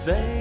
dizer.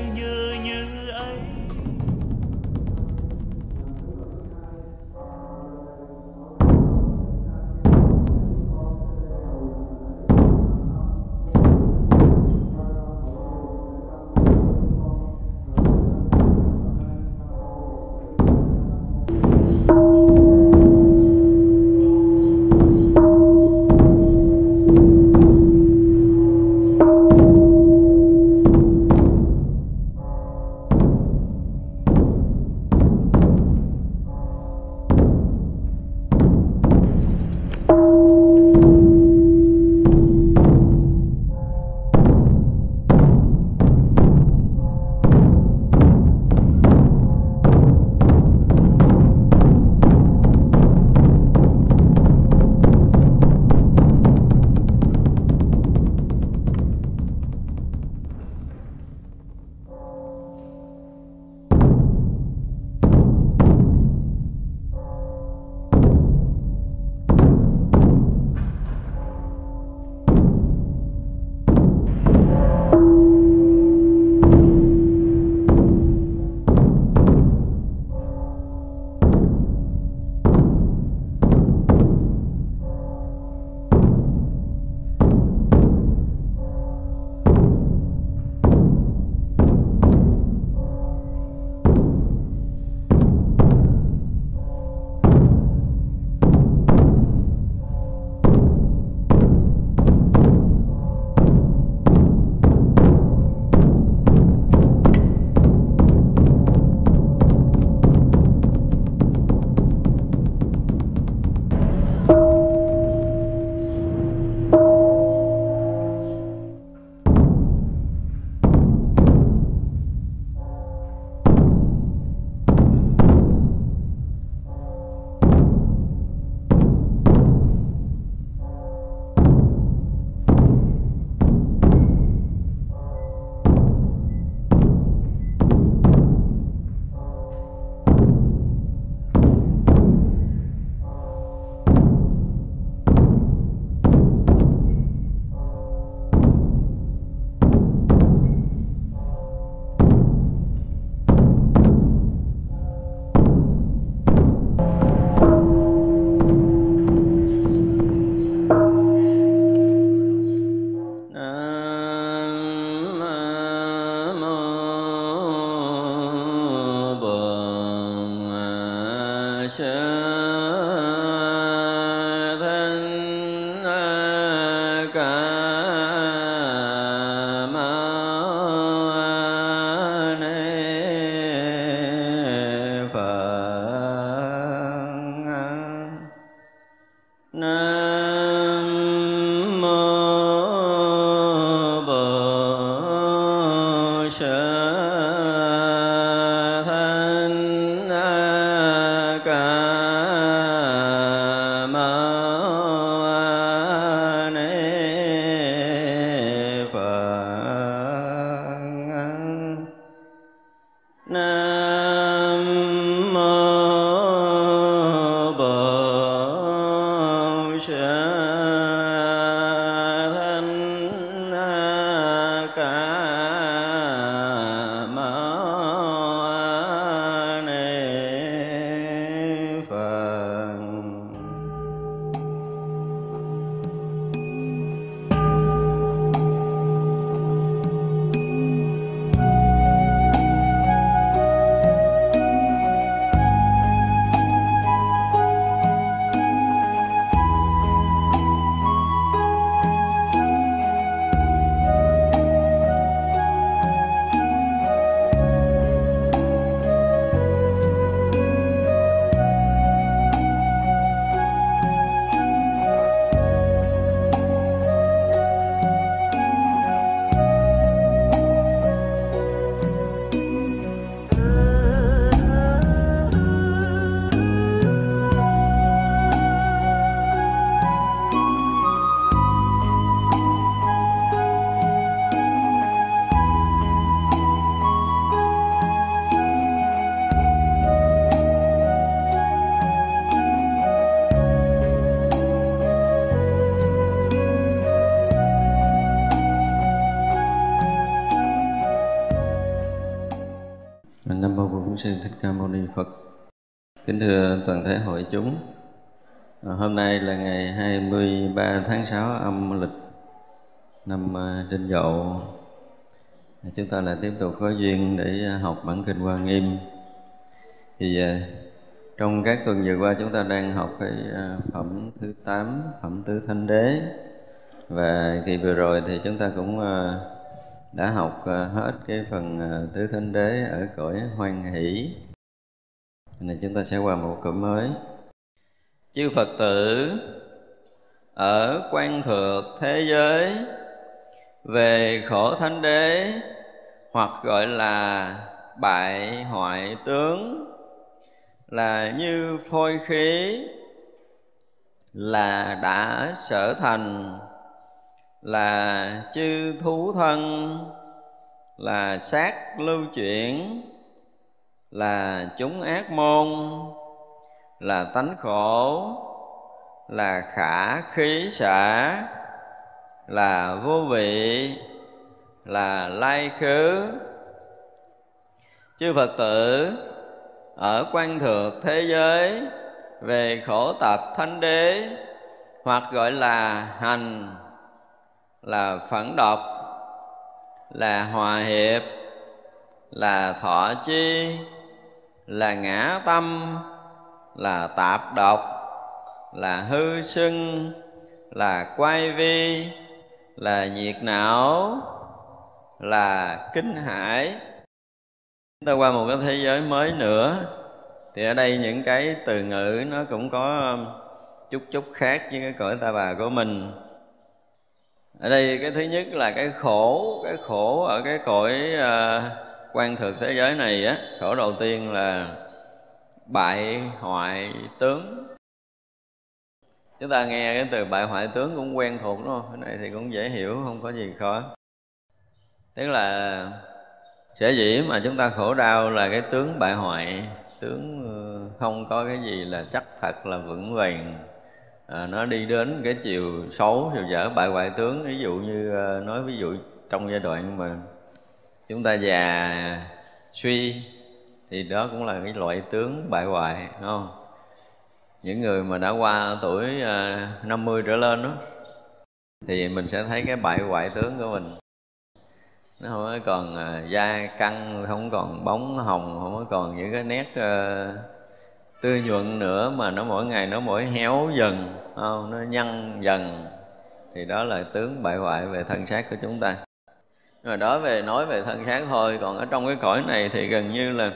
Kính thưa toàn thể hội chúng. À, hôm nay là ngày 23 tháng 6 âm lịch năm à, Đinh Dậu. À, chúng ta lại tiếp tục có duyên để học bản kinh Hoa Nghiêm. Thì trong các tuần vừa qua chúng ta đang học cái phẩm thứ 8 phẩm tứ thanh đế. Và kỳ vừa rồi thì chúng ta cũng đã học hết cái phần tứ thanh đế ở cõi hoan hỷ này chúng ta sẽ qua một cụm mới. Chư phật tử, ở quan thượng thế giới, về khổ thánh đế, hoặc gọi là bại hoại tướng, là như phôi khí, là đã sở thành, là chư thú thân, là sát lưu chuyển là chúng ác môn, là tánh khổ, là khả khí xả, là vô vị, là lai khứ. Chư phật tử, ở quan thượng thế giới, về khổ tập thánh đế, hoặc gọi là hành, là phẫn độc, là hòa hiệp, là thọ chi là ngã tâm là tạp độc là hư sưng là quay vi là nhiệt não là kinh hải chúng ta qua một cái thế giới mới nữa thì ở đây những cái từ ngữ nó cũng có um, chút chút khác với cái cõi ta bà của mình. Ở đây cái thứ nhất là cái khổ cái khổ ở cái cõi uh, quan thực thế giới này á khổ đầu tiên là bại hoại tướng. Chúng ta nghe cái từ bại hoại tướng cũng quen thuộc đúng không? Cái này thì cũng dễ hiểu không có gì khó. Tức là sẽ dĩ mà chúng ta khổ đau là cái tướng bại hoại tướng ờ, không có cái gì là chắc thật là vững vàng. À, nó đi đến cái chiều xấu chiều dở bại hoại tướng. Ví dụ như ờ, nói ví dụ trong giai đoạn mà chúng ta già suy thì đó cũng là cái loại tướng bại hoại đúng không? Những người mà đã qua tuổi à, 50 trở lên đó thì mình sẽ thấy cái bại hoại tướng của mình. Nó không còn à, da căng không còn bóng hồng không còn những cái nét uh, tươi nhuận nữa mà nó mỗi ngày nó mỗi héo dần không? nó nhăn dần. Thì đó là tướng bại hoại về thân xác của chúng ta rồi đó, về nói về thân xác thôi. Còn ở trong cái cõi này thì gần như là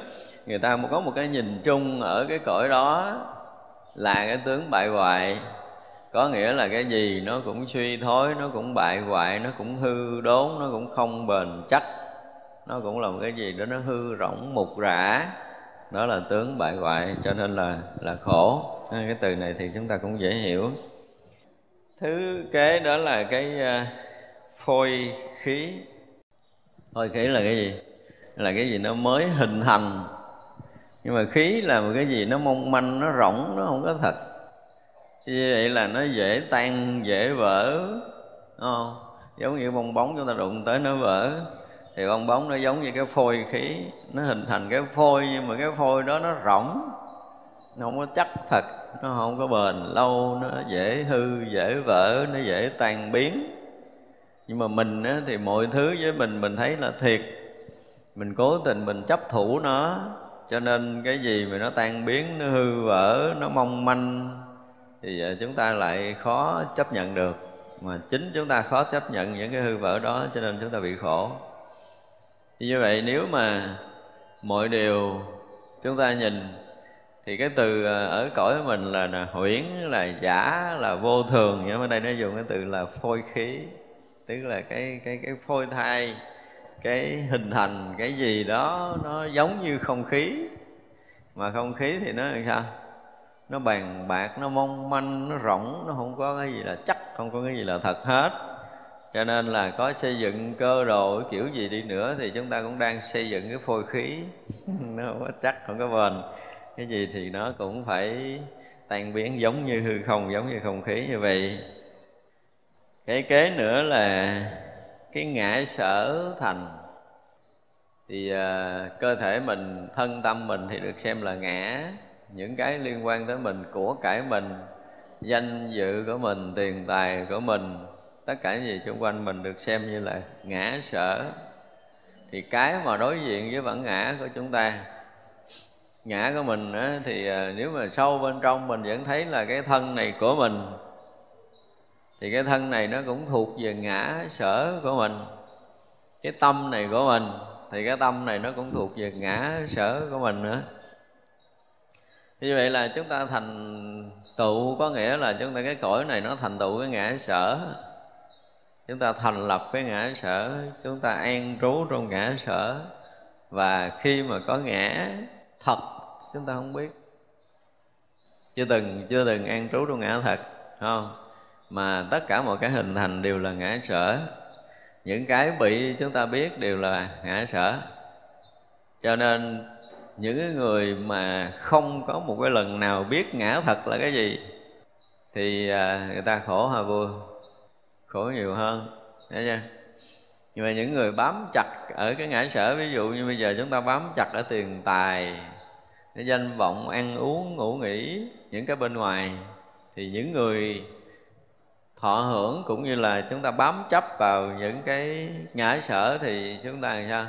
người ta có một cái nhìn chung ở cái cõi đó là cái tướng bại hoại. Có nghĩa là cái gì nó cũng suy thối, nó cũng bại hoại, nó cũng hư đốn, nó cũng không bền chắc. Nó cũng là một cái gì đó, nó hư rỗng mục rã. Đó là tướng bại hoại, cho nên là là khổ. Cái từ này thì chúng ta cũng dễ hiểu. Thứ kế đó là cái à, phôi khí thôi khí là cái gì? Là cái gì nó mới hình thành. Nhưng mà khí là một cái gì nó mong manh, nó rỗng, nó không có thật. Như vậy là nó dễ tan, dễ vỡ, Đúng không? Giống như bong bóng chúng ta đụng tới nó vỡ, thì bong bóng nó giống như cái phôi khí. Nó hình thành cái phôi, nhưng mà cái phôi đó nó rỗng, nó không có chắc thật, nó không có bền, lâu, nó dễ hư, dễ vỡ, nó dễ tan biến nhưng mà mình á, thì mọi thứ với mình mình thấy là thiệt. Mình cố tình mình chấp thủ nó cho nên cái gì mà nó tan biến nó hư vỡ nó mong manh thì à, chúng ta lại khó chấp nhận được. Mà chính chúng ta khó chấp nhận những cái hư vỡ đó cho nên chúng ta bị khổ. Như vậy nếu mà mọi điều chúng ta nhìn thì cái từ à, ở cõi mình là, là huyễn là giả là vô thường. Nhưng mà đây nó dùng cái từ là phôi khí tức là cái cái cái phôi thai, cái hình thành, cái gì đó, nó giống như không khí. Mà không khí thì nó làm sao? Nó bàn bạc, nó mong manh, nó rỗng, nó không có cái gì là chắc, không có cái gì là thật hết. Cho nên là có xây dựng cơ đồ, kiểu gì đi nữa thì chúng ta cũng đang xây dựng cái phôi khí. Nó không có chắc, không có bền. Cái gì thì nó cũng phải tan biến giống như hư không, giống như không khí như vậy cái kế nữa là cái ngã sở thành. Thì uh, cơ thể mình thân tâm mình thì được xem là ngã. Những cái liên quan tới mình của cải mình danh dự của mình tiền tài của mình tất cả những gì xung quanh mình được xem như là ngã sở. Thì cái mà đối diện với bản ngã của chúng ta ngã của mình á, thì à, nếu mà sâu bên trong mình vẫn thấy là cái thân này của mình thì cái thân này nó cũng thuộc về ngã sở của mình. Cái tâm này của mình, thì cái tâm này nó cũng thuộc về ngã sở của mình nữa. Như vậy là chúng ta thành tựu, có nghĩa là chúng ta, cái cõi này nó thành tựu cái ngã sở. Chúng ta thành lập cái ngã sở, chúng ta an trú trong ngã sở. Và khi mà có ngã thật, chúng ta không biết. Chưa từng chưa từng an trú trong ngã thật không? Mà tất cả mọi cái hình thành đều là ngã sở những cái bị chúng ta biết đều là ngã sở cho nên những người mà không có một cái lần nào biết ngã thật là cái gì, thì à, người ta khổ hà vui? Khổ nhiều hơn, thấy chưa? Nhưng mà những người bám chặt ở cái ngã sở ví dụ như bây giờ chúng ta bám chặt ở tiền tài, cái danh vọng ăn uống, ngủ nghỉ, những cái bên ngoài, thì những người thọ hưởng cũng như là chúng ta bám chấp vào những cái ngã sở thì chúng ta làm sao?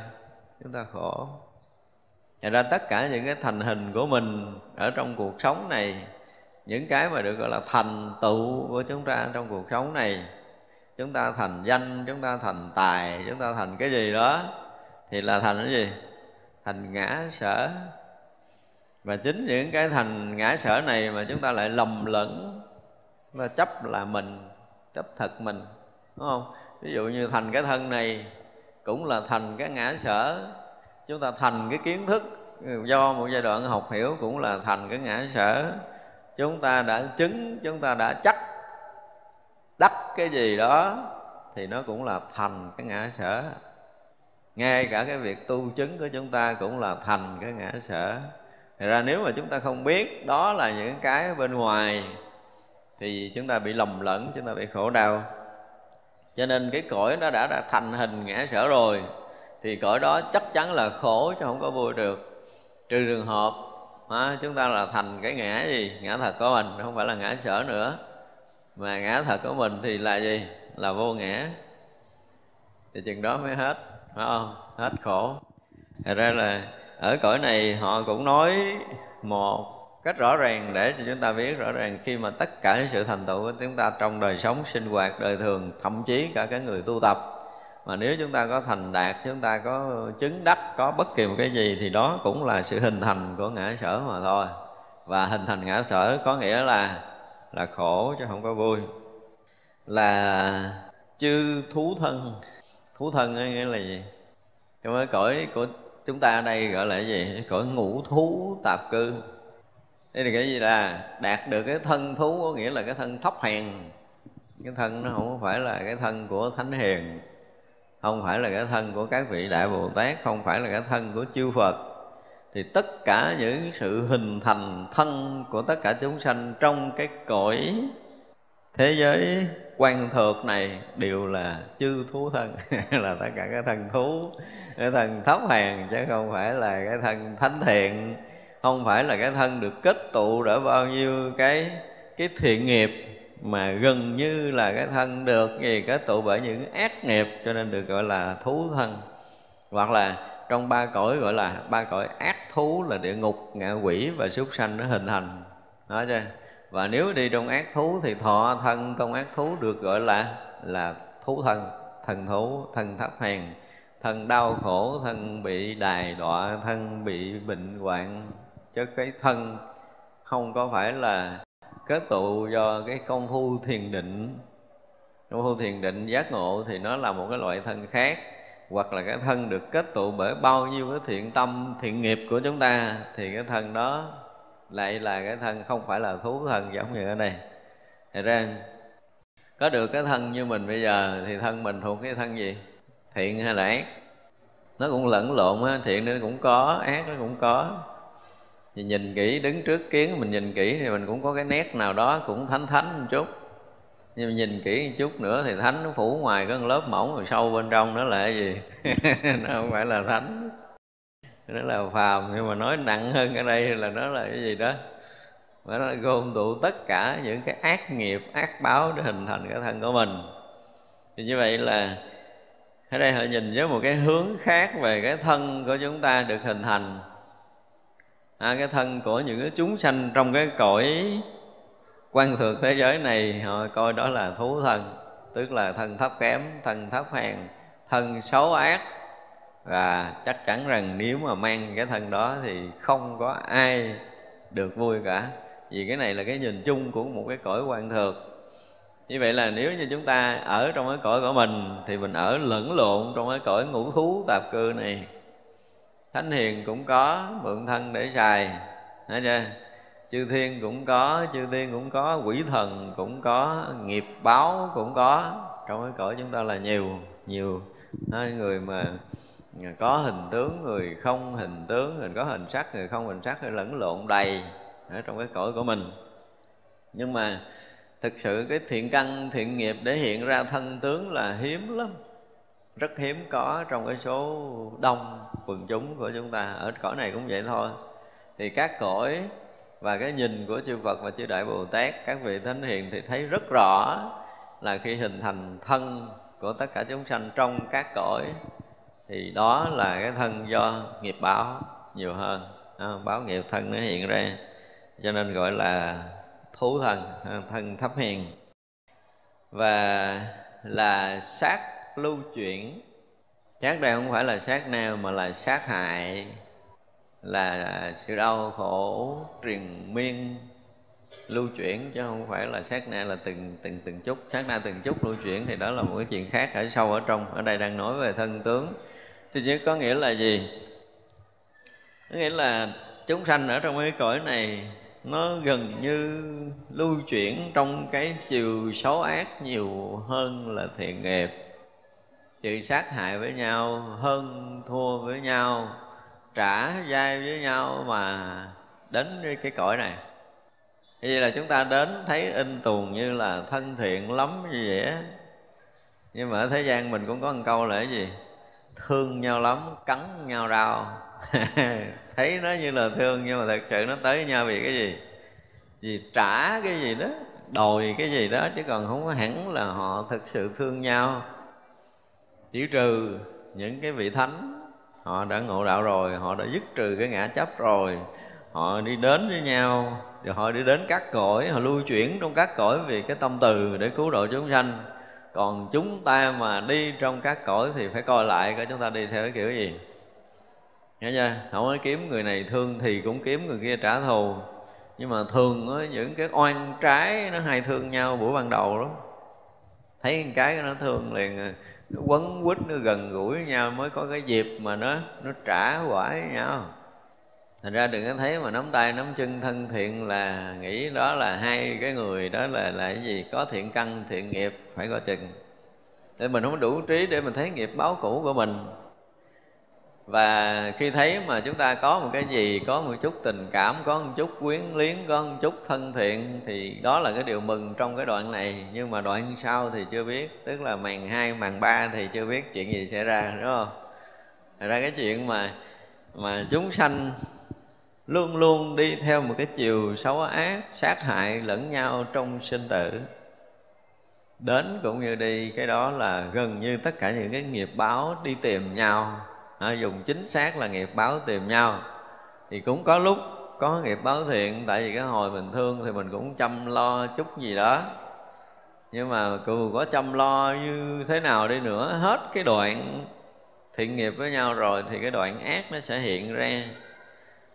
Chúng ta khổ. Thật ra tất cả những cái thành hình của mình ở trong cuộc sống này, những cái mà được gọi là thành tựu của chúng ta trong cuộc sống này, chúng ta thành danh, chúng ta thành tài, chúng ta thành cái gì đó, thì là thành cái gì? Thành ngã sở. Và chính những cái thành ngã sở này mà chúng ta lại lầm lẫn, chúng ta chấp là mình chấp thật mình, đúng không? Ví dụ như thành cái thân này cũng là thành cái ngã sở. Chúng ta thành cái kiến thức do một giai đoạn học hiểu cũng là thành cái ngã sở. Chúng ta đã chứng, chúng ta đã chắc đắc cái gì đó thì nó cũng là thành cái ngã sở. Ngay cả cái việc tu chứng của chúng ta cũng là thành cái ngã sở. Thì ra nếu mà chúng ta không biết, đó là những cái bên ngoài thì chúng ta bị lầm lẫn chúng ta bị khổ đau. Cho nên cái cõi nó đã, đã thành hình ngã sở rồi thì cõi đó chắc chắn là khổ chứ không có vui được. Trừ trường hợp à, chúng ta là thành cái ngã gì? Ngã thật của mình không phải là ngã sở nữa. Mà ngã thật của mình thì là gì? Là vô ngã. Thì chừng đó mới hết phải không? Hết khổ. Thật ra là ở cõi này họ cũng nói một cách rõ ràng để cho chúng ta biết rõ ràng khi mà tất cả sự thành tựu của chúng ta trong đời sống, sinh hoạt, đời thường, thậm chí cả cái người tu tập. Mà nếu chúng ta có thành đạt, chúng ta có chứng đắc, có bất kỳ một cái gì thì đó cũng là sự hình thành của ngã sở mà thôi. Và hình thành ngã sở có nghĩa là là khổ chứ không có vui. Là chư thú thân. Thú thân ấy nghĩa là gì? Trong cái cõi của chúng ta ở đây gọi là cái gì? Cõi ngũ thú tạp cư đây là cái gì là đạt được cái thân thú, có nghĩa là cái thân thấp hèn. Cái thân nó không phải là cái thân của thánh hiền, không phải là cái thân của các vị đại bồ tát, không phải là cái thân của chư phật. Thì tất cả những sự hình thành thân của tất cả chúng sanh trong cái cõi thế giới quan thược này đều là chư thú thân, là tất cả cái thân thú, cái thân thấp hèn, chứ không phải là cái thân thánh thiện không phải là cái thân được kết tụ đã bao nhiêu cái cái thiện nghiệp, mà gần như là cái thân được gì kết tụ bởi những ác nghiệp, cho nên được gọi là thú thân. Hoặc là trong ba cõi gọi là, ba cõi ác thú là địa ngục, ngạ quỷ và súc sanh nó hình thành. Đó chưa và nếu đi trong ác thú thì thọ thân, trong ác thú được gọi là là thú thân thần thú, thân thấp hèn, thân đau khổ, thân bị đài đọa, thân bị bệnh hoạn chứ cái thân không có phải là kết tụ do cái công phu thiền định. Công phu thiền định giác ngộ thì nó là một cái loại thân khác, hoặc là cái thân được kết tụ bởi bao nhiêu cái thiện tâm, thiện nghiệp của chúng ta, thì cái thân đó lại là cái thân không phải là thú thân giống như ở đây thì ra, có được cái thân như mình bây giờ thì thân mình thuộc cái thân gì? Thiện hay là ác? Nó cũng lẫn lộn á, thiện nó cũng có, ác nó cũng có thì nhìn kỹ, đứng trước kiến, mình nhìn kỹ thì mình cũng có cái nét nào đó cũng thánh thánh một chút. Nhưng mà nhìn kỹ một chút nữa thì thánh nó phủ ngoài có một lớp mỏng, rồi sâu bên trong nó là cái gì? Nó không phải là thánh. Nó là phàm, nhưng mà nói nặng hơn ở đây là nó là cái gì đó? Mà nó gồm tụ tất cả những cái ác nghiệp, ác báo để hình thành cái thân của mình. Thì như vậy là ở đây họ nhìn với một cái hướng khác về cái thân của chúng ta được hình thành à, cái thân của những cái chúng sanh trong cái cõi quan thượng thế giới này họ coi đó là thú thân tức là thân thấp kém thân thấp hèn thân xấu ác. Và chắc chắn rằng nếu mà mang cái thân đó thì không có ai được vui cả. Vì cái này là cái nhìn chung của một cái cõi quan thượng. Như vậy là nếu như chúng ta ở trong cái cõi của mình thì mình ở lẫn lộn trong cái cõi ngũ thú tạp cư này thánh hiền cũng có, mượn thân để xài, thấy chưa? Chư thiên cũng có, chư thiên cũng có, quỷ thần cũng có, nghiệp báo cũng có. Trong cái cõi chúng ta là nhiều nhiều. Hai người mà có hình tướng người không hình tướng, người có hình sắc người không hình sắc lẫn lộn đầy ở trong cái cõi của mình. Nhưng mà thực sự cái thiện căn, thiện nghiệp để hiện ra thân tướng là hiếm lắm rất hiếm có trong cái số đông quần chúng của chúng ta. Ở cõi này cũng vậy thôi. Thì các cõi và cái nhìn của chư Phật và chư Đại Bồ Tát, các vị thánh hiền thì thấy rất rõ là khi hình thành thân của tất cả chúng sanh trong các cõi, thì đó là cái thân do nghiệp báo nhiều hơn. À, báo nghiệp thân nó hiện ra, cho nên gọi là thú thần à, thân thấp hiền. Và là sát lưu chuyển. Sát đây không phải là sát nào mà là sát hại, là sự đau khổ triền miên. Lưu chuyển chứ không phải là sát na là từng từng từng chút. Sát na từng chút lưu chuyển thì đó là một cái chuyện khác ở sâu ở trong. Ở đây đang nói về thân tướng. Thì chứ có nghĩa là gì? Có nghĩa là chúng sanh ở trong cái cõi này, nó gần như lưu chuyển trong cái chiều xấu ác nhiều hơn là thiện nghiệp trừ sát hại với nhau hơn thua với nhau, trả dai với nhau mà đến cái cõi này. Như vậy là chúng ta đến thấy in tuồng như là thân thiện lắm như vậy á. Nhưng mà ở thế gian mình cũng có một câu là cái gì? Thương nhau lắm, cắn nhau rau. Thấy nó như là thương, nhưng mà thật sự nó tới nhau vì cái gì? Vì trả cái gì đó, đòi cái gì đó, chứ còn không có hẳn là họ thực sự thương nhau chỉ trừ những cái vị thánh họ đã ngộ đạo rồi họ đã dứt trừ cái ngã chấp rồi họ đi đến với nhau rồi họ đi đến các cõi họ lưu chuyển trong các cõi vì cái tâm từ để cứu độ chúng sanh. Còn chúng ta mà đi trong các cõi thì phải coi lại coi chúng ta đi theo cái kiểu gì. Nghe chưa? Không có kiếm người này thương thì cũng kiếm người kia trả thù. Nhưng mà thường á, những cái oan trái nó hay thương nhau buổi ban đầu lắm. Thấy cái nó thương liền nó quấn quýt, nó gần gũi nhau mới có cái dịp mà nó nó trả quả với nhau. Thành ra đừng có thấy mà nắm tay, nắm chân thân thiện là nghĩ đó là hai cái người, đó là là cái gì? Có thiện căn, thiện nghiệp, phải coi chừng. Để mình không đủ trí để mình thấy nghiệp báo cũ của mình và khi thấy mà chúng ta có một cái gì, có một chút tình cảm, có một chút quyến liếng có một chút thân thiện, thì đó là cái điều mừng trong cái đoạn này. Nhưng mà đoạn sau thì chưa biết, tức là màn hai màn ba thì chưa biết chuyện gì xảy ra, đúng không? Thật ra cái chuyện mà mà chúng sanh luôn luôn đi theo một cái chiều xấu ác, sát hại, lẫn nhau trong sinh tử, đến cũng như đi, cái đó là gần như tất cả những cái nghiệp báo đi tìm nhau à, dùng chính xác là nghiệp báo tìm nhau. Thì cũng có lúc có nghiệp báo thiện tại vì cái hồi mình thương thì mình cũng chăm lo chút gì đó. Nhưng mà dù có chăm lo như thế nào đi nữa hết cái đoạn thiện nghiệp với nhau rồi thì cái đoạn ác nó sẽ hiện ra.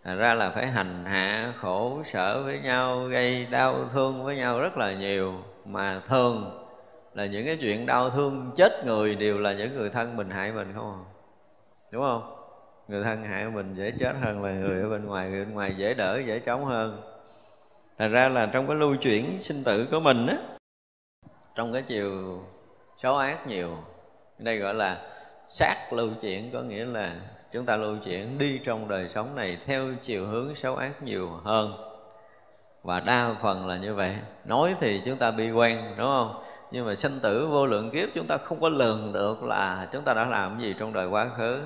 Thành ra là phải hành hạ khổ sở với nhau gây đau thương với nhau rất là nhiều. Mà thường là những cái chuyện đau thương chết người đều là những người thân mình hại mình không à? Đúng không? Người thân hại mình dễ chết hơn là người ở bên ngoài, người bên ngoài dễ đỡ, dễ chống hơn. Thành ra là trong cái lưu chuyển sinh tử của mình á, trong cái chiều xấu ác nhiều, đây gọi là sát lưu chuyển, có nghĩa là chúng ta lưu chuyển đi trong đời sống này theo chiều hướng xấu ác nhiều hơn. Và đa phần là như vậy. Nói thì chúng ta bi quan, đúng không? Nhưng mà sinh tử vô lượng kiếp chúng ta không có lường được là chúng ta đã làm gì trong đời quá khứ.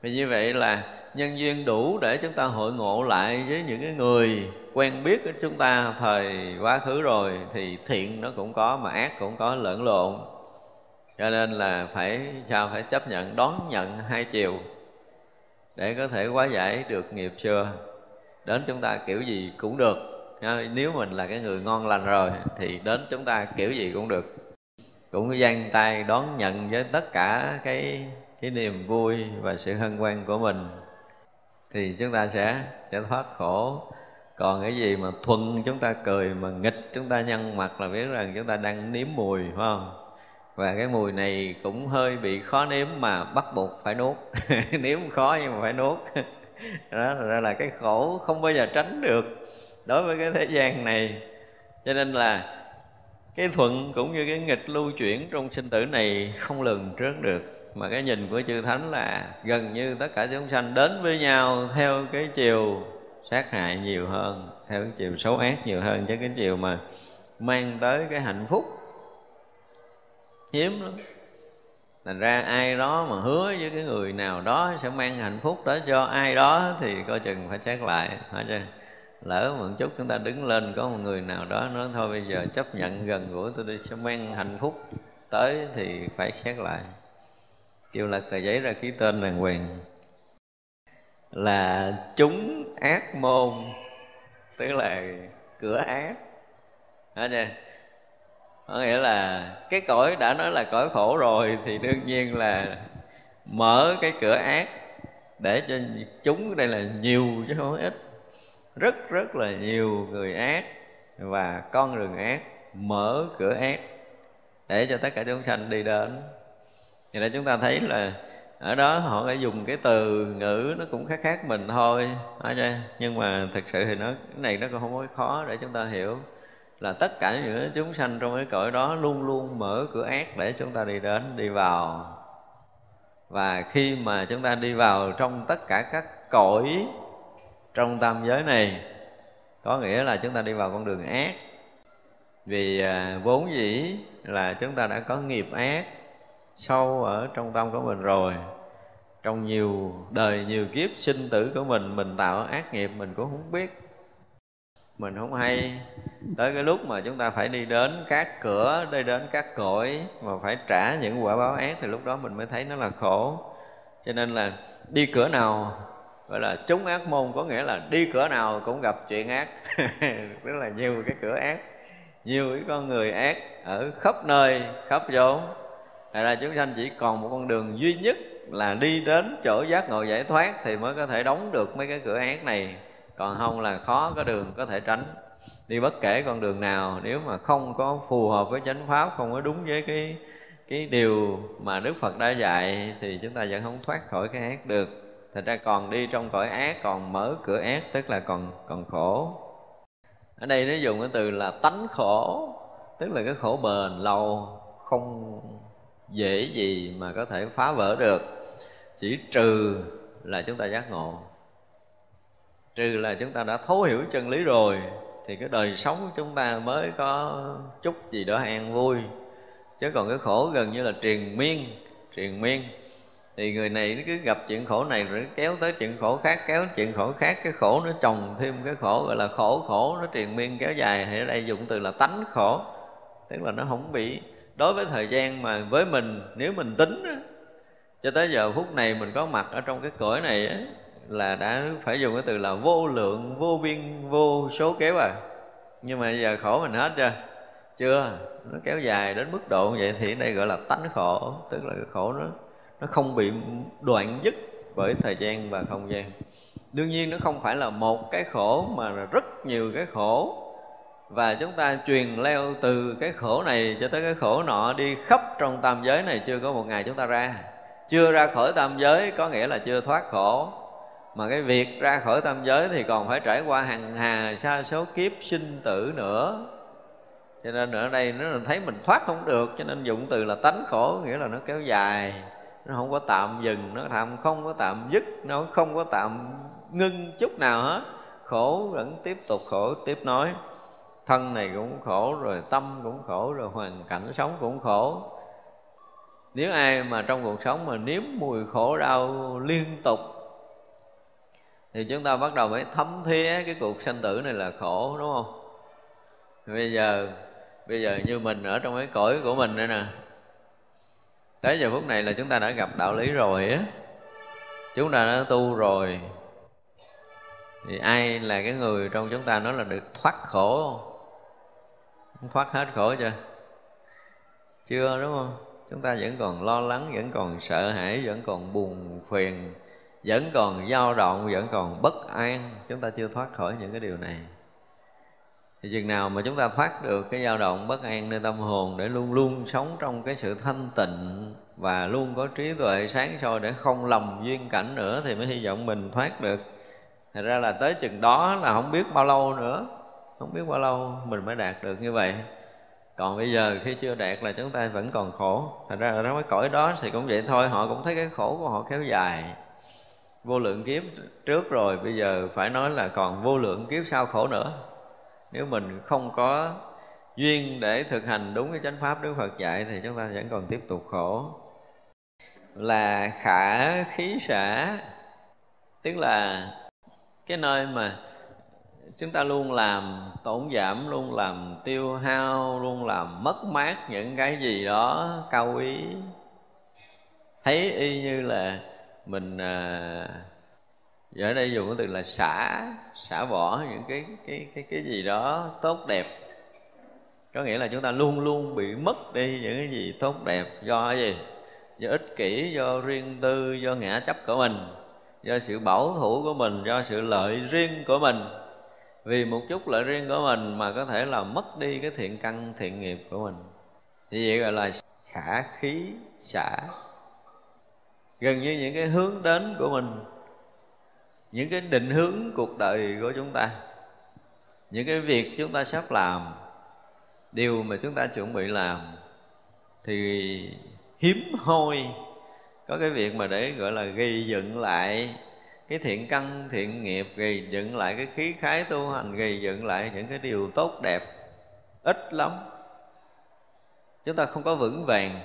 Vì như vậy là nhân duyên đủ để chúng ta hội ngộ lại với những cái người quen biết của chúng ta thời quá khứ rồi, thì thiện nó cũng có mà ác cũng có lẫn lộn. Cho nên là phải, sao phải chấp nhận, đón nhận hai chiều để có thể hóa giải được nghiệp xưa đến chúng ta kiểu gì cũng được. Ờ, nếu mình là cái người ngon lành rồi thì đến chúng ta kiểu gì cũng được. Cũng giang tay đón nhận với tất cả cái cái niềm vui và sự hân hoan của mình thì chúng ta sẽ sẽ thoát khổ. Còn cái gì mà thuận chúng ta cười, mà nghịch chúng ta nhăn mặt là biết rằng chúng ta đang nếm mùi, phải không? Và cái mùi này cũng hơi bị khó nếm mà bắt buộc phải nuốt. Nếm khó nhưng mà phải nuốt. Đó ra là cái khổ không bao giờ tránh được đối với cái thế gian này, cho nên là cái thuận cũng như cái nghịch lưu chuyển trong sinh tử này không lường trước được. Mà cái nhìn của chư thánh là gần như tất cả chúng sanh đến với nhau theo cái chiều sát hại nhiều hơn, theo cái chiều xấu ác nhiều hơn, chứ cái chiều mà mang tới cái hạnh phúc hiếm lắm. Thành ra ai đó mà hứa với cái người nào đó sẽ mang hạnh phúc đó cho ai đó thì coi chừng phải xét lại, phải chưa? Lỡ một chút chúng ta đứng lên, có một người nào đó nói, thôi bây giờ chấp nhận gần gũi tôi đi sẽ mang hạnh phúc tới thì phải xét lại. Kêu lật tờ giấy ra ký tên đàng hoàng. Là chúng ác môn, tức là cửa ác. Đó chưa có nghĩa là cái cõi đã nói là cõi khổ rồi thì đương nhiên là mở cái cửa ác để cho chúng đây là nhiều chứ không ít rất rất là nhiều người ác và con đường ác mở cửa ác để cho tất cả chúng sanh đi đến. Thì là chúng ta thấy là ở đó họ đã dùng cái từ ngữ nó cũng khác khác mình thôi. Nhưng mà thực sự thì nó, cái này nó cũng không có khó để chúng ta hiểu là tất cả những chúng sanh trong cái cõi đó luôn luôn mở cửa ác để chúng ta đi đến, đi vào. Và khi mà chúng ta đi vào trong tất cả các cõi trong tam giới này có nghĩa là chúng ta đi vào con đường ác. Vì à, vốn dĩ là chúng ta đã có nghiệp ác sâu ở trong tâm của mình rồi. Trong nhiều đời nhiều kiếp sinh tử của mình mình tạo ác nghiệp mình cũng không biết. Mình không hay tới cái lúc mà chúng ta phải đi đến các cửa đi đến các cõi mà phải trả những quả báo ác thì lúc đó mình mới thấy nó là khổ. Cho nên là đi cửa nào gọi là trúng ác môn có nghĩa là đi cửa nào cũng gặp chuyện ác. Rất là nhiều cái cửa ác, nhiều cái con người ác ở khắp nơi, khắp chỗ. Thật ra chúng sanh chỉ còn một con đường duy nhất là đi đến chỗ giác ngộ giải thoát thì mới có thể đóng được mấy cái cửa ác này. Còn không là khó có đường có thể tránh. Đi bất kể con đường nào, nếu mà không có phù hợp với chánh pháp, không có đúng với cái cái điều mà đức phật đã dạy thì chúng ta vẫn không thoát khỏi cái ác được thật ra còn đi trong cõi ác, còn mở cửa ác, tức là còn còn khổ. Ở đây nó dùng cái từ là tánh khổ, tức là cái khổ bền, lâu, không dễ gì mà có thể phá vỡ được. Chỉ trừ là chúng ta giác ngộ. Trừ là chúng ta đã thấu hiểu chân lý rồi, thì cái đời sống của chúng ta mới có chút gì đó an vui. Chứ còn cái khổ gần như là triền miên triền miên thì người này nó cứ gặp chuyện khổ này rồi kéo tới chuyện khổ khác kéo chuyện khổ khác cái khổ nó trồng thêm cái khổ gọi là khổ khổ nó triền miên kéo dài. Thì ở đây dùng từ là tánh khổ tức là nó không bị đối với thời gian mà với mình nếu mình tính cho tới giờ phút này mình có mặt ở trong cái cõi này ấy, là đã phải dùng cái từ là vô lượng vô biên vô số kéo à. Nhưng mà giờ khổ mình hết chưa? Chưa. Nó kéo dài đến mức độ như vậy thì đây gọi là tánh khổ tức là cái khổ nó nó không bị đoạn dứt bởi thời gian và không gian. Đương nhiên, nó không phải là một cái khổ, mà là rất nhiều cái khổ. Và chúng ta truyền leo từ cái khổ này cho tới cái khổ nọ đi khắp trong tam giới này chưa có một ngày chúng ta ra. Chưa ra khỏi tam giới có nghĩa là chưa thoát khổ. Mà cái việc ra khỏi tam giới thì còn phải trải qua hàng hà, sa số, kiếp, sinh, tử nữa. Cho nên ở đây nó thấy mình thoát không được, cho nên dụng từ là tánh khổ, nghĩa là nó kéo dài nó không có tạm dừng, nó tạm không có tạm dứt, nó không có tạm ngưng chút nào hết. Khổ vẫn tiếp tục khổ, tiếp nối thân này cũng khổ, rồi tâm cũng khổ, rồi hoàn cảnh sống cũng khổ. Nếu ai mà trong cuộc sống mà nếm mùi khổ đau liên tục, thì chúng ta bắt đầu mới thấm thía cái cuộc sanh tử này là khổ, đúng không? Bây giờ bây giờ như mình ở trong cái cõi của mình đây nè tới giờ phút này là chúng ta đã gặp đạo lý rồi á. Chúng ta đã tu rồi. Thì ai là cái người trong chúng ta nó là được thoát khổ? Không thoát hết khổ chưa? Chưa, đúng không? Chúng ta vẫn còn lo lắng, vẫn còn sợ hãi, vẫn còn buồn phiền, vẫn còn dao động, vẫn còn bất an. Chúng ta chưa thoát khỏi những cái điều này thì chừng nào mà chúng ta thoát được cái dao động bất an nơi tâm hồn để luôn luôn sống trong cái sự thanh tịnh và luôn có trí tuệ sáng soi để không lầm duyên cảnh nữa thì mới hy vọng mình thoát được. Thật ra là tới chừng đó là không biết bao lâu nữa, không biết bao lâu mình mới đạt được như vậy. Còn bây giờ khi chưa đạt là chúng ta vẫn còn khổ. Thật ra là cái cõi đó thì cũng vậy thôi, họ cũng thấy cái khổ của họ kéo dài. Vô lượng kiếp trước rồi, bây giờ phải nói là còn vô lượng kiếp sau khổ nữa nếu mình không có duyên để thực hành đúng cái chánh pháp đức phật dạy thì chúng ta vẫn còn tiếp tục khổ. Là khả khí xả tức là cái nơi mà chúng ta luôn làm tổn giảm luôn làm tiêu hao luôn làm mất mát những cái gì đó cao quý. Thấy y như là mình à, ở đây dùng cái từ là xả xả bỏ những cái cái cái cái gì đó tốt đẹp. Có nghĩa là chúng ta luôn luôn bị mất đi những cái gì tốt đẹp do cái gì? Do ích kỷ, do riêng tư, do ngã chấp của mình, do sự bảo thủ của mình, do sự lợi riêng của mình. Vì một chút lợi riêng của mình mà có thể là mất đi cái thiện căn, thiện nghiệp của mình. Thì vậy gọi là khả khí xả. Gần như những cái hướng đến của mình những cái định hướng cuộc đời của chúng ta, những cái việc chúng ta sắp làm, điều mà chúng ta chuẩn bị làm, thì hiếm hoi. Có cái việc mà để, gọi là, gây dựng lại cái thiện căn, thiện nghiệp, gây dựng lại cái khí khái tu hành, gây dựng lại những cái điều tốt đẹp, ít lắm. Chúng ta không có vững vàng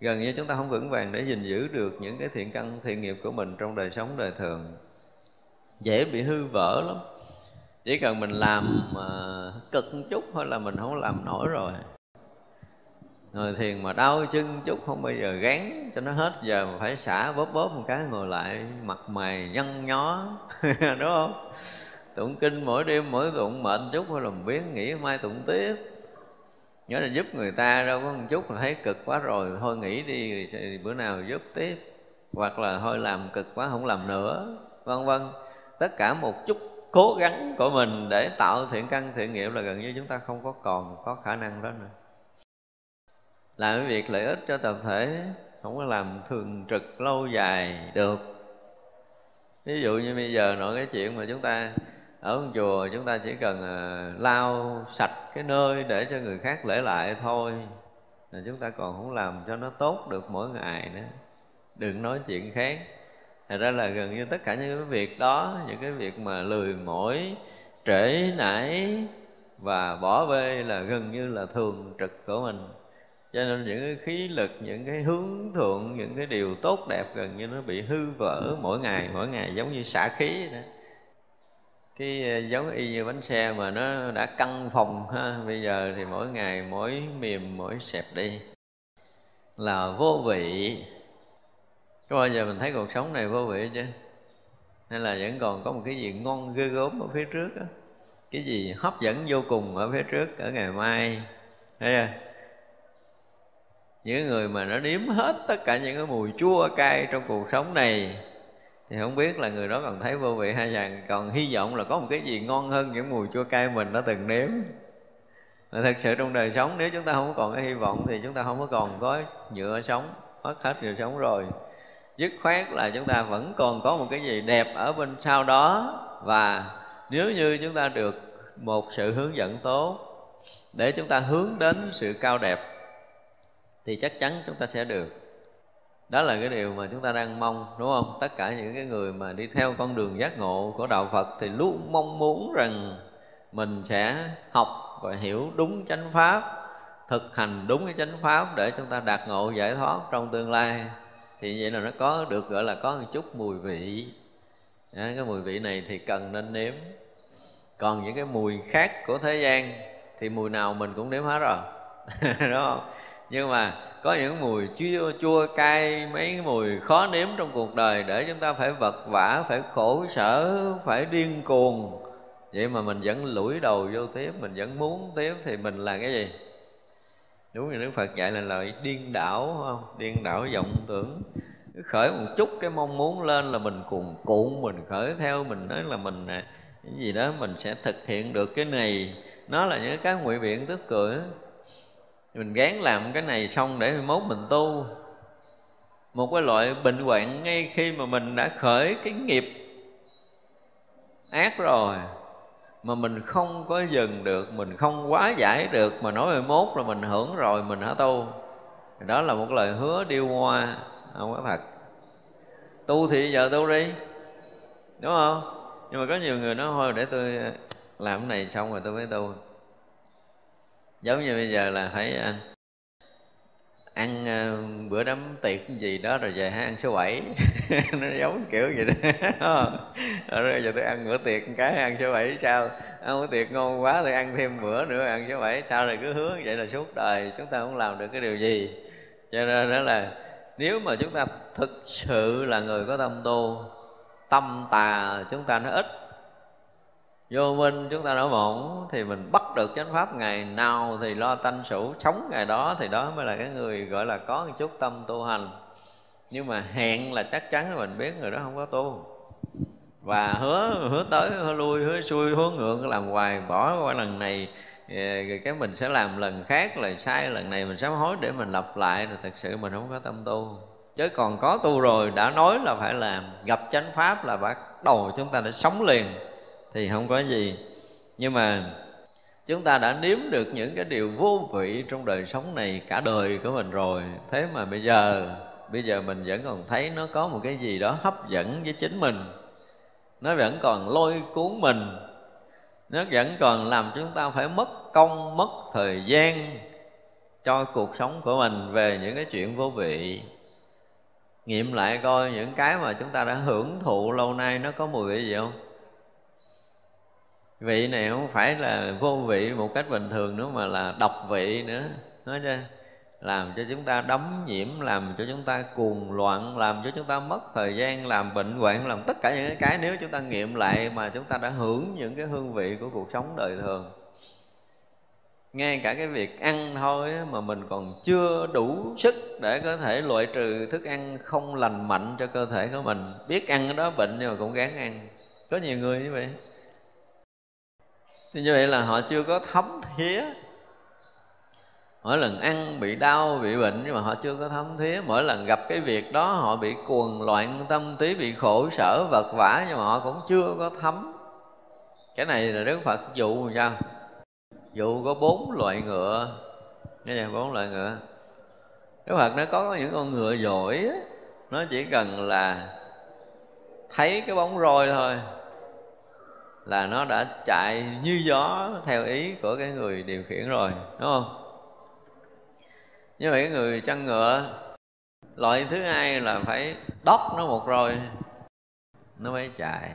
gần như chúng ta không vững vàng để gìn giữ được những cái thiện căn thiện nghiệp của mình trong đời sống đời thường. Dễ bị hư vỡ lắm. Chỉ cần mình làm uh, cực một chút thôi là mình không làm nổi rồi. Ngồi thiền mà đau chân chút không bao giờ gán cho nó hết giờ mà phải xả bóp bóp một cái ngồi lại mặt mày nhăn nhó. Đúng không? Tụng kinh mỗi đêm mỗi tụng mệt chút thôi làm biến nghĩ mai tụng tiếp nhớ là giúp người ta đâu có một chút là thấy cực quá rồi. Thôi nghỉ đi bữa nào giúp tiếp. Hoặc là thôi làm cực quá, không làm nữa. Vân vân. Tất cả một chút cố gắng của mình để tạo thiện căn, thiện nghiệp là gần như chúng ta không có còn có khả năng đó nữa. Làm cái việc lợi ích cho tập thể, không có làm thường trực lâu dài được. Ví dụ như bây giờ nói cái chuyện mà chúng ta ở chùa chúng ta chỉ cần ờ, lau sạch cái nơi để cho người khác lễ lại thôi. Là chúng ta còn không làm cho nó tốt được mỗi ngày nữa. Đừng nói chuyện khác. Thật ra là gần như tất cả những cái việc đó Những cái việc mà lười mỏi, trễ nải Và bỏ bê là gần như là thường trực của mình. Cho nên những cái khí lực, những cái hướng thượng Những cái điều tốt đẹp gần như nó bị hư vỡ mỗi ngày Mỗi ngày giống như xả khí đó cái ờ, giống y như bánh xe mà nó đã căng phòng ha, bây giờ thì mỗi ngày mỗi mềm mỗi xẹp đi. Là vô vị. Có bao giờ mình thấy cuộc sống này vô vị chứ hay là vẫn còn có một cái gì ngon ghê gớm ở phía trước đó cái gì hấp dẫn vô cùng ở phía trước ở ngày mai, thấy chưa? Những người mà nó nếm hết tất cả những cái mùi chua cay trong cuộc sống này thì không biết là người đó còn thấy vô vị hay rằng còn hy vọng là có một cái gì ngon hơn những mùi chua cay mình đã từng nếm. Mà thật sự trong đời sống, nếu chúng ta không còn cái hy vọng thì chúng ta không có còn có nhựa sống, mất hết nhựa sống rồi. Dứt khoát là chúng ta vẫn còn có một cái gì đẹp ở bên sau đó. Và nếu như chúng ta được một sự hướng dẫn tốt để chúng ta hướng đến sự cao đẹp, thì chắc chắn chúng ta sẽ được đó là cái điều mà chúng ta đang mong đúng không? Tất cả những cái người mà đi theo con đường giác ngộ của đạo phật thì luôn mong muốn rằng mình sẽ học và hiểu đúng chánh pháp thực hành đúng cái chánh pháp để chúng ta đạt ngộ giải thoát trong tương lai. Thì vậy là nó có được gọi là có một chút mùi vị. À, cái mùi vị này thì cần nên nếm. Còn những cái mùi khác của thế gian thì mùi nào mình cũng nếm hết rồi. Đúng không? Nhưng mà có những mùi chua chua cay, mấy cái mùi khó nếm trong cuộc đời để chúng ta phải vật vả, phải khổ sở, phải điên cuồng. Vậy mà mình vẫn lủi đầu vô tiếp, mình vẫn muốn tiếp thì mình là cái gì? Đúng như đức phật dạy là lời điên đảo không? Điên đảo vọng tưởng. Khởi một chút cái mong muốn lên là mình cuồn cuộn, mình khởi theo, mình nói là mình à, cái gì đó mình sẽ thực hiện được cái này. Nó là những cái ngụy biện tức cười mình gán làm cái này xong để mốt mình tu. Một cái loại bệnh hoạn ngay khi mà mình đã khởi cái nghiệp ác rồi, mà mình không có dừng được, mình không quá giải được, mà nói về mốt là mình hưởng rồi, mình hả tu. Đó là một lời hứa điêu hoa, không có thật. Tu thì giờ tu đi, đúng không? Nhưng mà có nhiều người nói, thôi để tôi làm cái này xong rồi tôi mới tu giống như bây giờ là phải à, ăn à, bữa đám tiệc gì đó rồi về hay ăn số bảy. Nó giống kiểu vậy đó. Ờ. Rồi giờ tôi ăn bữa tiệc cái, ăn số bảy sao? Ăn bữa tiệc ngon quá thì ăn thêm bữa nữa, ăn số bảy sao rồi cứ hứa vậy là suốt đời, chúng ta không làm được cái điều gì. Cho nên đó là nếu mà chúng ta thực sự là người có tâm tu, tâm tà chúng ta nó ít. Vô minh chúng ta nó mộng thì mình bắt được chánh pháp ngày nào thì lo tanh sủ sống ngày đó thì đó mới là cái người gọi là có một chút tâm tu hành. Nhưng mà hẹn là chắc chắn là mình biết người đó không có tu. Và hứa hứa tới, hứa lui, hứa xuôi, hứa ngược, làm hoài, bỏ qua lần này ờ, rồi cái mình sẽ làm lần khác là sai, lần này mình sám hối để mình lặp lại thì thật sự mình không có tâm tu. Chứ còn có tu rồi, đã nói là phải làm, gặp chánh pháp là bắt đầu chúng ta đã sống liền, thì không có gì. Nhưng mà chúng ta đã nếm được những cái điều vô vị trong đời sống này cả đời của mình rồi. Thế mà bây giờ bây giờ mình vẫn còn thấy nó có một cái gì đó hấp dẫn với chính mình. Nó vẫn còn lôi cuốn mình. Nó vẫn còn làm chúng ta phải mất công, mất thời gian cho cuộc sống của mình về những cái chuyện vô vị. Nghiệm lại coi những cái mà chúng ta đã hưởng thụ lâu nay nó có mùi vị gì không? Vị này không phải là vô vị một cách bình thường nữa, mà là độc vị nữa. Nói cho làm cho chúng ta đấm nhiễm, làm cho chúng ta cuồng loạn, làm cho chúng ta mất thời gian, làm bệnh hoạn, làm tất cả những cái nếu chúng ta nghiệm lại mà chúng ta đã hưởng những cái hương vị của cuộc sống đời thường. Ngay cả cái việc ăn thôi mà mình còn chưa đủ sức để có thể loại trừ thức ăn không lành mạnh cho cơ thể của mình. Biết ăn đó bệnh nhưng mà cũng gán ăn. Có nhiều người như vậy thì như vậy là họ chưa có thấm thía. Mỗi lần ăn bị đau, bị bệnh nhưng mà họ chưa có thấm thía. Mỗi lần gặp cái việc đó, họ bị cuồng loạn tâm trí, bị khổ sở, vật vả nhưng mà họ cũng chưa có thấm. Cái này là đức phật dụ sao? Dụ có bốn loại ngựa. Nghe chưa? Bốn loại ngựa. Đức phật nó có những con ngựa giỏi nó chỉ cần là thấy cái bóng roi thôi là nó đã chạy như gió theo ý của cái người điều khiển rồi, đúng không? Như vậy cái người chăn ngựa, loại thứ hai là phải đốc nó một rồi, nó mới chạy.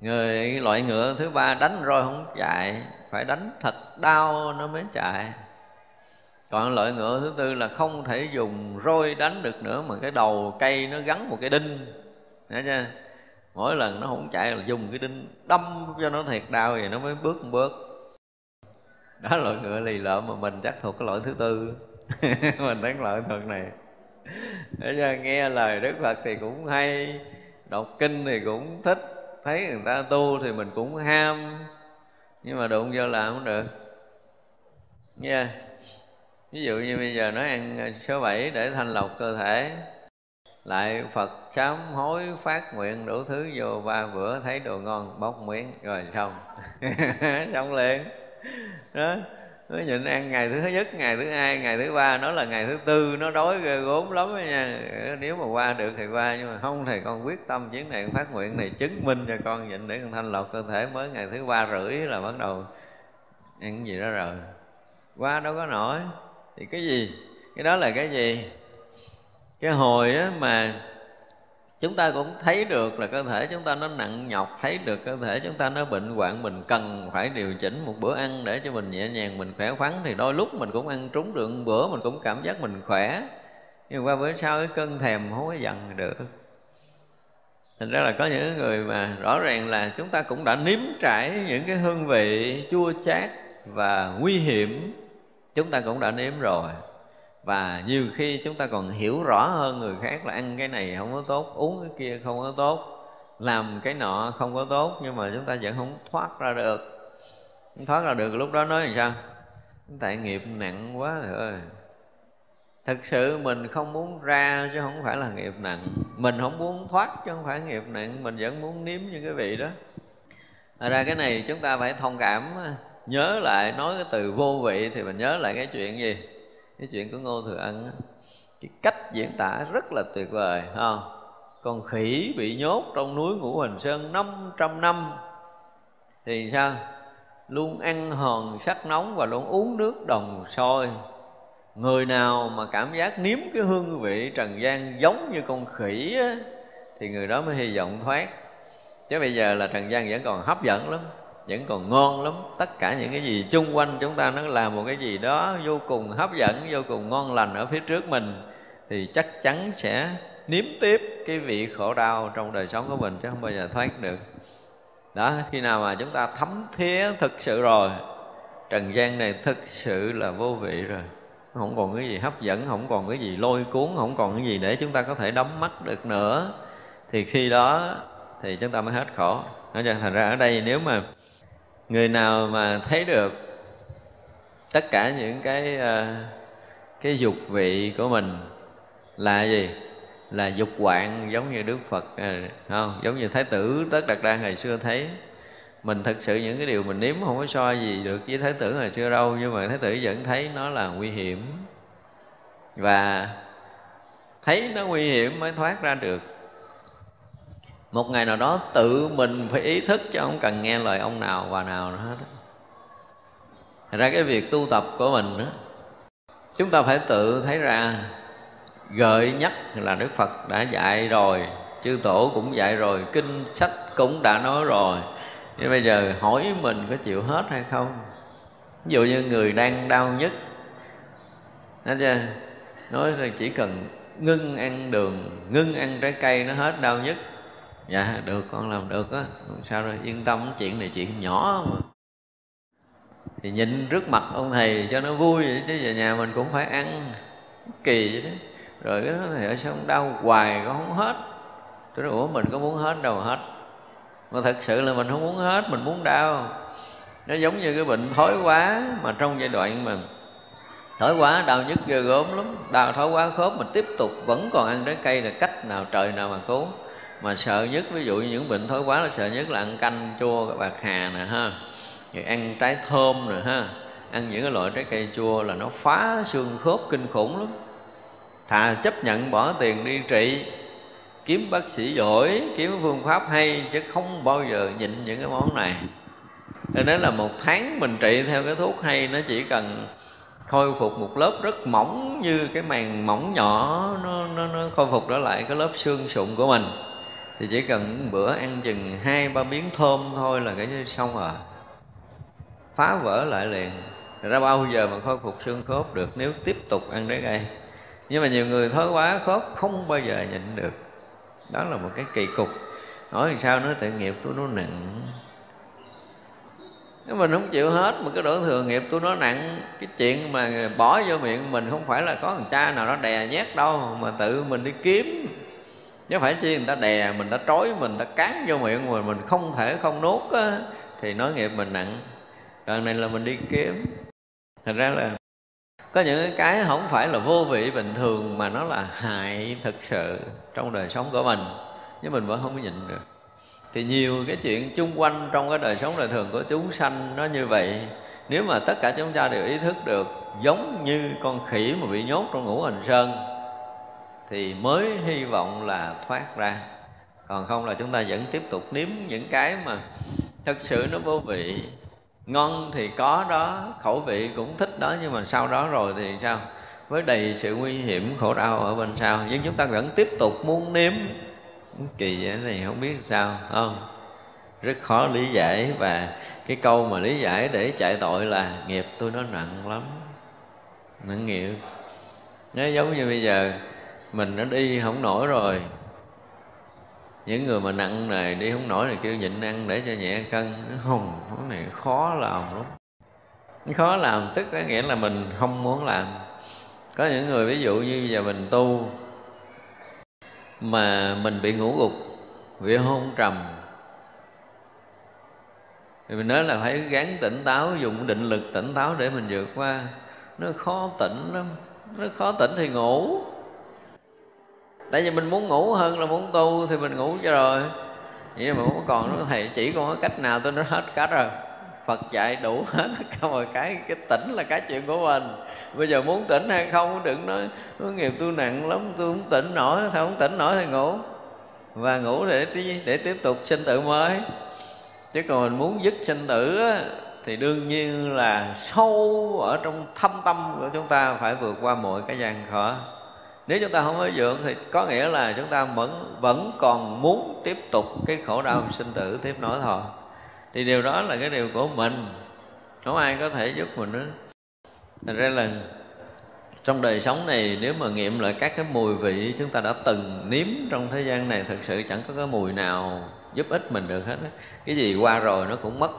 Người loại ngựa thứ ba đánh rồi không chạy, phải đánh thật đau nó mới chạy. Còn loại ngựa thứ tư là không thể dùng roi đánh được nữa mà cái đầu cây nó gắn một cái đinh, Thấy chưa? Mỗi lần nó không chạy là dùng cái đinh đâm cho nó thiệt đau vậy nó mới bước một bước. Đó loại ngựa lì lợm mà mình chắc thuộc cái loại thứ tư. Mình thấy loại thuật này. Để cho nghe lời đức phật thì cũng hay, đọc kinh thì cũng thích, thấy người ta tu thì mình cũng ham, nhưng mà đụng vô làm không được. Nha yeah. ví dụ như bây giờ nó ăn số 7 để thanh lọc cơ thể lại phật sám hối phát nguyện đủ thứ vô ba bữa thấy đồ ngon bóc miếng, rồi xong. Xong liền. Đó. Nó nhịn ăn ngày thứ nhất, ngày thứ hai, ngày thứ ba, nó là ngày thứ tư, nó đói ghê gốm lắm nha. Nếu mà qua được thì qua, nhưng mà không thì con quyết tâm chuyến này phát nguyện này chứng minh cho con nhịn để con thanh lọc cơ thể mới ngày thứ ba rưỡi là bắt đầu ăn cái gì đó rồi. Qua đâu có nổi. Thì cái gì? Cái đó là cái gì? Cái hồi á mà chúng ta cũng thấy được là cơ thể chúng ta nó nặng nhọc, thấy được cơ thể chúng ta nó bệnh hoạn, mình cần phải điều chỉnh một bữa ăn để cho mình nhẹ nhàng, mình khỏe khoắn, thì đôi lúc mình cũng ăn trúng được một bữa, mình cũng cảm giác mình khỏe. Nhưng qua bữa sau cái cơn thèm không có dần được. Thành ra là có những người mà rõ ràng là chúng ta cũng đã nếm trải những cái hương vị chua chát và nguy hiểm, chúng ta cũng đã nếm rồi và nhiều khi chúng ta còn hiểu rõ hơn người khác là ăn cái này không có tốt, uống cái kia không có tốt, làm cái nọ không có tốt, nhưng mà chúng ta vẫn không thoát ra được. Không thoát ra được lúc đó nói làm sao? Tại nghiệp nặng quá rồi ơi. Thực sự mình không muốn ra chứ không phải là nghiệp nặng. Mình không muốn thoát chứ không phải nghiệp nặng, mình vẫn muốn nếm như cái vị đó. Thật ra cái này chúng ta phải thông cảm nhớ lại, nói cái từ vô vị thì mình nhớ lại cái chuyện gì? Cái chuyện của ngô thừa ân cái cách diễn tả rất là tuyệt vời không con khỉ bị nhốt trong núi ngũ hành sơn 500 năm. Thì sao? Luôn ăn hòn sắt nóng và luôn uống nước đồng sôi. Người nào mà cảm giác nếm cái hương vị trần gian giống như con khỉ á, thì người đó mới hy vọng thoát. Chứ bây giờ là trần gian vẫn còn hấp dẫn lắm vẫn còn ngon lắm. Tất cả những cái gì chung quanh chúng ta nó làm một cái gì đó vô cùng hấp dẫn, vô cùng ngon lành ở phía trước mình, thì chắc chắn sẽ nếm tiếp cái vị khổ đau trong đời sống của mình chứ không bao giờ thoát được. Đó, khi nào mà chúng ta thấm thía thực sự rồi, trần gian này thực sự là vô vị rồi. Không còn cái gì hấp dẫn, không còn cái gì lôi cuốn, không còn cái gì để chúng ta có thể đóng mắt được nữa. Thì khi đó thì chúng ta mới hết khổ. Nói cho thành ra ở đây nếu mà người nào mà thấy được tất cả những cái ờ, cái dục vị của mình là gì? Là dục quạng, giống như đức phật ờ, không, giống như thái tử tất đạt đa ngày xưa thấy. Mình thực sự những cái điều mình nếm không có so gì được với thái tử ngày xưa đâu, nhưng mà thái tử vẫn thấy nó là nguy hiểm. Và thấy nó nguy hiểm mới thoát ra được một ngày nào đó tự mình phải ý thức chứ không cần nghe lời ông nào và nào nữa hết Thật ra cái việc tu tập của mình đó, chúng ta phải tự thấy ra gợi nhắc là Đức Phật đã dạy rồi chư tổ cũng dạy rồi kinh sách cũng đã nói rồi nhưng bây giờ hỏi mình có chịu hết hay không ví dụ như người đang đau nhất chưa? Nói là chỉ cần ngưng ăn đường, ngưng ăn trái cây nó hết đau nhất. Dạ được con làm được á, sao rồi yên tâm chuyện này chuyện nhỏ mà. Thì nhìn trước mặt ông thầy cho nó vui vậy chứ về nhà mình cũng phải ăn kỳ vậy đó. Rồi cái đó thì sao đau hoài con không hết. Tôi nói ủa mình có muốn hết đâu hết. Mà thật sự là mình không muốn hết, mình muốn đau nó giống như cái bệnh thói quá mà trong giai đoạn mà thói quá đau nhức ghê gớm lắm đau thói quá khớp mình tiếp tục vẫn còn ăn trái cây là cách nào trời nào mà cứu mà sợ nhất ví dụ như những bệnh thói quá là sợ nhất là ăn canh chua các bạc hà nè ha. Rồi ăn trái thơm nè ha. Ăn những cái loại trái cây chua là nó phá xương khớp kinh khủng lắm. Thà chấp nhận bỏ tiền đi trị kiếm bác sĩ giỏi kiếm phương pháp hay chứ không bao giờ nhịn những cái món này. Nên đó là một tháng mình trị theo cái thuốc hay nó chỉ cần khôi phục một lớp rất mỏng như cái màng mỏng nhỏ nó, nó, nó khôi phục trở lại cái lớp xương sụn của mình thì chỉ cần bữa ăn chừng hai, ba miếng thơm thôi là cái xong rồi phá vỡ lại liền. Ra bao giờ mà khôi phục xương khớp được nếu tiếp tục ăn trái cây. Nhưng mà nhiều người thói quá khớp không bao giờ nhịn được. Đó là một cái kỳ cục. Hỏi làm sao nó tự nghiệp tôi nó nặng. Nếu mình không chịu hết mà cái đổ thừa nghiệp tôi nó nặng, cái chuyện mà bỏ vô miệng mình không phải là có thằng cha nào đó đè nhét đâu, mà tự mình đi kiếm chứ phải chi người ta đè mình đã trói mình đã cán vô miệng mình mình không thể không nuốt á, thì nói nghiệp mình nặng. Còn này là mình đi kiếm. Thành ra là có những cái không phải là vô vị bình thường mà nó là hại thực sự trong đời sống của mình nhưng mình vẫn không có nhịn được. Thì nhiều cái chuyện chung quanh trong cái đời sống đời thường của chúng sanh nó như vậy. Nếu mà tất cả chúng ta đều ý thức được giống như con khỉ mà bị nhốt trong ngũ hành sơn thì mới hy vọng là thoát ra. Còn không là chúng ta vẫn tiếp tục nếm những cái mà thật sự nó vô vị. Ngon thì có đó, khẩu vị cũng thích đó, nhưng mà sau đó rồi thì sao? Với đầy sự nguy hiểm, khổ đau ở bên sau. Nhưng chúng ta vẫn tiếp tục muốn nếm. Kỳ vậy này không biết sao không? Rất khó lý giải và cái câu mà lý giải để chạy tội là nghiệp tôi nó nặng lắm. Nặng nghiệp. Nó giống như bây giờ mình nó đi không nổi rồi. Những người mà nặng này đi không nổi thì kêu nhịn ăn để cho nhẹ cân. Không cái này khó làm lắm. Khó làm tức có nghĩa là mình không muốn làm. Có những người ví dụ như giờ mình tu mà mình bị ngủ gục, bị hôn trầm. Thì mình nói là phải gắng tỉnh táo, dùng định lực tỉnh táo để mình vượt qua. Nó khó tỉnh lắm. Nó khó tỉnh thì ngủ tại vì mình muốn ngủ hơn là muốn tu thì mình ngủ cho rồi. Vậy mà muốn còn nó thầy chỉ con có cách nào tôi nói hết cách rồi. Phật dạy đủ hết cả mọi cái. Cái tỉnh là cái chuyện của mình. Bây giờ muốn tỉnh hay không đừng nói nó nghiệp tôi nặng lắm tôi không tỉnh nổi. Sao không tỉnh nổi thì ngủ. Và ngủ để để tiếp tục sinh tử mới. Chứ còn mình muốn dứt sinh tử á, thì đương nhiên là sâu ở trong thâm tâm của chúng ta phải vượt qua mọi cái gian khó nếu chúng ta không có dưỡng thì có nghĩa là chúng ta vẫn vẫn còn muốn tiếp tục cái khổ đau sinh tử tiếp nối thôi. Thì điều đó là cái điều của mình. Không ai có thể giúp mình nữa thành ra là trong đời sống này, nếu mà nghiệm lại các cái mùi vị chúng ta đã từng nếm trong thế gian này, thực sự chẳng có cái mùi nào giúp ích mình được hết cái gì qua rồi nó cũng mất.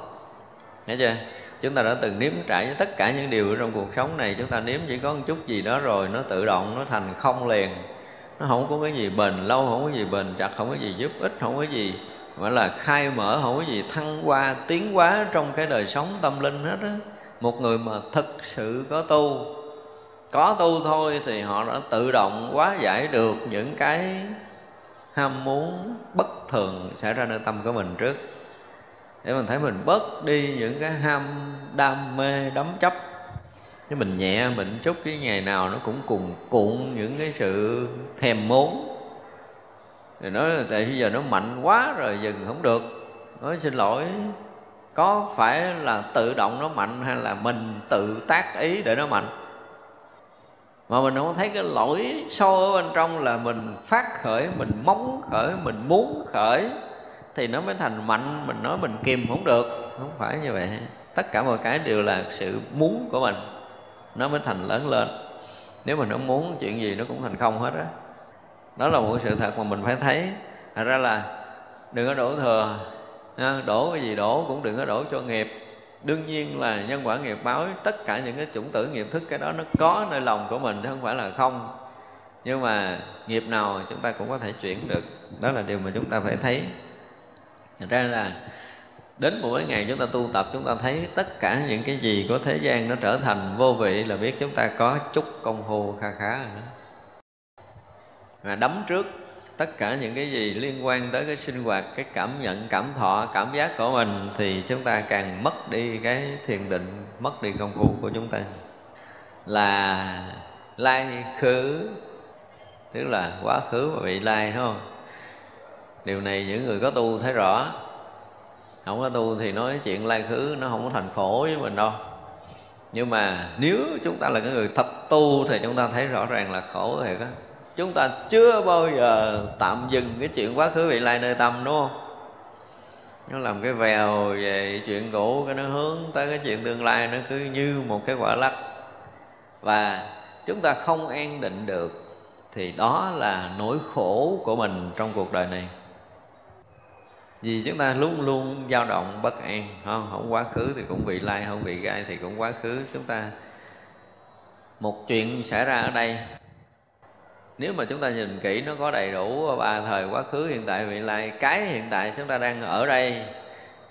Thấy chưa? Chúng ta đã từng nếm trải với tất cả những điều trong cuộc sống này. Chúng ta nếm chỉ có một chút gì đó rồi Nó tự động, nó thành không liền. Nó không có cái gì bền lâu, không có gì bền chặt Không có gì giúp ích, không có gì gọi là khai mở không có gì thăng hoa tiến hóa trong cái đời sống tâm linh hết á. Một người mà thực sự có tu có tu thôi thì họ đã tự động hóa giải được những cái ham muốn bất thường xảy ra nơi tâm của mình trước để mình thấy mình bớt đi những cái ham, đam mê đắm chấp chứ mình nhẹ mình chút, cái ngày nào nó cũng cùng cuộn những cái sự thèm muốn thì nói là tại bây giờ nó mạnh quá rồi dừng không được. Nói xin lỗi, có phải là tự động nó mạnh hay là mình tự tác ý để nó mạnh? Mà mình không thấy cái lỗi sâu ở bên trong là mình phát khởi, mình mong khởi, mình muốn khởi thì nó mới thành mạnh. Mình nói mình kìm không được. Không phải như vậy. Tất cả mọi cái đều là sự muốn của mình. Nó mới thành lớn lên. Nếu mình không muốn, chuyện gì nó cũng thành không hết á. Đó. đó là một sự thật mà mình phải thấy. Thật ra là đừng có đổ thừa. Đổ cái gì đổ cũng đừng có đổ cho nghiệp. Đương nhiên là nhân quả nghiệp báo, tất cả những cái chủng tử nghiệp thức, cái đó nó có nơi lòng của mình chứ không phải là không. Nhưng mà nghiệp nào chúng ta cũng có thể chuyển được. Đó là điều mà chúng ta phải thấy thành ra là đến mỗi ngày chúng ta tu tập, chúng ta thấy tất cả những cái gì của thế gian nó trở thành vô vị là biết chúng ta có chút công phu kha khá rồi đó. Mà đấm trước tất cả những cái gì liên quan tới cái sinh hoạt, cái cảm nhận, cảm thọ, cảm giác của mình thì chúng ta càng mất đi cái thiền định, mất đi công phu của chúng ta. Là lai khứ, tức là quá khứ và vị lai, đúng không? Điều này những người có tu thấy rõ. Không có tu thì nói chuyện lai khứ nó không có thành khổ với mình đâu. Nhưng mà nếu chúng ta là cái người thật tu thì chúng ta thấy rõ ràng là khổ thiệt á. Chúng ta chưa bao giờ tạm dừng cái chuyện quá khứ vị lai nơi tâm, đúng không? Nó làm cái vèo về chuyện cũ, cái nó hướng tới cái chuyện tương lai, nó cứ như một cái quả lắc. Và chúng ta không an định được thì đó là nỗi khổ của mình trong cuộc đời này vì chúng ta luôn luôn dao động bất an không không quá khứ thì cũng bị lai, không bị gai thì cũng quá khứ. Chúng ta, một chuyện xảy ra ở đây, nếu mà chúng ta nhìn kỹ, nó có đầy đủ ba thời quá khứ hiện tại vị lai, cái hiện tại chúng ta đang ở đây,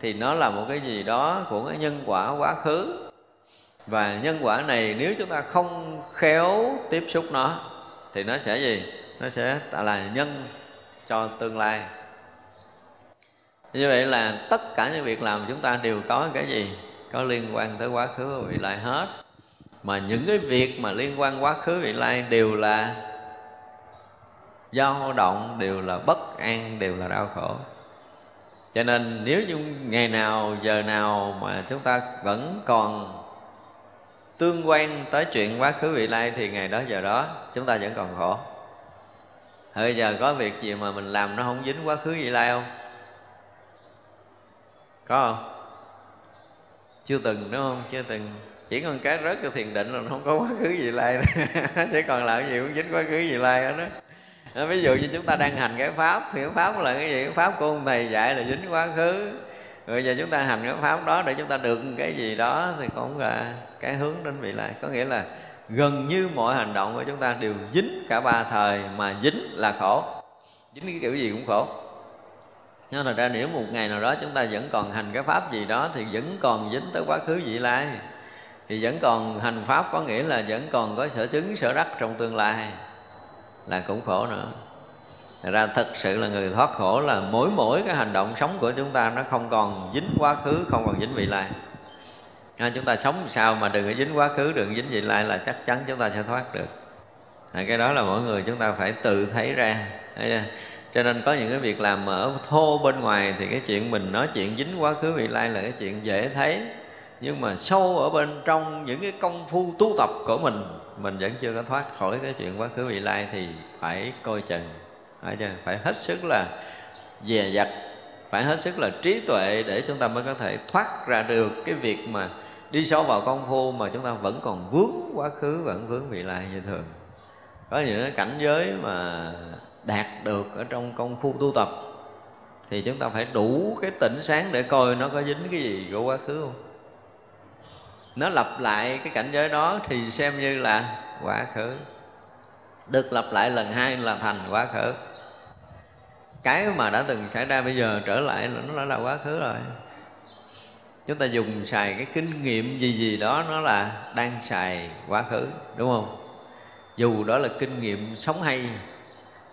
thì nó là một cái gì đó của cái nhân quả quá khứ. Và nhân quả này nếu chúng ta không khéo tiếp xúc nó, thì nó sẽ gì? Nó sẽ là nhân cho tương lai như vậy là tất cả những việc làm chúng ta đều có cái gì? Có liên quan tới quá khứ và vị lai hết. Mà những cái việc mà liên quan quá khứ, vị lai đều là dao động, đều là bất an, đều là đau khổ. Cho nên nếu như ngày nào, giờ nào mà chúng ta vẫn còn tương quan tới chuyện quá khứ, vị lai, thì ngày đó, giờ đó, chúng ta vẫn còn khổ. Bây giờ có việc gì mà mình làm nó không dính quá khứ, vị lai không? Có không? Chưa từng, đúng không? Chưa từng. Chỉ còn cái rớt cho thiền định là nó không có quá khứ gì lai. Chứ còn làm gì cũng dính quá khứ gì lai hết đó, ví dụ như chúng ta đang hành cái pháp, thì cái pháp là cái gì? Cái pháp của ông thầy dạy là dính quá khứ. Rồi giờ chúng ta hành cái pháp đó để chúng ta được cái gì đó thì cũng là cái hướng đến vị lai. Có nghĩa là gần như mọi hành động của chúng ta đều dính cả ba thời mà dính là khổ. Dính cái kiểu gì cũng khổ nên là ra nếu một ngày nào đó chúng ta vẫn còn hành cái pháp gì đó thì vẫn còn dính tới quá khứ vị lai thì vẫn còn hành pháp có nghĩa là vẫn còn có sở chứng sở đắc trong tương lai là cũng khổ nữa Thật ra thật sự là người thoát khổ là mỗi mỗi cái hành động sống của chúng ta nó không còn dính quá khứ, không còn dính vị lai. À, chúng ta sống sao mà đừng có dính quá khứ, đừng dính vị lai là chắc chắn chúng ta sẽ thoát được. À, cái đó là mỗi người chúng ta phải tự thấy ra. Cho nên có những cái việc làm ở thô bên ngoài thì cái chuyện mình nói chuyện dính quá khứ, vị lai là cái chuyện dễ thấy. Nhưng mà sâu ở bên trong những cái công phu tu tập của mình mình vẫn chưa có thoát khỏi cái chuyện quá khứ, vị lai thì phải coi chừng, phải chưa phải hết sức là dè dặt, phải hết sức là trí tuệ để chúng ta mới có thể thoát ra được cái việc mà đi sâu vào công phu mà chúng ta vẫn còn vướng quá khứ, vẫn vướng vị lai như thường có những cái cảnh giới mà đạt được ở trong công phu tu tập, thì chúng ta phải đủ cái tỉnh sáng để coi nó có dính cái gì của quá khứ không. Nó lặp lại cái cảnh giới đó thì xem như là quá khứ, được lặp lại lần hai là thành quá khứ. Cái mà đã từng xảy ra bây giờ trở lại là nó đã là quá khứ rồi. Chúng ta dùng xài cái kinh nghiệm gì gì đó nó là đang xài quá khứ, đúng không? Dù đó là kinh nghiệm sống hay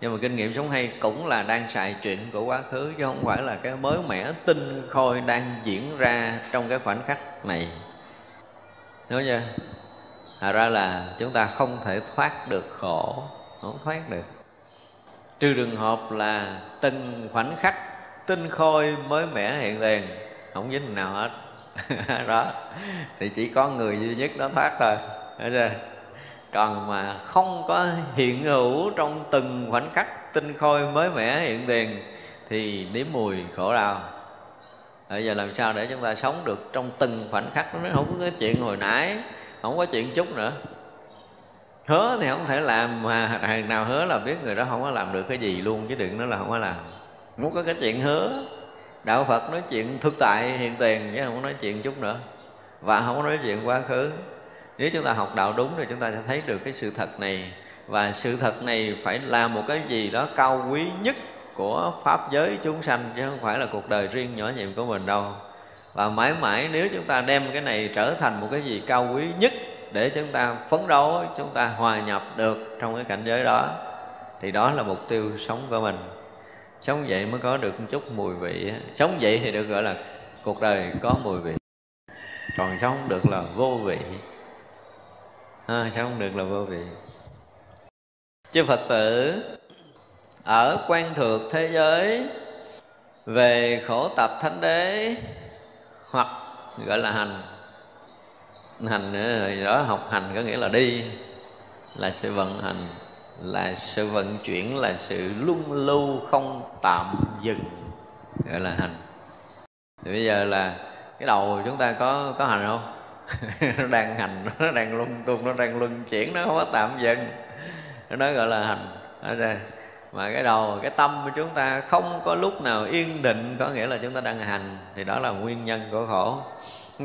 nhưng mà kinh nghiệm sống hay cũng là đang xài chuyện của quá khứ, chứ không phải là cái mới mẻ tinh khôi đang diễn ra trong cái khoảnh khắc này. Nói chưa Thật ra là chúng ta không thể thoát được khổ, Không thoát được. Trừ trường hợp là từng khoảnh khắc tinh khôi mới mẻ hiện tiền, Không dính nào hết. Đó, Thì chỉ có người duy nhất đó thoát thôi. Thấy chưa? Còn mà không có hiện hữu trong từng khoảnh khắc tinh khôi mới mẻ hiện tiền Thì nếm mùi khổ đau. Bây giờ làm sao để chúng ta sống được trong từng khoảnh khắc Nó không có cái chuyện hồi nãy, Không có chuyện chút nữa. Hứa thì không thể làm mà hàng nào hứa là biết người đó không có làm được cái gì luôn, chứ đừng nói là không có làm. Muốn có cái chuyện hứa, đạo phật nói chuyện thực tại hiện tiền chứ không có nói chuyện chút nữa. Và không có nói chuyện quá khứ nếu chúng ta học đạo đúng thì chúng ta sẽ thấy được cái sự thật này. Và sự thật này phải là một cái gì đó cao quý nhất của pháp giới chúng sanh, chứ không phải là cuộc đời riêng nhỏ nhiệm của mình đâu. Và mãi mãi nếu chúng ta đem cái này trở thành một cái gì cao quý nhất để chúng ta phấn đấu, chúng ta hòa nhập được trong cái cảnh giới đó, thì đó là mục tiêu sống của mình. Sống vậy mới có được một chút mùi vị sống vậy thì được gọi là cuộc đời có mùi vị. Còn sống được là vô vị à, không được là vô vị? Chư phật tử ở quan thược thế giới về khổ tập thánh đế hoặc gọi là hành hành nữa đó học hành có nghĩa là đi là sự vận hành là sự vận chuyển là sự lung lưu không tạm dừng gọi là hành. Thì bây giờ là cái đầu chúng ta có có hành không? nó đang hành, nó đang lung tung, nó đang luân chuyển, nó không có tạm dừng. Nó gọi là hành. Đây mà cái đầu, cái tâm của chúng ta không có lúc nào yên định, có nghĩa là chúng ta đang hành. Thì đó là nguyên nhân của khổ.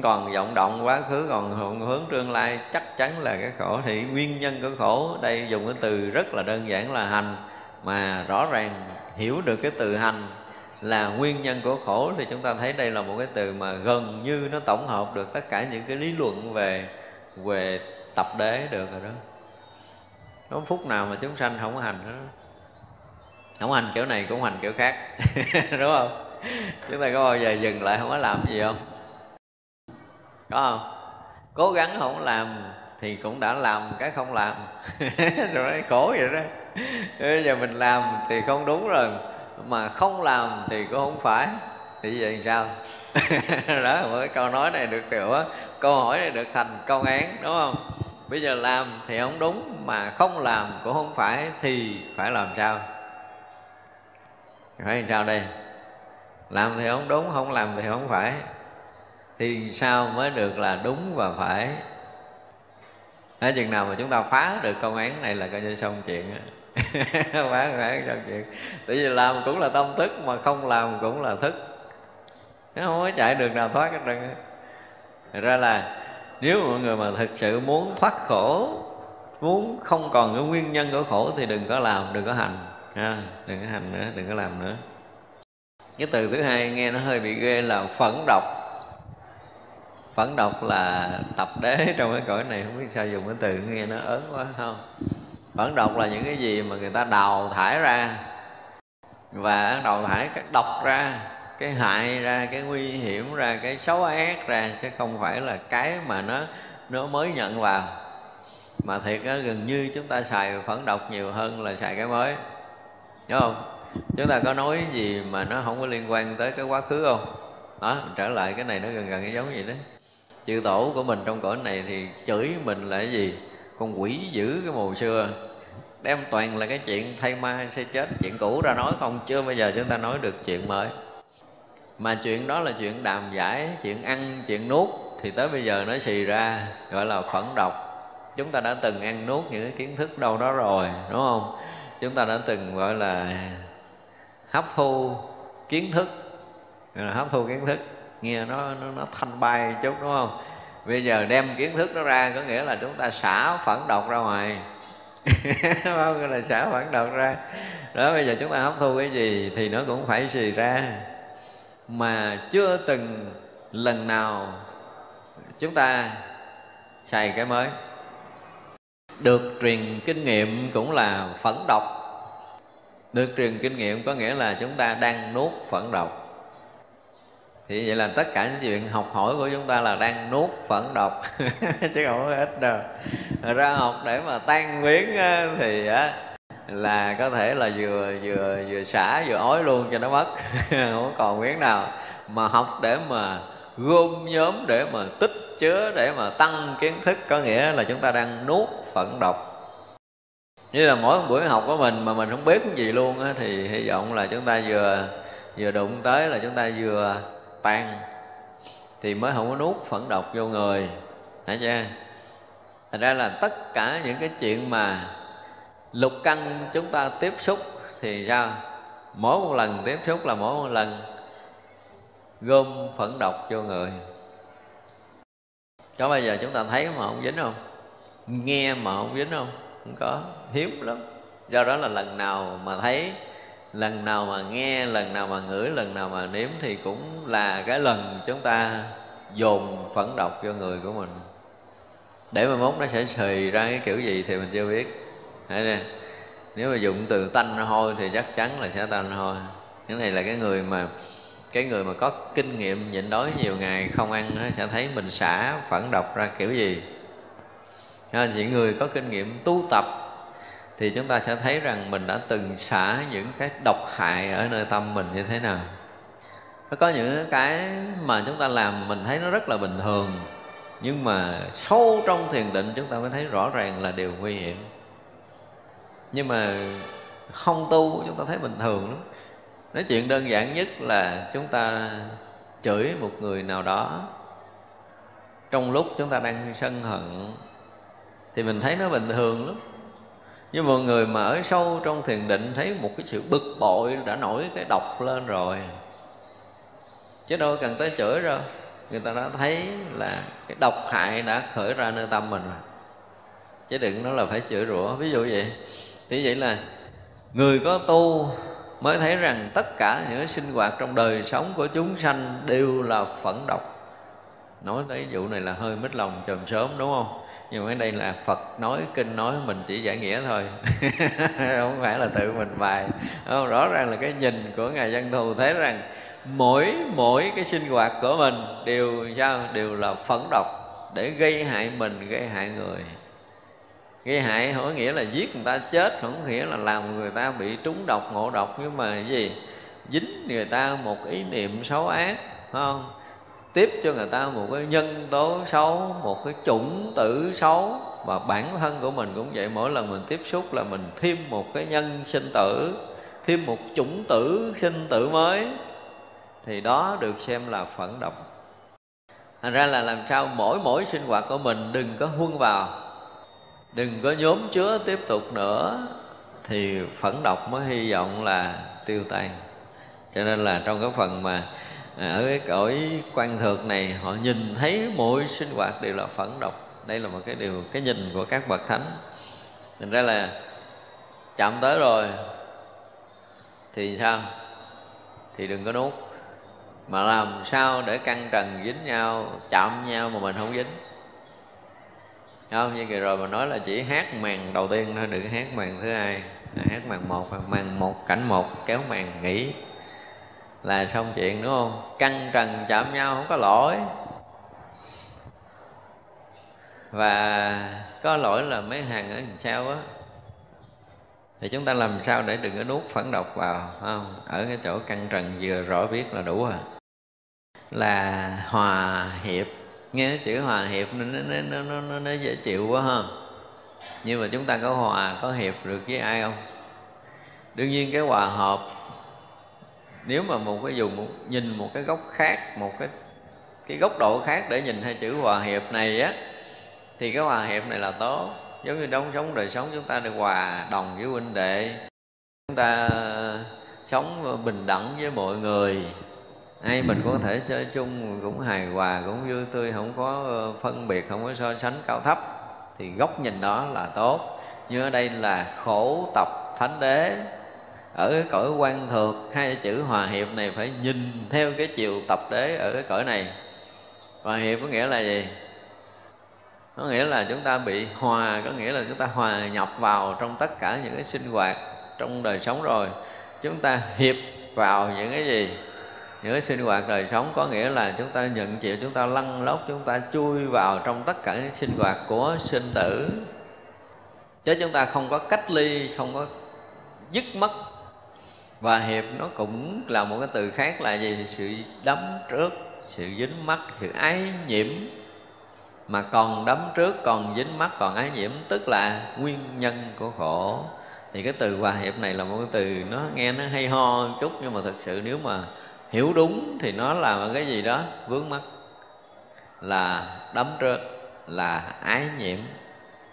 Còn vọng động quá khứ, còn hướng tương lai chắc chắn là cái khổ. Thì nguyên nhân của khổ, đây dùng cái từ rất là đơn giản là hành. Mà rõ ràng hiểu được cái từ hành là nguyên nhân của khổ, thì chúng ta thấy đây là một cái từ mà gần như nó tổng hợp được tất cả những cái lý luận về về tập đế được rồi đó. Có phút nào mà chúng sanh không có hành đó. Không hành kiểu này cũng hành kiểu khác, đúng không? Chúng ta có bao giờ dừng lại không có làm gì không? Có không? Cố gắng không làm thì cũng đã làm cái không làm. Rồi đấy khổ vậy đó. Bây giờ mình làm thì không đúng rồi mà không làm thì cũng không phải. Thì vậy sao? Đó, một cái câu nói này được hiểu câu hỏi này được thành câu án, đúng không? Bây giờ làm thì không đúng, mà không làm cũng không phải, thì phải làm sao? Phải làm sao đây? Làm thì không đúng, không làm thì không phải. Thì sao mới được là đúng và phải? Thế chừng nào mà chúng ta phá được công án này là coi như xong chuyện đó công án xong chuyện tại vì làm cũng là tâm thức mà không làm cũng là thức. Nó không có chạy đường nào thoát hết trơn Thật ra là nếu mọi người mà thực sự muốn thoát khổ muốn không còn cái nguyên nhân của khổ thì đừng có làm đừng có hành. Ha, đừng có hành nữa đừng có làm nữa. Cái từ thứ hai nghe nó hơi bị ghê là phẫn độc. Phẫn độc là tập đế trong cái cõi này không biết sao dùng cái từ nghe nó ớn quá không? Phẫn độc là những cái gì mà người ta đào thải ra. Và đào thải cái độc ra, cái hại ra, cái nguy hiểm ra, cái xấu ác ra, chứ không phải là cái mà nó nó mới nhận vào. Mà thiệt á, gần như chúng ta xài phẫn độc nhiều hơn là xài cái mới. Đúng không? Chúng ta có nói gì mà nó không có liên quan tới cái quá khứ không? Đó trở lại cái này nó gần gần cái giống vậy đấy chư tổ của mình trong cõi này thì chửi mình là cái gì? Con quỷ dữ cái mùa xưa. Đem toàn là cái chuyện thay ma sẽ chết chuyện cũ ra nói không chưa bây giờ chúng ta nói được chuyện mới. Mà chuyện đó là chuyện đàm giải chuyện ăn chuyện nuốt thì tới bây giờ nó xì ra gọi là phẫn độc. Chúng ta đã từng ăn nuốt những cái kiến thức đâu đó rồi đúng không? Chúng ta đã từng gọi là hấp thu kiến thức gọi là hấp thu kiến thức. Nghe nó nó, nó thanh bay chút đúng không? Bây giờ đem kiến thức nó ra, có nghĩa là chúng ta xả phẫn độc ra ngoài. Không gọi là xả phẫn độc ra. Đó, bây giờ chúng ta hấp thu cái gì thì nó cũng phải xì ra. Mà chưa từng lần nào chúng ta xài cái mới. Được truyền kinh nghiệm cũng là phẫn độc. Được truyền kinh nghiệm có nghĩa là chúng ta đang nuốt phẫn độc thì vậy là tất cả những chuyện học hỏi của chúng ta là đang nuốt phẫn độc, chứ không có ít đâu. Ra học để mà tan biến thì là có thể là vừa vừa vừa xả, vừa ói luôn cho nó mất, không còn miếng nào. Mà học để mà gom nhóm, để mà tích chứa, để mà tăng kiến thức, có nghĩa là chúng ta đang nuốt phẫn độc. Như là mỗi một buổi học của mình mà mình không biết cái gì luôn á, thì hy vọng là chúng ta vừa vừa đụng tới, là chúng ta vừa tan. Thì mới không có nuốt phẫn độc vô người. Hả chưa thành ra là tất cả những cái chuyện mà lục căn chúng ta tiếp xúc thì sao? Mỗi một lần tiếp xúc là mỗi một lần gom phẫn độc vô người. Có bao giờ chúng ta thấy mà không dính không? Nghe mà không dính không? Không có. Hiếm lắm. Do đó là lần nào mà thấy lần nào mà nghe, lần nào mà ngửi, lần nào mà nếm thì cũng là cái lần chúng ta dồn phẫn độc cho người của mình. Để mà mốt nó sẽ xì ra cái kiểu gì thì mình chưa biết. Thấy nè? Nếu mà dụng từ tanh hôi thì chắc chắn là sẽ tanh hôi. Cái này là cái người mà, cái người mà có kinh nghiệm nhịn đói nhiều ngày không ăn nó sẽ thấy mình xả phẫn độc ra kiểu gì. Những người có kinh nghiệm tu tập thì chúng ta sẽ thấy rằng mình đã từng xả những cái độc hại ở nơi tâm mình như thế nào. Nó có những cái mà chúng ta làm mình thấy nó rất là bình thường, nhưng mà sâu trong thiền định chúng ta mới thấy rõ ràng là điều nguy hiểm. Nhưng mà không tu chúng ta thấy bình thường lắm. Nói chuyện đơn giản nhất là chúng ta chửi một người nào đó, trong lúc chúng ta đang sân hận, thì mình thấy nó bình thường lắm nhưng mà người mà ở sâu trong thiền định thấy một cái sự bực bội đã nổi cái độc lên rồi. Chứ đâu cần tới chửi đâu. Người ta đã thấy là cái độc hại đã khởi ra nơi tâm mình rồi. Chứ đừng nói là phải chửi rủa. Ví dụ vậy, thì vậy là người có tu mới thấy rằng tất cả những sinh hoạt trong đời sống của chúng sanh đều là phẫn độc nói tới vụ này là hơi mít lòng chồm sớm, đúng không? Nhưng mà ở đây là phật nói, kinh nói, mình chỉ giải nghĩa thôi. Không phải là tự mình bài. Không? rõ ràng là cái nhìn của ngài văn thù thấy rằng mỗi mỗi cái sinh hoạt của mình đều sao? Đều là phẫn độc để gây hại mình, gây hại người. Gây hại không có nghĩa là giết người ta chết, không có nghĩa là làm người ta bị trúng độc, ngộ độc, nhưng mà gì? Dính người ta một ý niệm xấu ác không? Tiếp cho người ta một cái nhân tố xấu, một cái chủng tử xấu. Và bản thân của mình cũng vậy, mỗi lần mình tiếp xúc là mình thêm một cái nhân sinh tử, thêm một chủng tử sinh tử mới. Thì đó được xem là phản động. thành ra là làm sao mỗi mỗi sinh hoạt của mình đừng có huân vào, đừng có nhóm chứa tiếp tục nữa, thì phẫn độc mới hy vọng là tiêu tan. Cho nên là trong cái phần mà À, ở cái cõi quan thượng này, họ nhìn thấy mỗi sinh hoạt đều là phẫn độc. Đây là một cái điều, cái nhìn của các bậc thánh. Thành ra là chạm tới rồi thì sao? Thì đừng có nuốt. Mà làm sao để căng trần dính nhau, chạm nhau mà mình không dính? Không? Như kỳ rồi mà nói là chỉ hát màn đầu tiên thôi, đừng hát màn thứ hai. Hát màn một màn một, cảnh một, kéo màn nghỉ là xong chuyện đúng không? Căng trần chạm nhau không có lỗi. Và có lỗi là mấy hàng ở đằng sau á? Thì chúng ta làm sao để đừng có nuốt phản độc vào không? Ở cái chỗ căng trần vừa rõ biết là đủ à là hòa hiệp. Nghe cái chữ hòa hiệp nó nó, nó, nó, nó, nó dễ chịu quá ha. Nhưng mà chúng ta có hòa có hiệp được với ai không? Đương nhiên cái hòa hợp nếu mà một cái dùng một, nhìn một cái góc khác một cái cái góc độ khác để nhìn hai chữ hòa hiệp này á thì cái hòa hiệp này là tốt. Giống như đóng sống đời sống chúng ta được hòa đồng với huynh đệ chúng ta sống bình đẳng với mọi người. Ai mình có thể chơi chung cũng hài hòa cũng vui tươi không có ờ, phân biệt không có so sánh cao thấp thì góc nhìn đó là tốt. Nhưng ở đây là khổ tập thánh đế ở cái cõi quan thuộc, hai chữ hòa hiệp này phải nhìn theo cái chiều tập đế ở cái cõi này. Hòa hiệp có nghĩa là gì? Có nghĩa là chúng ta bị hòa, có nghĩa là chúng ta hòa nhập vào trong tất cả những cái sinh hoạt trong đời sống rồi. Chúng ta hiệp vào những cái gì? Những cái sinh hoạt đời sống, có nghĩa là chúng ta nhận chịu, chúng ta lăn lóc, chúng ta chui vào trong tất cả những sinh hoạt của sinh tử. Chứ chúng ta không có cách ly, không có dứt mất và hiệp nó cũng là một cái từ khác là gì? Sự đấm trước, sự dính mắt sự ái nhiễm. Mà còn đấm trước, còn dính mắt còn ái nhiễm, tức là nguyên nhân của khổ. Thì cái từ hòa hiệp này là một cái từ nó nghe nó hay ho chút, nhưng mà thực sự nếu mà hiểu đúng thì nó là một cái gì đó vướng mắt là đấm trước, là ái nhiễm.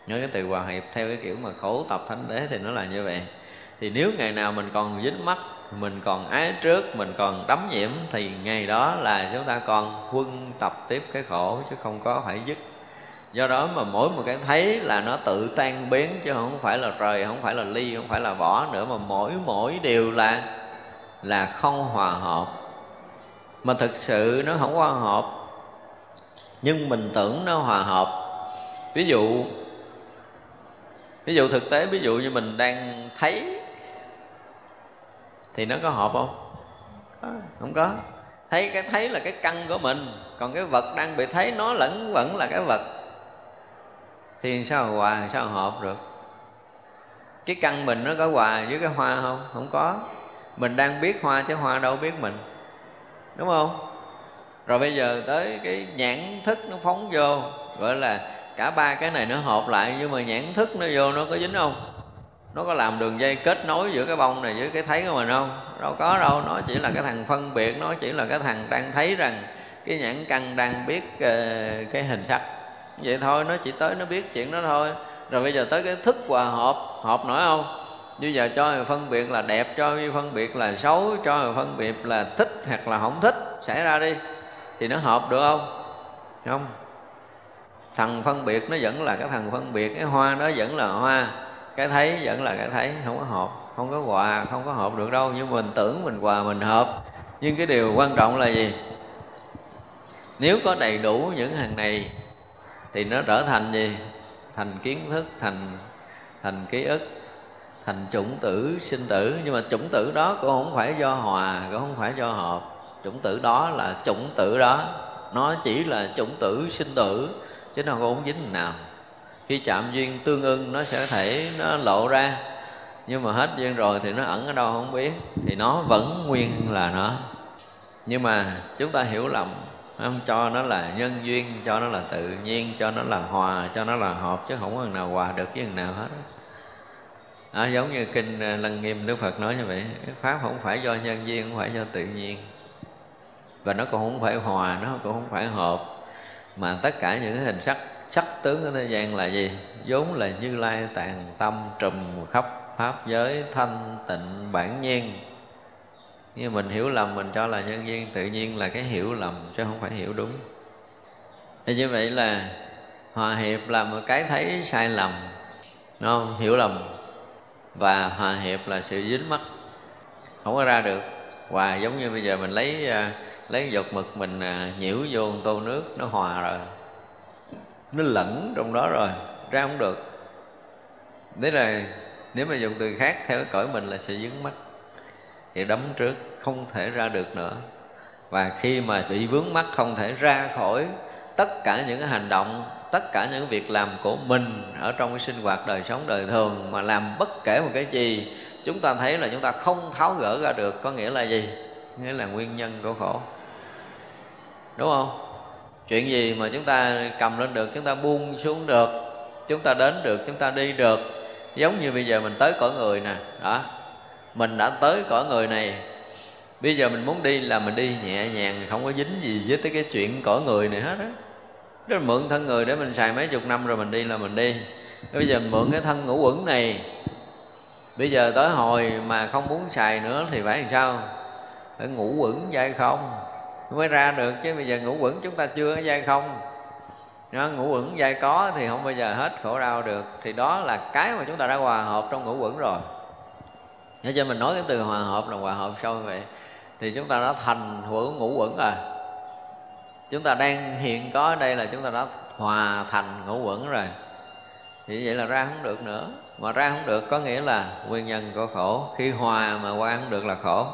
Nhớ cái từ hòa hiệp theo cái kiểu mà khổ tập thánh đế thì nó là như vậy thì nếu ngày nào mình còn dính mắt mình còn ái trước mình còn đắm nhiễm thì ngày đó là chúng ta còn quân tập tiếp cái khổ chứ không có phải dứt. Do đó mà mỗi một cái thấy là nó tự tan biến chứ không phải là rời, không phải là ly không phải là bỏ nữa mà mỗi mỗi điều là là không hòa hợp. Mà thực sự nó không hòa hợp nhưng mình tưởng nó hòa hợp. Ví dụ ví dụ thực tế ví dụ như mình đang thấy thì nó có hợp không? Không có. Thấy cái, thấy là cái căn của mình, còn cái vật đang bị thấy nó lẫn vẫn là cái vật. Thì sao hòa, sao hợp được? Cái căn mình nó có hòa với cái hoa không? Không có. Mình đang biết hoa chứ hoa đâu biết mình. Đúng không? Rồi bây giờ tới cái nhãn thức nó phóng vô, gọi là cả ba cái này nó hợp lại, nhưng mà nhãn thức nó vô nó có dính không? Nó có làm đường dây kết nối giữa cái bông này với cái thấy của mình không? Đâu có đâu, nó chỉ là cái thằng phân biệt, nó chỉ là cái thằng đang thấy rằng cái nhãn căn đang biết ờ, cái hình sắc. Vậy thôi, nó chỉ tới nó biết chuyện đó thôi. Rồi bây giờ tới cái thức hòa hợp hợp nổi không? Bây giờ cho người phân biệt là đẹp, cho người phân biệt là xấu, cho người phân biệt là thích hoặc là không thích, xảy ra đi. Thì nó hợp được không? Không. Thằng phân biệt nó vẫn là cái thằng phân biệt, cái hoa nó vẫn là hoa cái thấy vẫn là cái thấy, không có hợp. Không có hòa, không có hợp được đâu. Nhưng mình tưởng mình hòa, mình hợp. Nhưng cái điều quan trọng là gì? Nếu có đầy đủ những hàng này, thì nó trở thành gì? Thành kiến thức, thành thành ký ức, thành chủng tử, sinh tử. Nhưng mà chủng tử đó cũng không phải do hòa, cũng không phải do hợp. Chủng tử đó là chủng tử đó. Nó chỉ là chủng tử sinh tử, chứ nó không dính nào khi chạm duyên tương ưng nó sẽ thể nó lộ ra. Nhưng mà hết duyên rồi thì nó ẩn ở đâu không biết. Thì nó vẫn nguyên là nó. Nhưng mà chúng ta hiểu lầm. Không cho nó là nhân duyên cho nó là tự nhiên cho nó là hòa cho nó là hợp chứ không có nào hòa được với nào hết. À, giống như kinh à, lăng nghiêm đức phật nói như vậy pháp không phải do nhân duyên không phải do tự nhiên. Và nó cũng không phải hòa nó cũng không phải hợp. Mà tất cả những hình sắc sắc tướng ở thế gian là gì? Vốn là như lai tàn tâm trùm khắp pháp giới thanh tịnh bản nhiên. Như mình hiểu lầm, mình cho là nhân duyên tự nhiên là cái hiểu lầm, chứ không phải hiểu đúng. Thì như vậy là hòa hiệp là một cái thấy sai lầm, đúng không? Hiểu lầm. Và hòa hiệp là sự dính mắt không có ra được. Và giống như bây giờ mình lấy à, lấy giọt mực mình à, nhiễu vô tô nước, nó hòa rồi nó lẫn trong đó rồi, ra không được. Thế là nếu mà dùng từ khác theo cái cõi mình là sẽ dướng mắt. Thì đấm trước, không thể ra được nữa. Và khi mà bị vướng mắt, không thể ra khỏi tất cả những hành động, tất cả những việc làm của mình ở trong cái sinh hoạt đời sống đời thường mà làm bất kể một cái gì, chúng ta thấy là chúng ta không tháo gỡ ra được. Có nghĩa là gì? Nghĩa là nguyên nhân của khổ. Đúng không? Chuyện gì mà chúng ta cầm lên được, chúng ta buông xuống được, chúng ta đến được, chúng ta đi được. Giống như bây giờ mình tới cõi người nè, đó. Mình đã tới cõi người này. Bây giờ mình muốn đi là mình đi nhẹ nhàng, không có dính gì với tới cái chuyện cõi người này hết á. Đó là mượn thân người để mình xài mấy chục năm rồi mình đi là mình đi. Bây giờ mình mượn cái thân ngũ quẩn này. Bây giờ tới hồi mà không muốn xài nữa thì phải làm sao? Phải ngủ quẩn dai không? Mới ra được, chứ bây giờ ngủ quẩn chúng ta chưa có dai không. Nó ngũ quẩn dai có thì không bao giờ hết khổ đau được. Thì đó là cái mà chúng ta đã hòa hợp trong ngũ quẩn rồi. Thế cho mình nói cái từ hòa hợp là hòa hợp sâu vậy, Thì chúng ta đã thành hữu ngũ quẩn rồi. Chúng ta đang hiện có ở đây là chúng ta đã hòa thành ngũ quẩn rồi. Thì vậy là ra không được nữa. Mà ra không được có nghĩa là nguyên nhân của khổ. Khi hòa mà qua không được là khổ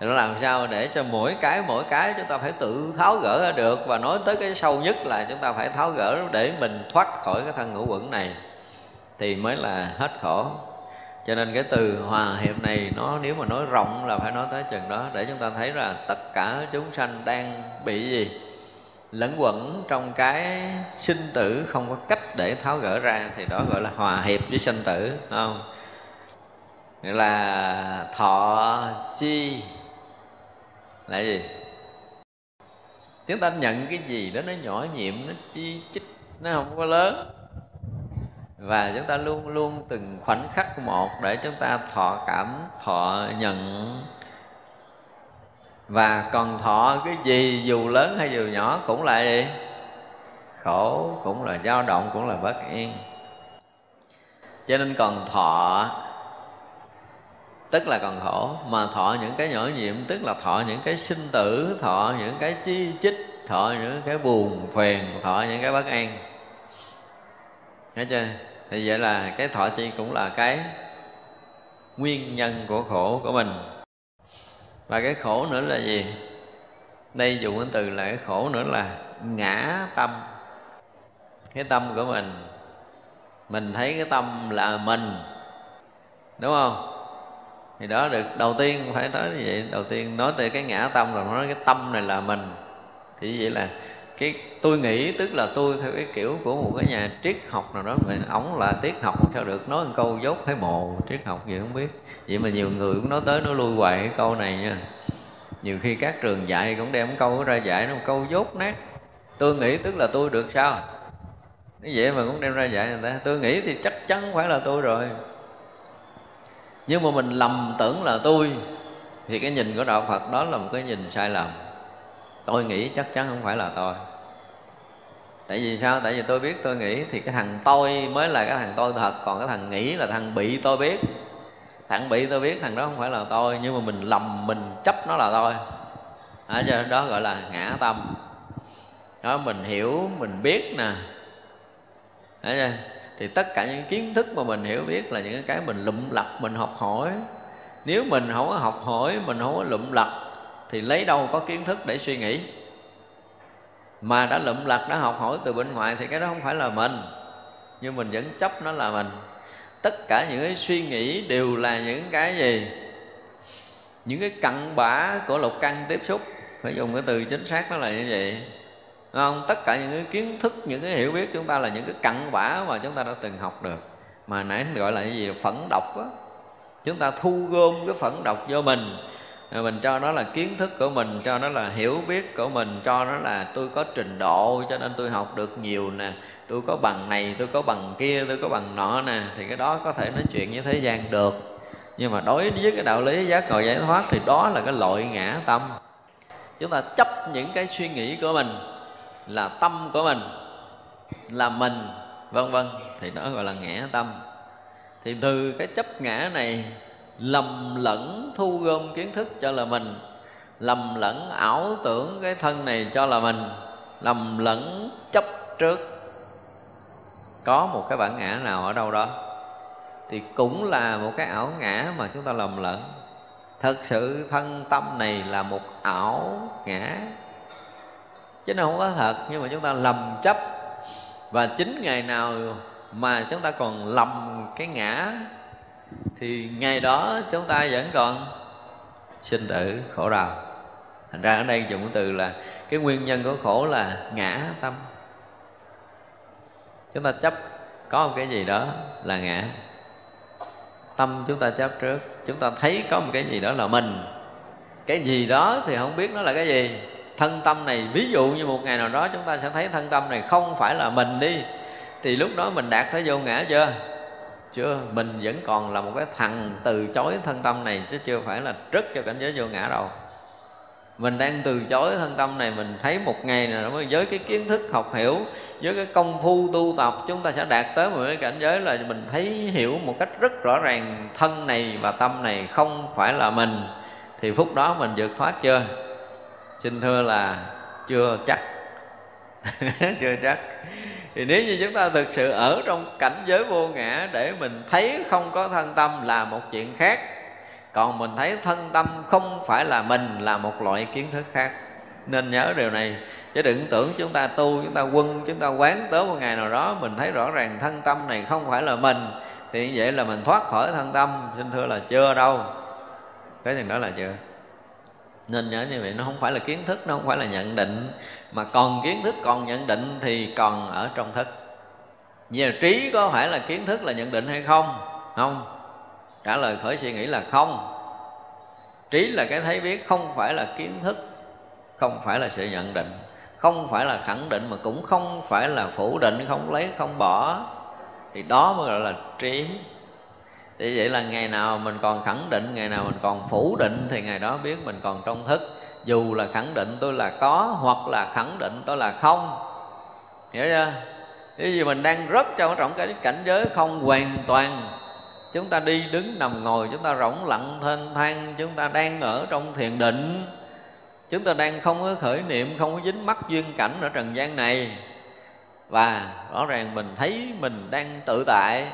thì nó làm sao để cho mỗi cái mỗi cái chúng ta phải tự tháo gỡ ra được và nói tới cái sâu nhất là chúng ta phải tháo gỡ để mình thoát khỏi cái thân ngũ quẩn này thì mới là hết khổ. Cho nên cái từ hòa hiệp này nó nếu mà nói rộng là phải nói tới chừng đó, để chúng ta thấy là tất cả chúng sanh đang bị gì? Lẫn quẩn trong cái sinh tử không có cách để tháo gỡ ra thì đó gọi là hòa hiệp với sinh tử không? Nghĩa là thọ chi là gì? Chúng ta nhận cái gì đó nó nhỏ nhiệm, nó chi chích nó không có lớn. Và chúng ta luôn luôn từng khoảnh khắc một để chúng ta thọ cảm, thọ nhận. Và còn thọ cái gì, dù lớn hay dù nhỏ, cũng là gì? Khổ, cũng là dao động, cũng là bất yên. Cho nên còn thọ tức là còn khổ mà thọ những cái nhỏ nhiệm, tức là thọ những cái sinh tử, thọ những cái chi chích, thọ những cái buồn phiền, thọ những cái bất an. Thấy chưa? Thì vậy là cái thọ chi cũng là cái nguyên nhân của khổ của mình. Và cái khổ nữa là gì? Đây dùng cái từ là cái khổ nữa là ngã tâm. Cái tâm của mình mình thấy cái tâm là mình, đúng không? Thì đó, được, đầu tiên phải nói như vậy. Đầu tiên nói tới cái ngã tâm rồi, nói cái tâm này là mình. Thì vậy là cái, tôi nghĩ tức là tôi theo cái kiểu của một cái nhà triết học nào đó mình ổng là triết học, sao được nói một câu dốt thấy mồ, triết học gì không biết. Vậy mà nhiều người cũng nói tới, nói lui hoài cái câu này nha. Nhiều khi các trường dạy cũng đem câu ra dạy nó một câu dốt nát. Tôi nghĩ tức là tôi được sao? Như vậy mà cũng đem ra dạy người ta. Tôi nghĩ thì chắc chắn phải là tôi rồi nhưng mà mình lầm tưởng là tôi. Thì cái nhìn của đạo phật đó là một cái nhìn sai lầm. Tôi nghĩ chắc chắn không phải là tôi. Tại vì sao? Tại vì tôi biết tôi nghĩ thì cái thằng tôi mới là cái thằng tôi thật. Còn cái thằng nghĩ là thằng bị tôi biết. Thằng bị tôi biết thằng đó không phải là tôi. Nhưng mà mình lầm mình chấp nó là tôi. À, cho đó gọi là ngã tâm. Đó mình hiểu mình biết nè. Đấy chưa? Thì tất cả những kiến thức mà mình hiểu biết là những cái mình lụm lặt, mình học hỏi. Nếu mình không có học hỏi, mình không có lụm lặt, thì lấy đâu có kiến thức để suy nghĩ? Mà đã lụm lặt, đã học hỏi từ bên ngoài thì cái đó không phải là mình. Nhưng mình vẫn chấp nó là mình. Tất cả những cái suy nghĩ đều là những cái gì? Những cái cặn bã của lục căn tiếp xúc. Phải dùng cái từ chính xác nó là như vậy không? Tất cả những cái kiến thức, những cái hiểu biết chúng ta là những cái cặn bã mà chúng ta đã từng học được. Mà nãy gọi là cái gì? Phẫn độc á. Chúng ta thu gom cái phẫn độc vô mình. Mình cho nó là kiến thức của mình, cho nó là hiểu biết của mình, cho nó là tôi có trình độ, cho nên tôi học được nhiều nè. Tôi có bằng này, tôi có bằng kia, tôi có bằng nọ nè. Thì cái đó có thể nói chuyện với thế gian được. Nhưng mà đối với cái đạo lý giác ngộ giải thoát thì đó là cái loại ngã tâm. Chúng ta chấp những cái suy nghĩ của mình là tâm của mình, là mình, vân vân. Thì đó gọi là ngã tâm. Thì từ cái chấp ngã này, lầm lẫn thu gom kiến thức cho là mình, lầm lẫn ảo tưởng cái thân này cho là mình, lầm lẫn chấp trước. Có một cái bản ngã nào ở đâu đó, thì cũng là một cái ảo ngã mà chúng ta lầm lẫn. Thật sự thân tâm này là một ảo ngã chứ nó không có thật, nhưng mà chúng ta lầm chấp. Và chính ngày nào mà chúng ta còn lầm cái ngã, thì ngày đó chúng ta vẫn còn sinh tử khổ đau. Thành ra ở đây dùng cái từ là, cái nguyên nhân của khổ là ngã tâm. Chúng ta chấp, có một cái gì đó là ngã. Tâm chúng ta chấp trước, chúng ta thấy có một cái gì đó là mình. Cái gì đó thì không biết nó là cái gì thân tâm này, ví dụ như một ngày nào đó chúng ta sẽ thấy thân tâm này không phải là mình đi, thì lúc đó mình đạt tới vô ngã chưa? Chưa, mình vẫn còn là một cái thằng từ chối thân tâm này, chứ chưa phải là rất cho cảnh giới vô ngã đâu. Mình đang từ chối thân tâm này, mình thấy một ngày nào đó với cái kiến thức học hiểu, với cái công phu tu tập, chúng ta sẽ đạt tới một cái cảnh giới là mình thấy hiểu một cách rất rõ ràng thân này và tâm này không phải là mình. Thì phút đó mình vượt thoát chưa? Xin thưa là chưa chắc. Chưa chắc. Thì nếu như chúng ta thực sự ở trong cảnh giới vô ngã để mình thấy không có thân tâm là một chuyện khác, còn mình thấy thân tâm không phải là mình là một loại kiến thức khác, nên nhớ điều này. Chứ đừng tưởng chúng ta tu, chúng ta quân, chúng ta quán tới một ngày nào đó mình thấy rõ ràng thân tâm này không phải là mình, thì như vậy là mình thoát khỏi thân tâm. Xin thưa là chưa đâu. Cái chừng đó là chưa nên nhớ như vậy, nó không phải là kiến thức, nó không phải là nhận định. Mà còn kiến thức, còn nhận định thì còn ở trong thức. Giờ trí có phải là kiến thức là nhận định hay không? Không. Trả lời khởi suy nghĩ là không. Trí là cái thấy biết, không phải là kiến thức, Không phải là sự nhận định. Không phải là khẳng định mà cũng không phải là phủ định, Không lấy, không bỏ. Thì đó mới gọi là trí thì vậy là ngày nào mình còn khẳng định, ngày nào mình còn phủ định thì ngày đó biết mình còn trong thức. Dù là khẳng định tôi là có hoặc là khẳng định tôi là không. Hiểu chưa? Thế vì mình đang rất trong trọng cái cảnh giới không hoàn toàn, Chúng ta đi đứng nằm ngồi, Chúng ta rỗng lặng thênh thang, Chúng ta đang ở trong thiền định, Chúng ta đang không có khởi niệm, Không có dính mắc duyên cảnh ở trần gian này. Và rõ ràng mình thấy mình đang tự tại,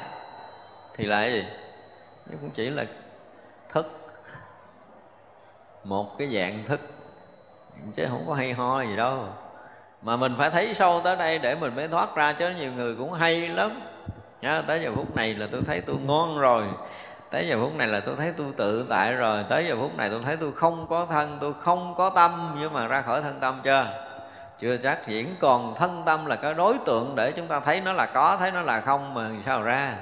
Thì là gì? Nó cũng chỉ là thức. Một cái dạng thức. Chứ không có hay ho gì đâu. Mà mình phải thấy sâu tới đây để mình mới thoát ra chứ nhiều người cũng hay lắm. Nhá, tới giờ phút này là tôi thấy tôi ngon rồi. Tới giờ phút này là tôi thấy tôi tự tại rồi. Tới giờ phút này tôi thấy tôi không có thân tôi không có tâm. Nhưng mà ra khỏi thân tâm chưa? Chưa chắc diễn. Còn thân tâm là cái đối tượng để chúng ta thấy nó là có thấy nó là không mà sao ra?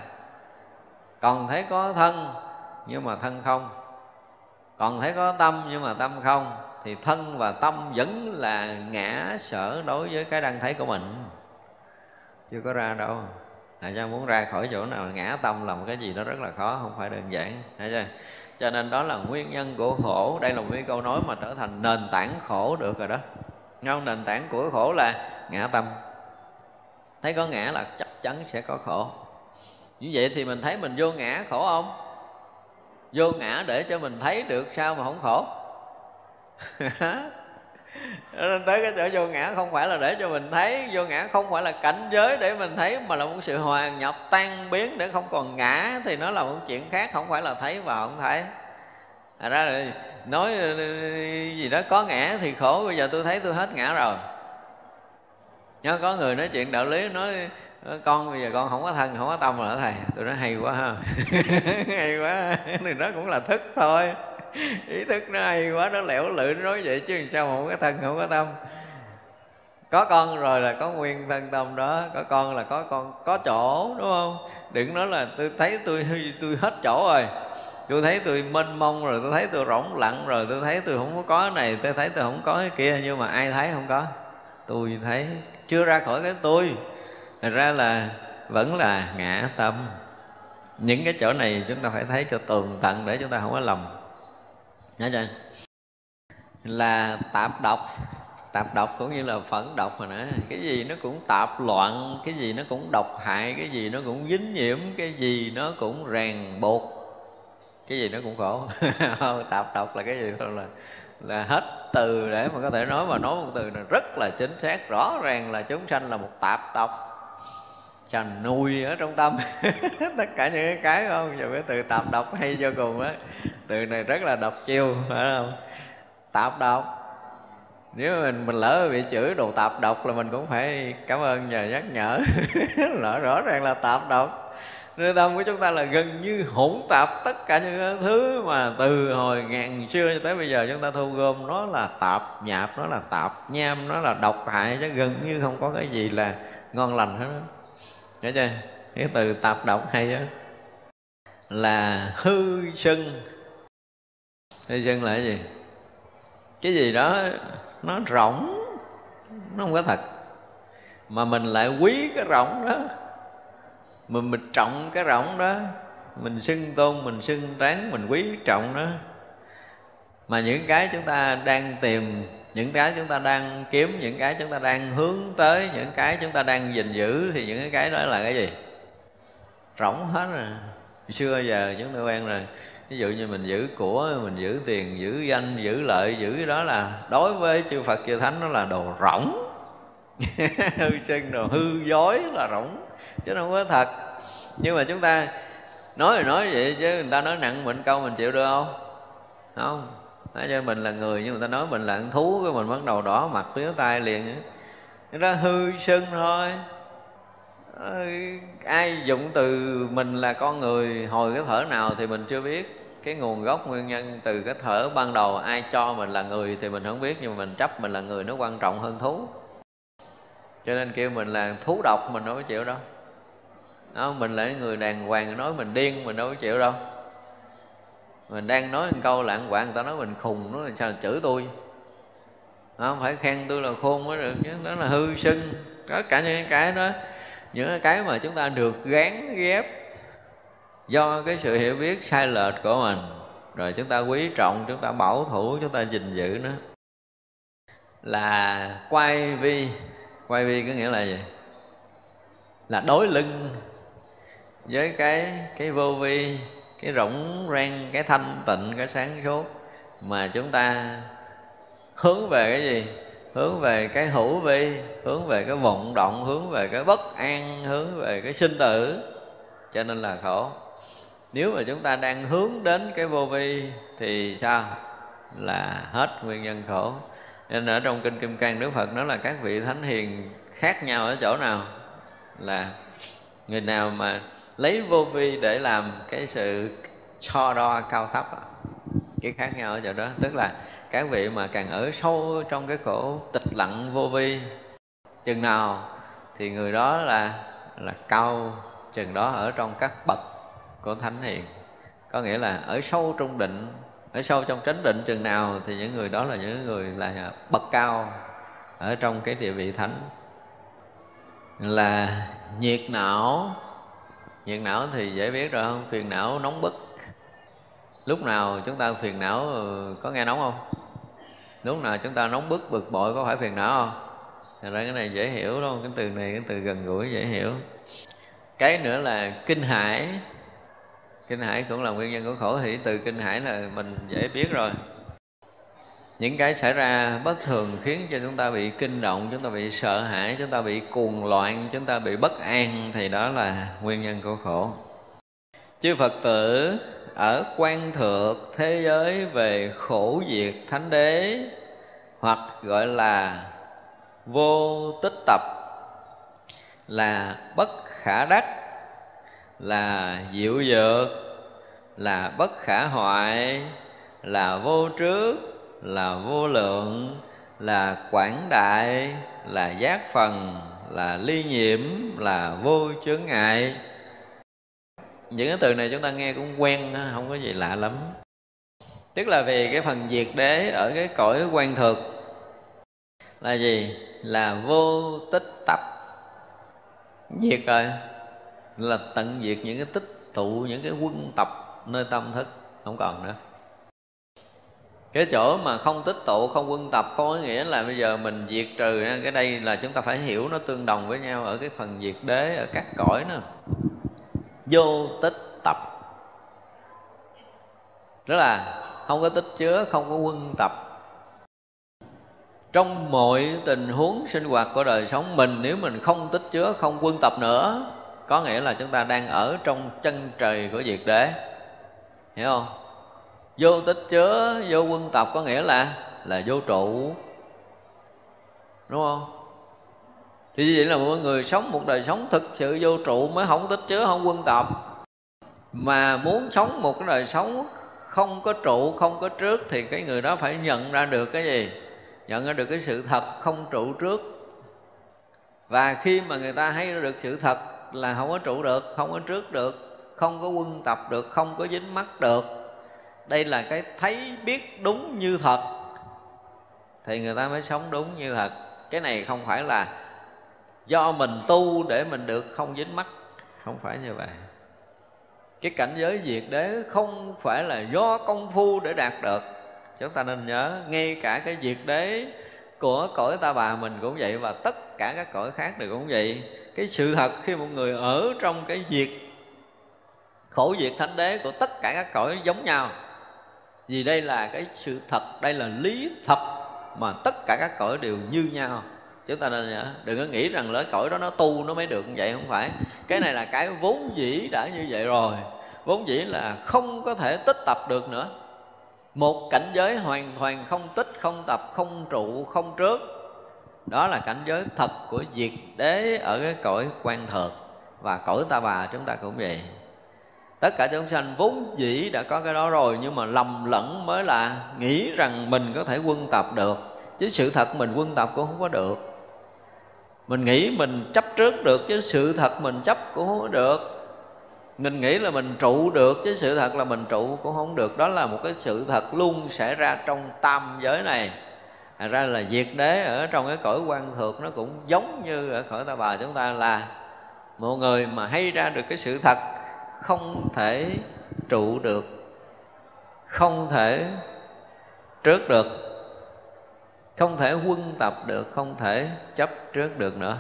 Còn thấy có thân, nhưng mà thân không. Còn thấy có tâm, nhưng mà tâm không. Thì thân và tâm vẫn là ngã sở đối với cái đang thấy của mình. Chưa có ra đâu. Tại cho muốn ra khỏi chỗ nào, ngã tâm là một cái gì đó rất là khó, không phải đơn giản. Chưa cho nên đó là nguyên nhân của khổ. Đây là một cái câu nói mà trở thành nền tảng khổ được rồi đó. Không? Nền tảng của khổ là ngã tâm. Thấy có ngã là chắc chắn sẽ có khổ như vậy thì mình thấy mình vô ngã khổ không? Vô ngã để cho mình thấy được sao mà không khổ? Nên tới cái chỗ vô ngã không phải là để cho mình thấy, vô ngã không phải là cảnh giới để mình thấy, mà là một sự hoàn nhập, tan biến để không còn ngã thì nó là một chuyện khác, không phải là thấy và không thấy. À ra là nói gì đó có ngã thì khổ, bây giờ tôi thấy tôi hết ngã rồi. Nhớ có người nói chuyện đạo lý, nói Ờ, con bây giờ con không có thân, không có tâm rồi thầy. Tôi nói hay quá ha. Hay quá. Thì nó cũng là thức thôi. Ý thức nó hay quá, nó lẻo lưỡi nó nói vậy chứ sao mà không có thân, không có tâm có con rồi là có nguyên thân tâm đó. Có con là có con, có chỗ, đúng không? Đừng nói là tôi thấy tôi tôi hết chỗ rồi. Tôi thấy tôi mênh mông rồi, tôi thấy tôi rỗng lặng rồi, tôi thấy tôi không có có cái này, tôi thấy tôi không có cái kia, nhưng mà ai thấy không có? Tôi thấy chưa ra khỏi cái tôi. Thật ra là vẫn là ngã tâm. Những cái chỗ này chúng ta phải thấy cho tường tận để chúng ta không có lầm. Nhớ chưa? Là tạp độc. Tạp độc cũng như là phẫn độc mà nữa. Cái gì nó cũng tạp loạn, Cái gì nó cũng độc hại, Cái gì nó cũng dính nhiễm, Cái gì nó cũng ràng buộc. Cái gì nó cũng khổ. Tạp độc là cái gì thôi là là hết từ để mà có thể nói mà nói một từ là rất là chính xác. Rõ ràng là chúng sanh là một tạp độc cho nuôi ở trong tâm. Tất cả những cái cái không? Giờ cái từ tạp độc hay vô cùng á. Từ này rất là độc chiêu, phải không? Tạp độc. Nếu mình mình lỡ bị chửi đồ tạp độc là mình cũng phải cảm ơn nhờ nhắc nhở. Lỡ rõ ràng là tạp độc. Nơi tâm của chúng ta là gần như hỗn tạp tất cả những thứ mà từ hồi ngàn xưa cho tới bây giờ chúng ta thu gom. Nó là tạp nhạp, nó là tạp nham, nó là độc hại, chứ gần như không có cái gì là ngon lành hết đó nhớ chưa? Cái từ tạp động hay đó là hư sân hư sân là cái gì? Cái gì đó, nó rỗng. Nó không có thật. Mà mình lại quý cái rỗng đó. Mình mình trọng cái rỗng đó. Mình xưng tôn, mình xưng tráng, mình quý trọng đó mà những cái chúng ta đang tìm những cái chúng ta đang kiếm, những cái chúng ta đang hướng tới, những cái chúng ta đang gìn giữ, thì những cái đó là cái gì? Rỗng hết rồi. Xưa giờ chúng ta quen rồi. Ví dụ như mình giữ của, mình giữ tiền, giữ danh, giữ lợi, giữ cái đó là đối với chư phật, chư thánh nó là đồ rỗng. Hư sinh đồ, hư dối là rỗng. Chứ không có thật. Nhưng mà chúng ta nói thì nói vậy chứ, người ta nói nặng mình, câu mình chịu được không? Không nói cho mình là người nhưng người ta nói mình là ăn thú cái mình bắt đầu đỏ mặt tía tay liền. Nó hư sưng thôi. Ai dụng từ mình là con người hồi cái thở nào thì mình chưa biết. Cái nguồn gốc nguyên nhân từ cái thở ban đầu ai cho mình là người thì mình không biết nhưng mà mình chấp mình là người nó quan trọng hơn thú. Cho nên kêu mình là thú độc mình đâu có chịu đâu. Đó, mình là người đàng hoàng nói mình điên mình đâu có chịu đâu mình đang nói một câu lạng quạng người ta nói mình khùng, nó là sao, chửi tôi? Không phải khen tôi là khôn mới được chứ, đó là hư sưng tất cả những cái đó, những cái mà chúng ta được gán ghép do cái sự hiểu biết sai lệch của mình. Rồi chúng ta quý trọng, chúng ta bảo thủ, chúng ta gìn giữ nó. Là quay vi. Quay vi có nghĩa là gì? Là đối lưng với cái cái vô vi cái rỗng rang, cái thanh tịnh, cái sáng suốt. Mà chúng ta hướng về cái gì? Hướng về cái hữu vi, hướng về cái vọng động, hướng về cái bất an, hướng về cái sinh tử. Cho nên là khổ. Nếu mà chúng ta đang hướng đến cái vô vi thì sao? Là hết nguyên nhân khổ. Nên ở trong kinh kim cang đức phật nói là các vị thánh hiền khác nhau ở chỗ nào? Là người nào mà lấy vô vi để làm cái sự so đo cao thấp cái khác nhau ở chỗ đó. Tức là các vị mà càng ở sâu trong cái khổ tịch lặng vô vi, chừng nào thì người đó là là cao, chừng đó ở trong các bậc của thánh hiền. Có nghĩa là ở sâu trong định, ở sâu trong chánh định chừng nào thì những người đó là những người là bậc cao ở trong cái địa vị thánh. Là nhiệt não nhiệt não thì dễ biết rồi không? Phiền não nóng bức. Lúc nào chúng ta phiền não ừ, có nghe nóng không? Lúc nào chúng ta nóng bức, bực bội, có phải phiền não không? Thật ra cái này dễ hiểu, đúng không? Cái từ này, cái từ gần gũi dễ hiểu. Cái nữa là kinh hải Kinh hải cũng là nguyên nhân của khổ. Thì từ kinh hải là mình dễ biết rồi những cái xảy ra bất thường khiến cho chúng ta bị kinh động, chúng ta bị sợ hãi, chúng ta bị cuồng loạn, chúng ta bị bất an thì đó là nguyên nhân của khổ. Chư phật tử ở quan thượng thế giới về khổ diệt thánh đế, hoặc gọi là vô tích tập, là bất khả đắc, là diệu dược, là bất khả hoại, là vô trước là vô lượng, là quảng đại, là giác phần, là ly nhiễm, là vô chướng ngại. Những cái từ này chúng ta nghe cũng quen không có gì lạ lắm. Tức là vì cái phần diệt đế ở cái cõi quan thực là gì? Là vô tích tập. Diệt rồi, là tận diệt những cái tích tụ, những cái quân tập nơi tâm thức, không còn nữa cái chỗ mà không tích tụ, không quân tập không có nghĩa là bây giờ mình diệt trừ cái đây là chúng ta phải hiểu nó tương đồng với nhau ở cái phần diệt đế, ở các cõi nữa. Vô tích tập. Đó là không có tích chứa, không có quân tập. Trong mọi tình huống sinh hoạt của đời sống, mình nếu mình không tích chứa, không quân tập nữa, có nghĩa là chúng ta đang ở trong chân trời của diệt đế. Hiểu không? Vô tích chứa vô quân tập có nghĩa là là vô trụ. Đúng không? Thì như vậy là mọi người sống một đời sống thực sự vô trụ mới không tích chứa không quân tập mà muốn sống một cái đời sống không có trụ, không có trước thì cái người đó phải nhận ra được cái gì? Nhận ra được cái sự thật không trụ trước. Và khi mà người ta thấy được sự thật là không có trụ được, không có trước được, không có quân tập được, không có dính mắt được đây là cái thấy biết đúng như thật. Thì người ta mới sống đúng như thật. Cái này không phải là do mình tu để mình được không dính mắt. Không phải như vậy. Cái cảnh giới diệt đế không phải là do công phu để đạt được. Chúng ta nên nhớ, ngay cả cái diệt đế của cõi ta bà mình cũng vậy và tất cả các cõi khác đều cũng vậy. Cái sự thật khi một người ở trong cái diệt khổ diệt thánh đế của tất cả các cõi giống nhau vì đây là cái sự thật, đây là lý thật mà tất cả các cõi đều như nhau. Chúng ta nên nhớ đừng có nghĩ rằng là cõi đó nó tu nó mới được như vậy, không phải. Cái này là cái vốn dĩ đã như vậy rồi. Vốn dĩ là không có thể tích tập được nữa. Một cảnh giới hoàn toàn không tích, không tập, không trụ, không trước đó là cảnh giới thật của diệt đế ở cái cõi quan thượng. Và cõi ta bà chúng ta cũng vậy tất cả chúng sanh vốn dĩ đã có cái đó rồi, nhưng mà lầm lẫn mới là nghĩ rằng mình có thể quân tập được. Chứ sự thật mình quân tập cũng không có được. Mình nghĩ mình chấp trước được, chứ sự thật mình chấp cũng không có được. Mình nghĩ là mình trụ được, chứ sự thật là mình trụ cũng không được. Đó là một cái sự thật luôn xảy ra trong tam giới này. Thật ra là diệt đế ở trong cái cõi quan thượng nó cũng giống như ở cõi ta bà chúng ta là một người mà hay ra được cái sự thật không thể trụ được, không thể trước được, không thể quân tập được, không thể chấp trước được nữa.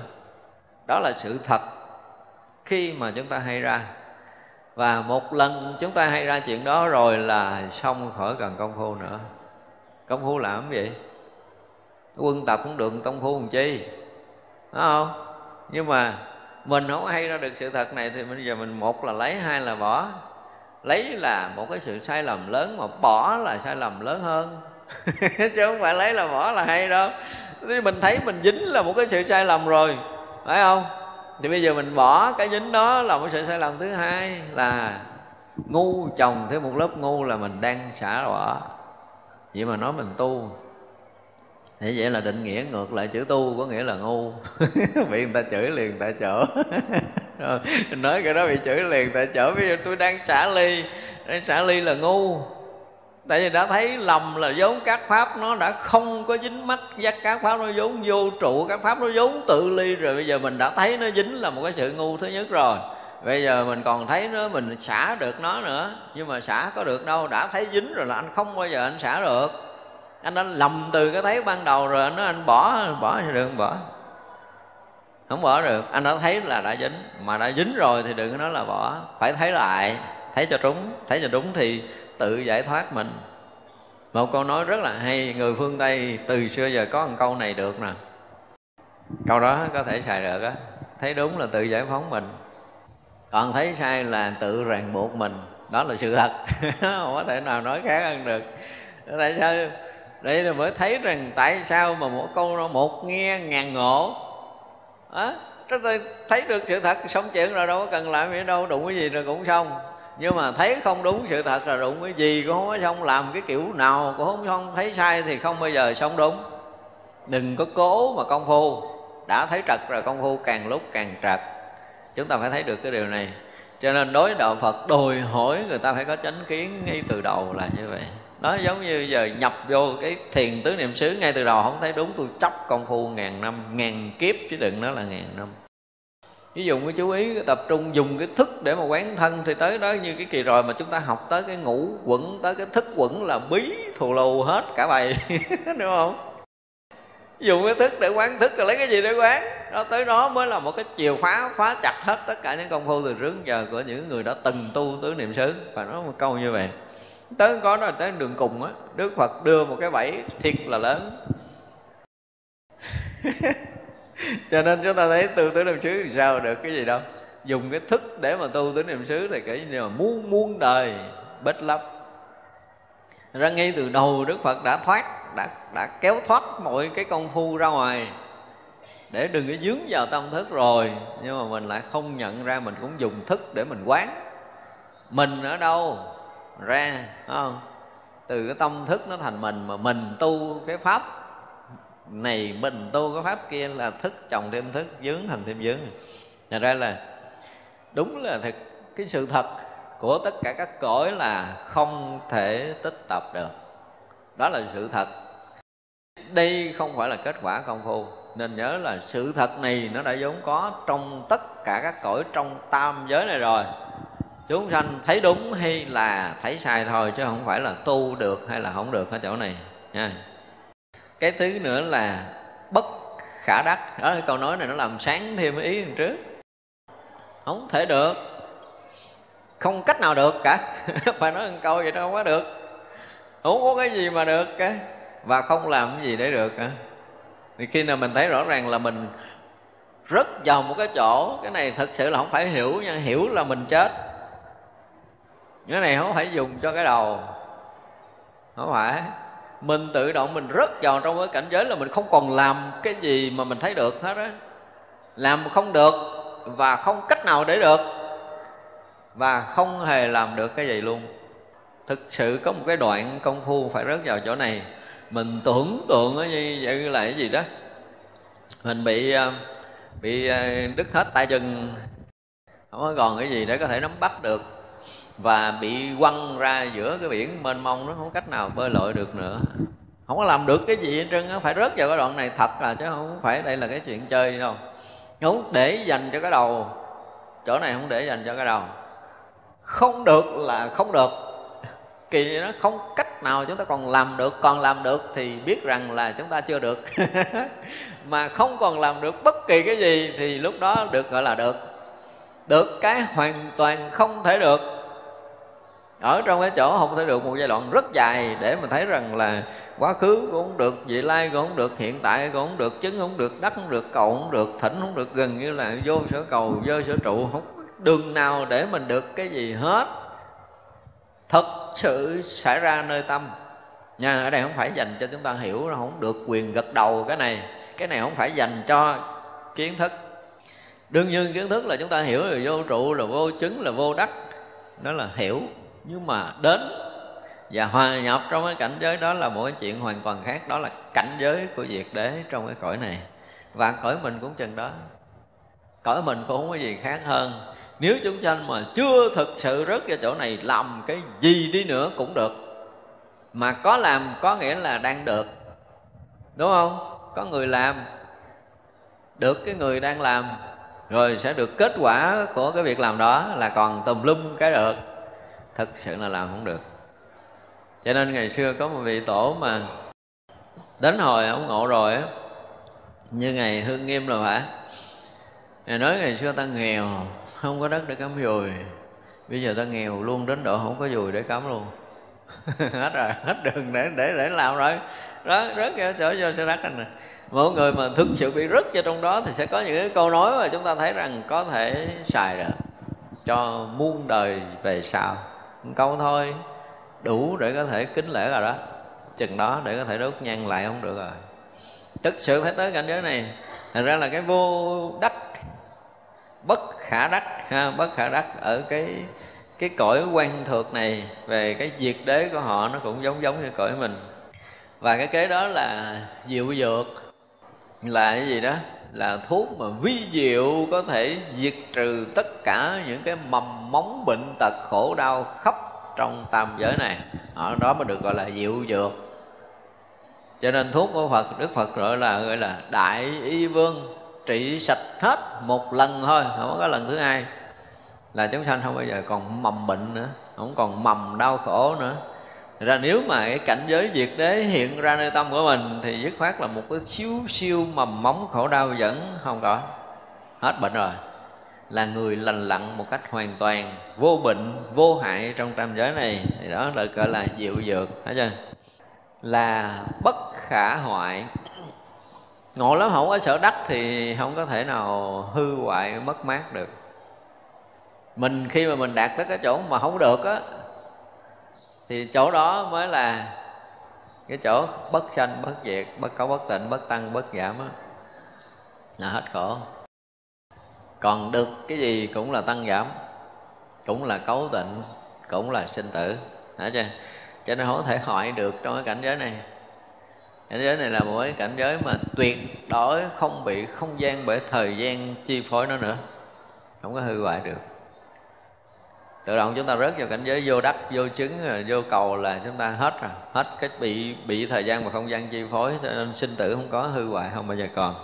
Đó là sự thật khi mà chúng ta hay ra. Và một lần chúng ta hay ra chuyện đó rồi là xong khỏi cần công phu nữa. Công phu làm cái gì? Quân tập cũng được, công phu làm chi? Đúng không? Nhưng mà mình không hay ra được sự thật này thì bây giờ mình một là lấy, hai là bỏ. Lấy là một cái sự sai lầm lớn mà bỏ là sai lầm lớn hơn. Chứ không phải lấy là bỏ là hay đâu. Thì mình thấy mình dính là một cái sự sai lầm rồi, phải không? Thì bây giờ mình bỏ cái dính đó là một sự sai lầm thứ hai là ngu chồng thêm một lớp ngu là mình đang xả bỏ. Vậy mà nói mình tu thế vậy là định nghĩa ngược lại chữ tu, có nghĩa là ngu. Bị người ta chửi liền tại chỗ. Nói cái đó bị chửi liền tại chỗ. Bây giờ tôi đang xả ly, đang xả ly là ngu. Tại vì đã thấy lầm là vốn các pháp nó đã không có dính mắt dắt các pháp, nó vốn vô trụ, các pháp nó vốn tự ly rồi. Bây giờ mình đã thấy nó dính là một cái sự ngu thứ nhất rồi. Bây giờ mình còn thấy nó, mình xả được nó nữa. Nhưng mà xả có được đâu, đã thấy dính rồi là anh không bao giờ anh xả được anh đã lầm từ cái thấy ban đầu rồi, anh nói anh bỏ bỏ thì đừng bỏ. Không bỏ được. Anh đã thấy là đã dính. Mà đã dính rồi thì đừng có nói là bỏ. Phải thấy lại. Thấy cho đúng thấy cho đúng thì tự giải thoát mình. Một câu nói rất là hay. Người phương tây từ xưa giờ có một câu này được nè. Câu đó có thể xài được á. Thấy đúng là tự giải phóng mình. Còn thấy sai là tự ràng buộc mình. Đó là sự thật. Không có thể nào nói khác hơn được. Tại sao? Đây là mới thấy rằng tại sao mà mỗi câu một nghe ngàn ngộ. Á thấy được sự thật xong chuyện rồi, đâu có cần làm gì đâu, đụng cái gì rồi cũng xong. Nhưng mà thấy không đúng sự thật là đụng cái gì cũng không có xong, làm cái kiểu nào cũng không xong, thấy sai thì không bao giờ xong đúng. Đừng có cố mà công phu. Đã thấy trật rồi công phu càng lúc càng trật. Chúng ta phải thấy được cái điều này. Cho nên đối đạo phật đòi hỏi người ta phải có chánh kiến ngay từ đầu là như vậy nó giống như giờ nhập vô cái thiền tứ niệm xứ ngay từ đầu, không thấy đúng, tôi chấp công phu ngàn năm, ngàn kiếp, chứ đừng nói là ngàn năm. Ví dụ cái chú ý cái tập trung dùng cái thức để mà quán thân, thì tới đó như cái kỳ rồi mà chúng ta học tới cái ngũ quẩn, tới cái thức quẩn là bí thù lù hết cả bài, đúng không? Dùng cái thức để quán thức rồi lấy cái gì để quán? Đó, tới đó mới là một cái chiều phá phá chặt hết tất cả những công phu từ trước giờ của những người đã từng tu tứ niệm xứ. Và nói một câu như vậy tới có đó là tới đường cùng á, đức phật đưa một cái bẫy thiệt là lớn. Cho nên chúng ta thấy tu tứ niệm xứ thì sao được cái gì đâu. Dùng cái thức để mà tu tứ niệm xứ thì cái như là muôn muôn đời, bết lấp. Ra ngay từ đầu đức phật đã thoát, đã đã kéo thoát mọi cái công phu ra ngoài. Để đừng có dướng vào tâm thức rồi, nhưng mà mình lại không nhận ra mình cũng dùng thức để mình quán. Mình ở đâu? Ra không? Từ cái tâm thức nó thành mình mà mình tu cái pháp này, mình tu cái pháp kia là thức chồng thêm thức, dướng thành thêm dướng. Thành ra là đúng là thật cái sự thật của tất cả các cõi là không thể tích tập được. Đó là sự thật. Đây không phải là kết quả công phu. Nên nhớ là sự thật này nó đã vốn có trong tất cả các cõi trong tam giới này rồi chúng sanh thấy đúng hay là thấy sai thôi, chứ không phải là tu được hay là không được ở chỗ này. Nha. Cái thứ nữa là bất khả đắc. Đó, cái câu nói này nó làm sáng thêm ý hơn trước. Không thể được. Không cách nào được cả. Phải nói một câu vậy đó không có được. Không có cái gì mà được cả. Và không làm cái gì để được cả. Thì khi nào mình thấy rõ ràng là mình rất vào một cái chỗ, cái này thật sự là không phải hiểu nha. Hiểu là mình chết cái này không phải dùng cho cái đầu. Không phải. Mình tự động mình rớt vào trong cái cảnh giới là mình không còn làm cái gì mà mình thấy được hết á. Làm không được và không cách nào để được. Và không hề làm được cái gì luôn. Thực sự có một cái đoạn công phu phải rớt vào chỗ này. Mình tưởng tượng như vậy là cái gì đó. Mình bị ờ, bị ờ, đứt hết tay chân. Không có còn cái gì để có thể nắm bắt được và bị quăng ra giữa cái biển, mênh mông nó không cách nào bơi lội được nữa. Không có làm được cái gì hết trơn á, phải rớt vào cái đoạn này thật là chứ không phải đây là cái chuyện chơi đâu. Không để dành cho cái đầu. Chỗ này không để dành cho cái đầu. Không được là không được. Kỳ nó không cách nào chúng ta còn làm được. Còn làm được thì biết rằng là chúng ta chưa được. Mà không còn làm được bất kỳ cái gì thì lúc đó được gọi là được. Được cái hoàn toàn không thể được ở trong cái chỗ không thể được một giai đoạn rất dài để mình thấy rằng là quá khứ cũng không được, vị lai cũng không được, hiện tại cũng không được chứng không được đắc không được, cầu không được, thỉnh không được, gần như là vô sở cầu, vô sở trụ. Không đường nào để mình được cái gì hết. Thật sự xảy ra nơi tâm. Nha, ở đây không phải dành cho chúng ta hiểu nó không được quyền gật đầu cái này. Cái này không phải dành cho kiến thức. Đương nhiên kiến thức là chúng ta hiểu là vô trụ, là vô chứng là vô đắc đó là hiểu nhưng mà đến và hòa nhập trong cái cảnh giới đó là một cái chuyện hoàn toàn khác. Đó là cảnh giới của diệt đế trong cái cõi này. Và cõi mình cũng chừng đó. Cõi mình cũng không có gì khác hơn. Nếu chúng sanh mà chưa thực sự rớt vào chỗ này, làm cái gì đi nữa cũng được. Mà có làm có nghĩa là đang được. Đúng không? Có người làm, được cái người đang làm, rồi sẽ được kết quả của cái việc làm đó là còn tùm lum cái được thực sự là làm không được. Cho nên ngày xưa có một vị tổ mà đến hồi ông ngộ rồi á, như ngày hương nghiêm rồi phải. Ngài nói ngày xưa ta nghèo, không có đất để cắm dùi. Bây giờ ta nghèo luôn, đến độ không có dùi để cắm luôn. Hết rồi, hết đường để để để làm rồi. Đó rớt ra chỗ cho xe đất này mỗi người mà thực sự bị rớt vào trong đó thì sẽ có những cái câu nói mà chúng ta thấy rằng có thể xài được cho muôn đời về sau một câu thôi. Đủ để có thể kính lễ rồi đó. Chừng đó để có thể đốt nhang lại không được rồi. Thực sự phải tới cảnh giới này. Thành ra là cái vô đắc bất khả đắc ha, bất khả đắc ở cái cái cõi quan thược này về cái diệt đế của họ nó cũng giống giống như cõi mình. Và cái kế đó là diệu dược. Là cái gì đó? Là thuốc mà vi diệu có thể diệt trừ tất cả những cái mầm móng bệnh tật khổ đau khắp trong tam giới này. Ở đó mới được gọi là diệu dược. Cho nên thuốc của Phật, Đức Phật gọi là gọi là đại y vương trị sạch hết một lần thôi, không có lần thứ hai. Là chúng sanh không bao giờ còn mầm bệnh nữa, không còn mầm đau khổ nữa. Thật ra nếu mà cái cảnh giới diệt đế hiện ra nơi tâm của mình thì dứt khoát là một cái siêu siêu mầm móng khổ đau vẫn không có. Hết bệnh rồi. Là người lành lặn một cách hoàn toàn, vô bệnh, vô hại trong tam giới này. Thì đó là gọi là diệu dược, thấy chưa? Là bất khả hoại. Ngộ lắm, không có sở đắc thì không có thể nào hư hoại, mất mát được. Mình khi mà mình đạt tới cái chỗ mà không được á thì chỗ đó mới là cái chỗ bất sanh, bất diệt, bất cấu bất tịnh, bất tăng, bất giảm á. Là hết khổ. Còn được cái gì cũng là tăng giảm, cũng là cấu tịnh, cũng là sinh tử. Hả chưa? Cho nên không thể hỏi được trong cái cảnh giới này. Cảnh giới này là một cái cảnh giới mà tuyệt đối không bị không gian bởi thời gian chi phối nó nữa. Không có hư hoại được tự động chúng ta rớt vào cảnh giới vô đắc vô chứng à, vô cầu là chúng ta hết rồi. Hết cái bị bị thời gian và không gian chi phối cho nên sinh tử không có hư hoại không bao giờ còn.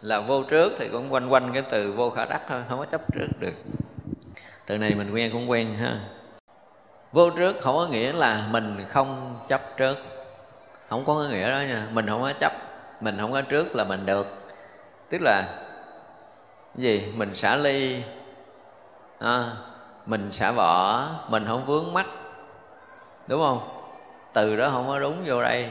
Là vô trước thì cũng quanh quanh cái từ vô khả đắc thôi không có chấp trước được. Từ này mình quen cũng quen ha. Vô trước không có nghĩa là mình không chấp trước. Không có nghĩa đó nha mình không có chấp mình không có trước là mình được. Tức là gì? Mình xả ly à, mình xả bỏ, mình không vướng mắt đúng không? Từ đó không có đúng vô đây.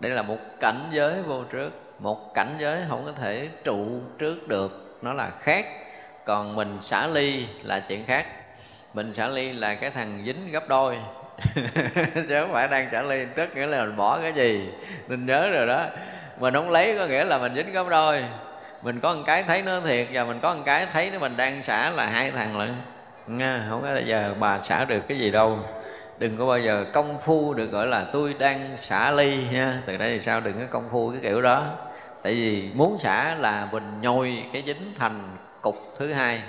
Đây là một cảnh giới vô trước. Một cảnh giới không có thể trụ trước được. Nó là khác. Còn mình xả ly là chuyện khác. Mình xả ly là cái thằng dính gấp đôi. Chứ không phải đang trả ly tức nghĩa là mình bỏ cái gì. Mình nhớ rồi đó. Mình không lấy có nghĩa là mình dính gấp đôi. Mình có một cái thấy nó thiệt và mình có một cái thấy nó mình đang xả là hai thằng lận nha không có bao giờ bà xả được cái gì đâu? Đừng có bao giờ công phu được gọi là tôi đang xả ly nha. Từ đây thì sao đừng có công phu cái kiểu đó. Tại vì muốn xả là mình nhồi cái dính thành cục thứ hai.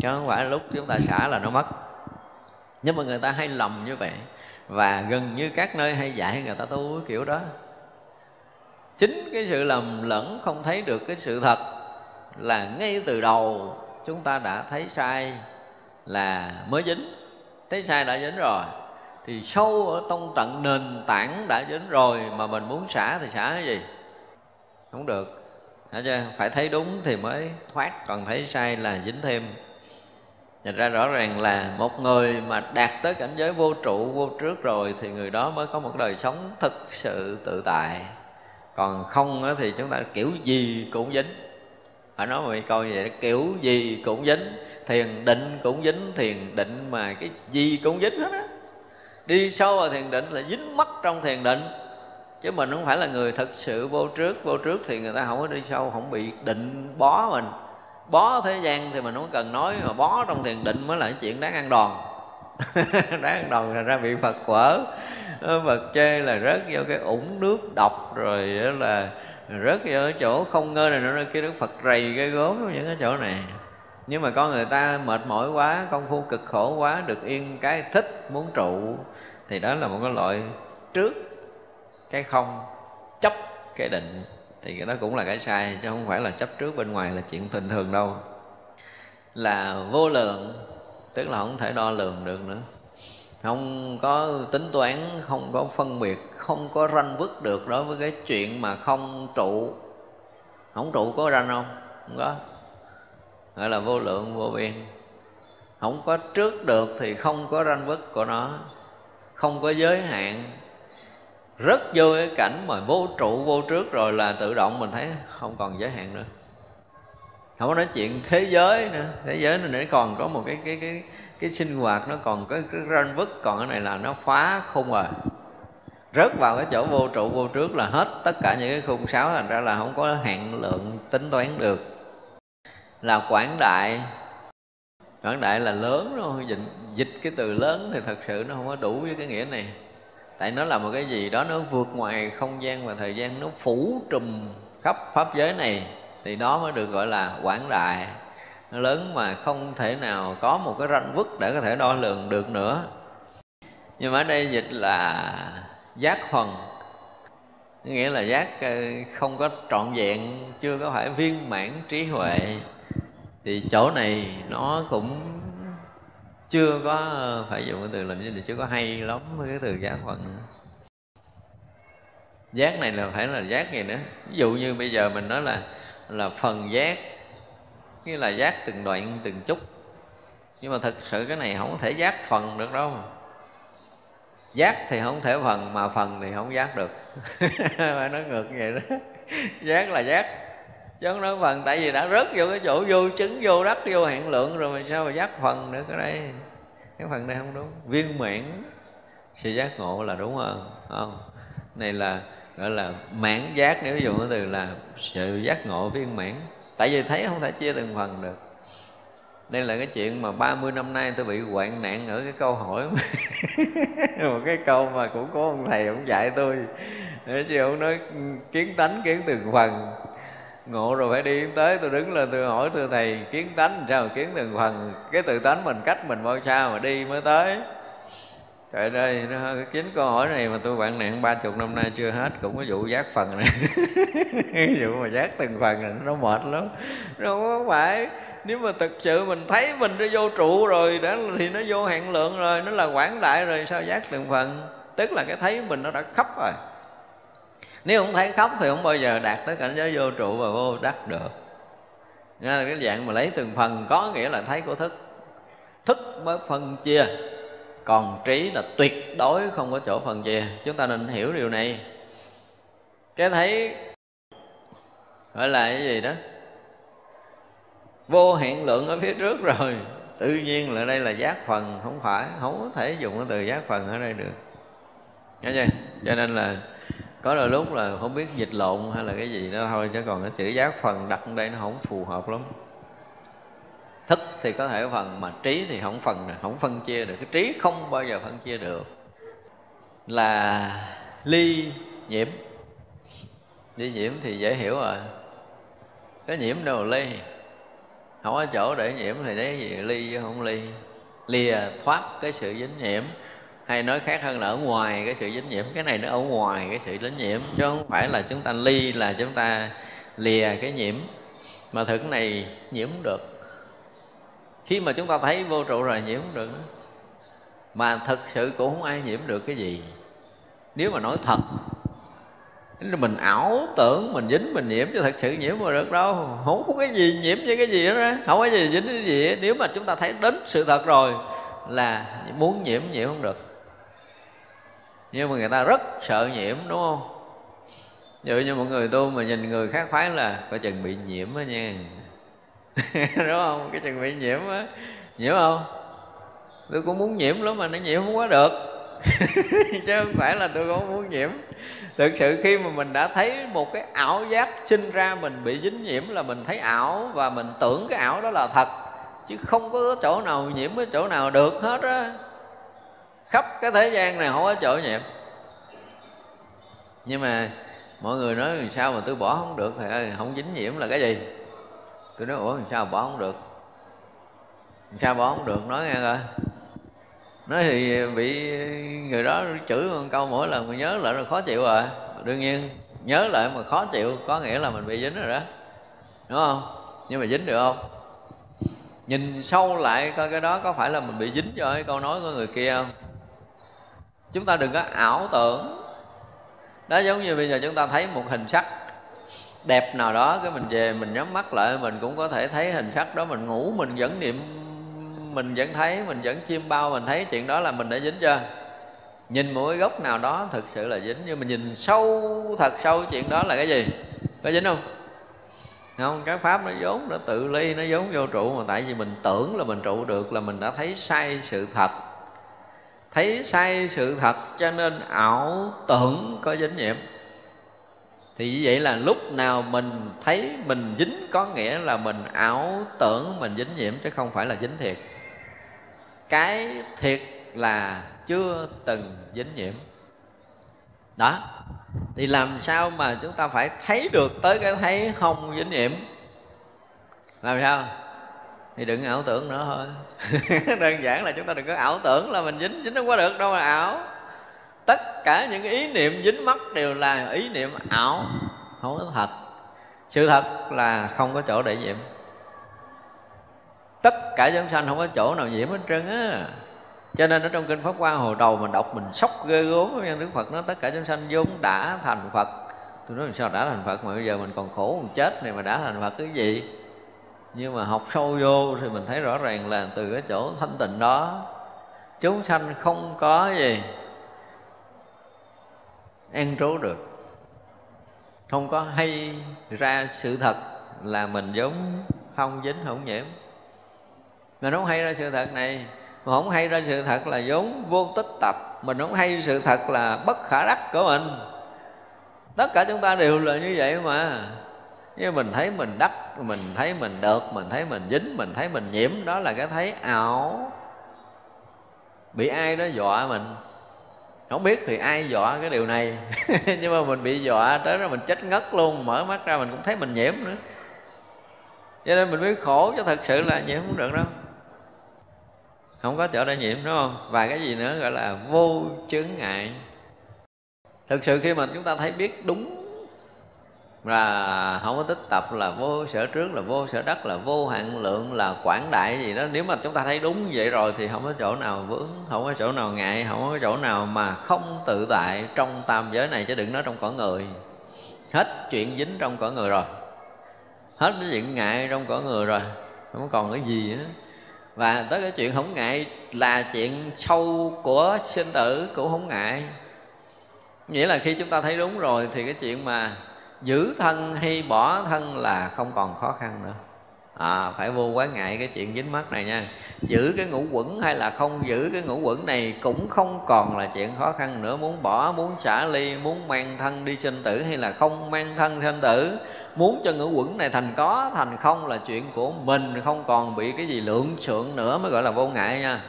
Chứ không phải lúc chúng ta xả là nó mất. Nhưng mà người ta hay lầm như vậy. Và gần như các nơi hay dạy người ta tu cái kiểu đó. Chính cái sự lầm lẫn không thấy được cái sự thật là ngay từ đầu chúng ta đã thấy sai là mới dính. Thấy sai đã dính rồi, thì sâu ở tông tận nền tảng đã dính rồi mà mình muốn xả thì xả cái gì? Không được. Hả chưa? phải thấy đúng thì mới thoát, còn thấy sai là dính thêm. Nhận ra rõ ràng là một người mà đạt tới cảnh giới vô trụ, vô trước rồi thì người đó mới có một đời sống thực sự tự tại. Còn không thì chúng ta kiểu gì cũng dính. Phải nói một câu như vậy, kiểu gì cũng dính thiền định cũng dính, thiền định mà cái gì cũng dính hết á. Đi sâu vào thiền định là dính mắt trong thiền định. Chứ mình không phải là người thật sự vô trước vô trước thì người ta không có đi sâu, không bị định bó mình. Bó thế gian thì mình không cần nói, mà bó trong thiền định mới là chuyện đáng ăn đòn. Đáng ăn đòn là ra bị phật quở. Ờ, phật chê là rớt vô cái ủng nước độc rồi là rớt vô cái chỗ không ngơ này nữa kia, đức phật rầy cái gốm những cái chỗ này nhưng mà con người ta mệt mỏi quá, công phu cực khổ quá, được yên cái thích muốn trụ, thì đó là một cái loại trước, cái không, chấp cái định. Thì cái đó cũng là cái sai, chứ không phải là chấp trước bên ngoài là chuyện bình thường đâu. Là vô lượng, tức là không thể đo lường được nữa. Không có tính toán, không có phân biệt, không có ranh vứt được đối với cái chuyện mà không trụ. Không trụ có ranh không? Không có gọi là vô lượng, vô biên. Không có trước được thì không có ranh bức của nó, không có giới hạn. Rất vô cái cảnh mà vô trụ, vô trước rồi là tự động mình thấy không còn giới hạn nữa. Không có nói chuyện thế giới nữa. Thế giới này còn có một cái cái cái cái sinh hoạt, nó còn có cái ranh vứt còn cái này là nó phá khung rồi. Rớt vào cái chỗ vô trụ, vô trước là hết tất cả những cái khung sáo thành ra là không có hạn lượng tính toán được là quảng đại. Quảng đại là lớn đúng không? Dịch, dịch cái từ lớn thì thật sự nó không có đủ với cái nghĩa này. Tại nó là một cái gì đó nó vượt ngoài không gian và thời gian nó phủ trùm khắp pháp giới này. Thì đó mới được gọi là quảng đại. Nó lớn mà không thể nào có một cái ranh vứt để có thể đo lường được nữa. Nhưng mà ở đây dịch là giác phần nghĩa là giác ờ, không có trọn vẹn chưa có phải viên mãn trí huệ thì chỗ này nó cũng chưa có, phải dùng cái từ là nhưng chưa có hay lắm với cái từ giác phần giác này là phải là giác gì nữa? Ví dụ như bây giờ mình nói là là phần giác như là giác từng đoạn, từng chút. Nhưng mà thực sự cái này không thể giác phần được đâu. Giác thì không thể phần, mà phần thì không giác được. Phải nói ngược vậy đó. Giác là giác chứ không nói phần tại vì đã rớt vô cái chỗ vô chứng vô đắc vô hạn lượng rồi mà sao mà giác phần nữa, cái đây cái phần này không đúng. Viên mãn sự giác ngộ là đúng không không? Này là, gọi là mãn giác, nếu dùng cái từ là sự giác ngộ viên mãn tại vì thấy không thể chia từng phần được. Đây là cái chuyện mà 30 năm nay tôi bị hoạn nạn ở cái câu hỏi một cái câu mà cũng có ông thầy ông dạy tôi. Để chứ ông nói ừ, kiến tánh, kiến từng phần ngộ rồi phải đi tới, tôi đứng lên, tôi hỏi, thưa thầy, kiến tánh sao kiến từng phần? Cái từ tánh mình cách mình bao xa mà đi mới tới? Trời ơi, nó chính câu hỏi này mà tôi bạn nạn ba chục năm nay chưa hết, cũng có vụ giác phần này. Cái vụ mà giác từng phần này, nó mệt lắm. Nó không phải, nếu mà thực sự mình thấy mình nó vô trụ rồi đó thì nó vô hạn lượng rồi, nó là quảng đại rồi, sao giác từng phần? Tức là cái thấy mình nó đã khắp rồi nếu không thấy khóc thì không bao giờ đạt tới cảnh giới vô trụ và vô đắc được. Nên là cái dạng mà lấy từng phần có nghĩa là thấy của thức. Thức mới phân chia. Còn trí là tuyệt đối không có chỗ phân chia. Chúng ta nên hiểu điều này. Cái thấy gọi là cái gì đó? Vô hạn lượng ở phía trước rồi. Tự nhiên là đây là giác phần, không phải. Không có thể dùng cái từ giác phần ở đây được. Nghe chưa? cho nên là có đôi lúc là không biết dịch lộn hay là cái gì đó thôi, chứ còn cái chữ giác phần đặt ở đây nó không phù hợp lắm. Thức thì có thể phần, mà trí thì không phần không phân chia được. Cái trí không bao giờ phân chia được. Là ly nhiễm. Ly nhiễm thì dễ hiểu rồi. Cái nhiễm đâu ly? Không có chỗ để nhiễm thì đấy gì, ly chứ không ly. Lìa thoát cái sự dính nhiễm hay nói khác hơn là ở ngoài cái sự dính nhiễm. Cái này nó ở ngoài cái sự dính nhiễm, chứ không phải là chúng ta ly, là chúng ta lìa cái nhiễm. Mà thực này nhiễm được. Khi mà chúng ta thấy vô trụ rồi nhiễm được mà thật sự cũng không ai nhiễm được cái gì. Nếu mà nói thật mình ảo tưởng, mình dính, mình nhiễm, chứ thật sự nhiễm mà được đâu. Không có cái gì nhiễm với cái gì đó không có gì dính cái gì nếu mà chúng ta thấy đến sự thật rồi là muốn nhiễm nhiễm không được nhưng mà người ta rất sợ nhiễm, đúng không? Ví dụ như một người tu mà nhìn người khác phái là có chừng bị nhiễm á nha. Đúng không? Cái chừng bị nhiễm á. Nhiễm không? Tôi cũng muốn nhiễm lắm mà nó nhiễm không quá được. Chứ không phải là tôi không muốn nhiễm. Thực sự khi mà mình đã thấy một cái ảo giác sinh ra mình bị dính nhiễm là mình thấy ảo và mình tưởng cái ảo đó là thật. Chứ không có chỗ nào nhiễm cái chỗ nào được hết á khắp cái thế gian này không có chỗ nhiễm nhưng mà mọi người nói làm sao mà tôi bỏ không được thì ơi không dính nhiễm là cái gì? Tôi nói, ủa, làm sao bỏ không được? Làm sao bỏ không được? Nói nghe coi. Nói thì bị người đó chửi một câu mỗi lần mà nhớ lại là khó chịu rồi đương nhiên, nhớ lại mà khó chịu có nghĩa là mình bị dính rồi đó. Đúng không? Nhưng mà dính được không? Nhìn sâu lại coi cái đó có phải là mình bị dính cho cái câu nói của người kia không? Chúng ta đừng có ảo tưởng. Đó, giống như bây giờ chúng ta thấy một hình sắc đẹp nào đó, cái mình về mình nhắm mắt lại, mình cũng có thể thấy hình sắc đó, mình ngủ, mình vẫn niệm, mình vẫn thấy, mình vẫn chiêm bao, mình thấy chuyện đó là mình đã dính chưa? Nhìn một cái góc nào đó thực sự là dính, nhưng mà nhìn sâu, thật sâu chuyện đó là cái gì? Có dính không? Không, cái pháp nó vốn, nó tự ly, nó vốn vô trụ, mà tại vì mình tưởng là mình trụ được, là mình đã thấy sai sự thật thấy sai sự thật cho nên ảo tưởng có dính nhiễm thì như vậy là lúc nào mình thấy mình dính có nghĩa là mình ảo tưởng mình dính nhiễm chứ không phải là dính thiệt. Cái thiệt là chưa từng dính nhiễm đó. Thì làm sao mà chúng ta phải thấy được tới cái thấy không dính nhiễm làm sao? Thì đừng ảo tưởng nữa thôi. Đơn giản là chúng ta đừng có ảo tưởng là mình dính dính không có được, đâu mà ảo. Tất cả những ý niệm dính mắc đều là ý niệm ảo, không có thật. Sự thật là không có chỗ để nhiễm tất cả chúng sanh không có chỗ nào nhiễm hết trơn á. Cho nên ở trong kinh pháp hoa hồi đầu mình đọc mình sốc ghê gốm nha đức phật nói tất cả chúng sanh vốn đã thành phật. Tôi nói làm sao đã thành phật mà bây giờ mình còn khổ còn chết này mà đã thành phật cái gì? Nhưng mà học sâu vô thì mình thấy rõ ràng là từ cái chỗ thanh tịnh đó, chúng sanh không có gì an trú được. Không có hay ra sự thật là mình giống không dính không nhiễm. Mình không hay ra sự thật này, mà không hay ra sự thật là vốn vô tích tập. Mình không hay sự thật là bất khả đắc của mình. Tất cả chúng ta đều là như vậy mà nhưng mình thấy mình đắc, mình thấy mình được, mình thấy mình dính, mình thấy mình nhiễm, đó là cái thấy ảo. Bị ai đó dọa mình. Không biết thì ai dọa cái điều này. Nhưng mà mình bị dọa tới đó mình chết ngất luôn, mở mắt ra mình cũng thấy mình nhiễm nữa. Cho nên mình mới khổ cho thật sự là nhiễm không được đâu. Không có chỗ để nhiễm, đúng không? Và cái gì nữa gọi là vô chướng ngại. Thực sự khi mà chúng ta thấy biết đúng là không có tích tập là vô sở trước, là vô sở đắc, là vô hạn lượng, là quảng đại gì đó. Nếu mà chúng ta thấy đúng vậy rồi thì không có chỗ nào vướng, không có chỗ nào ngại, không có chỗ nào mà không tự tại trong tam giới này. Chứ đừng nói trong cõi người. Hết chuyện dính trong cõi người rồi. Hết cái chuyện ngại trong cõi người rồi. Không còn cái gì nữa và tới cái chuyện không ngại là chuyện sâu của sinh tử cũng không ngại. Nghĩa là khi chúng ta thấy đúng rồi thì cái chuyện mà giữ thân hay bỏ thân là không còn khó khăn nữa. À, phải vô quá ngại cái chuyện dính mắt này nha. Giữ cái ngũ quẩn hay là không giữ cái ngũ quẩn này cũng không còn là chuyện khó khăn nữa. Muốn bỏ muốn xả ly muốn mang thân đi sinh tử hay là không mang thân sinh tử muốn cho ngũ quẩn này thành có thành không là chuyện của mình. Không còn bị cái gì lượng sượng nữa mới gọi là vô ngại nha.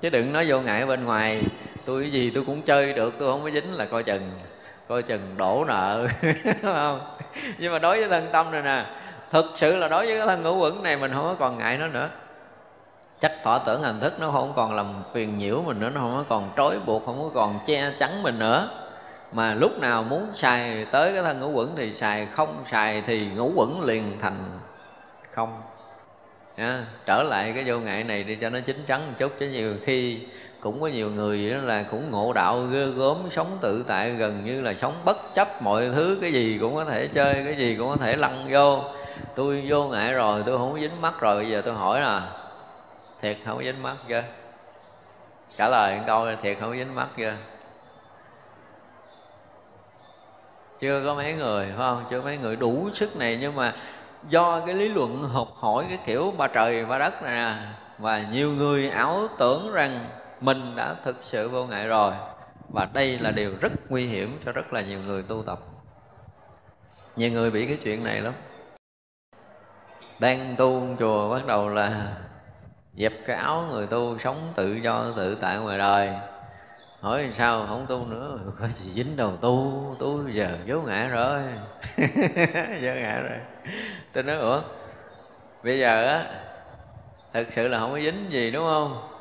Chứ đừng nói vô ngại bên ngoài. Tôi cái gì tôi cũng chơi được tôi không có dính là coi chừng coi chừng đổ nợ không? Nhưng mà đối với thân tâm này nè thực sự là đối với cái thân ngũ quẩn này mình không có còn ngại nó nữa. Chắc thọ tưởng hành thức nó không còn làm phiền nhiễu mình nữa nó không có còn trói buộc không có còn che chắn mình nữa. Mà lúc nào muốn xài tới cái thân ngũ quẩn thì xài không xài thì ngũ quẩn liền thành không. À, trở lại cái vô ngại này đi cho nó chín chắn một chút chứ nhiều khi cũng có nhiều người đó là cũng ngộ đạo ghê gớm, sống tự tại gần như là sống bất chấp mọi thứ, cái gì cũng có thể chơi, cái gì cũng có thể lăn vô. Tôi vô ngại rồi, tôi không có dính mắt rồi, bây giờ tôi hỏi là, thiệt không có dính mắt chưa? Trả lời câu là, thiệt không có dính mắt chưa? Chưa có mấy người, phải không? Chưa mấy người đủ sức này, nhưng mà do cái lý luận học hỏi cái kiểu ba trời ba đất này nè, và nhiều người ảo tưởng rằng mình đã thực sự vô ngại rồi. Và đây là điều rất nguy hiểm cho rất là nhiều người tu tập. Nhiều người bị cái chuyện này lắm. Đang tu chùa bắt đầu là dẹp cái áo người tu sống tự do, tự tại ngoài đời. Hỏi sao không tu nữa? Có gì dính đầu tu? Tu giờ vô ngã rồi. Vô ngã rồi. Tôi nói, ủa, bây giờ á, thực sự là không có dính gì, đúng không?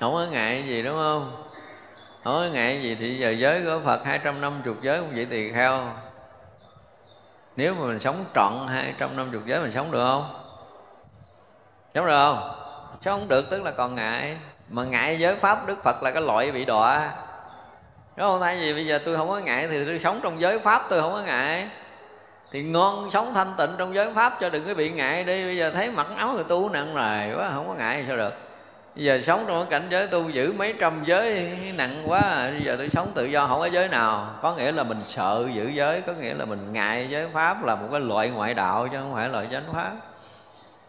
Không có ngại gì, đúng không? Không có ngại gì thì giờ giới của Phật 250 giới cũng vậy tỳ kheo Nếu mà mình sống trọn 250 giới mình sống được không? Sống được không? Sống không được, tức là còn ngại. Mà ngại giới Pháp, Đức Phật là cái loại bị đọa. Đúng không? Tại vì bây giờ tôi không có ngại Thì tôi sống trong giới Pháp, tôi không có ngại. Thì ngon sống thanh tịnh trong giới Pháp Cho đừng có bị ngại đi. Bây giờ thấy mặc áo người tu nặng rồi quá, Không có ngại sao được? Bây giờ sống trong cái cảnh giới tu giữ mấy trăm giới nặng quá à. Bây giờ tôi sống tự do, không có giới nào. Có nghĩa là mình sợ giữ giới, Có nghĩa là mình ngại giới Pháp là một cái loại ngoại đạo Chứ không phải loại chánh Pháp.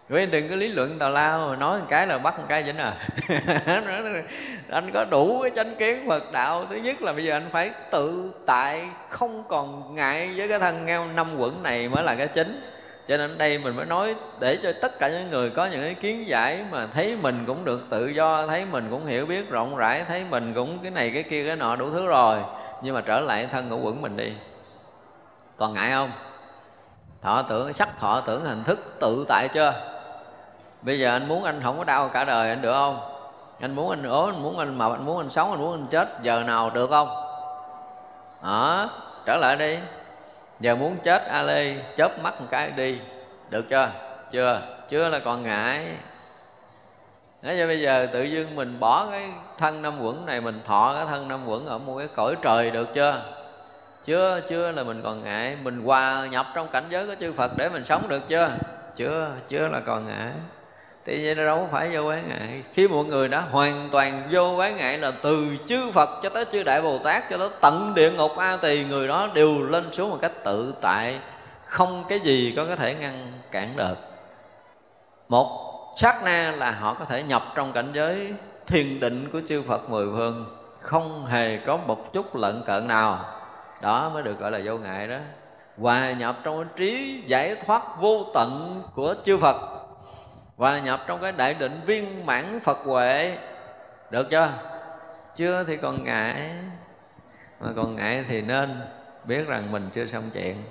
Vậy đừng có lý luận tào lao mà nói một cái là bắt một cái dính à. Anh có đủ cái chánh kiến Phật đạo. Thứ nhất là bây giờ anh phải tự tại, Không còn ngại với cái thân nghèo năm quẩn này mới là cái chính cho nên đây mình mới nói để cho tất cả những người có những cái kiến giải mà thấy mình cũng được tự do, thấy mình cũng hiểu biết rộng rãi, thấy mình cũng cái này cái kia cái nọ đủ thứ rồi. Nhưng mà trở lại thân ngũ quẩn mình đi. Còn ngại không? Thọ tưởng, sắc thọ tưởng hình thức tự tại chưa? Bây giờ anh muốn anh không có đau cả đời anh được không? Anh muốn anh ốm, anh muốn anh mập, anh muốn anh sống, anh muốn anh chết, giờ nào được không? Đó trở lại đi giờ muốn chết a lê chớp mắt một cái đi. Được chưa? Chưa. Chưa là còn ngại. Nói cho bây giờ tự dưng mình bỏ cái thân năm quẩn này Mình thọ cái thân năm quẩn ở một cái cõi trời được chưa? Chưa, chưa là mình còn ngại. Mình hòa nhập trong cảnh giới của chư Phật để mình sống được chưa? Chưa, chưa là còn ngại thì vậy đâu phải vô quán ngại khi mọi người đã hoàn toàn vô quán ngại là từ chư phật cho tới chư đại bồ tát, cho tới tận địa ngục, a tỳ, người đó đều lên xuống một cách tự tại. Không cái gì có có thể ngăn cản được. Một, sát na là họ có thể nhập trong cảnh giới thiền định của chư Phật mười phương, không hề có một chút lận cận nào. Đó mới được gọi là vô ngại đó. Hòa nhập trong cái trí giải thoát vô tận của chư Phật và nhập trong cái đại định viên mãn Phật huệ. Được chưa? Chưa thì còn ngại. Mà còn ngại thì nên biết rằng mình chưa xong chuyện.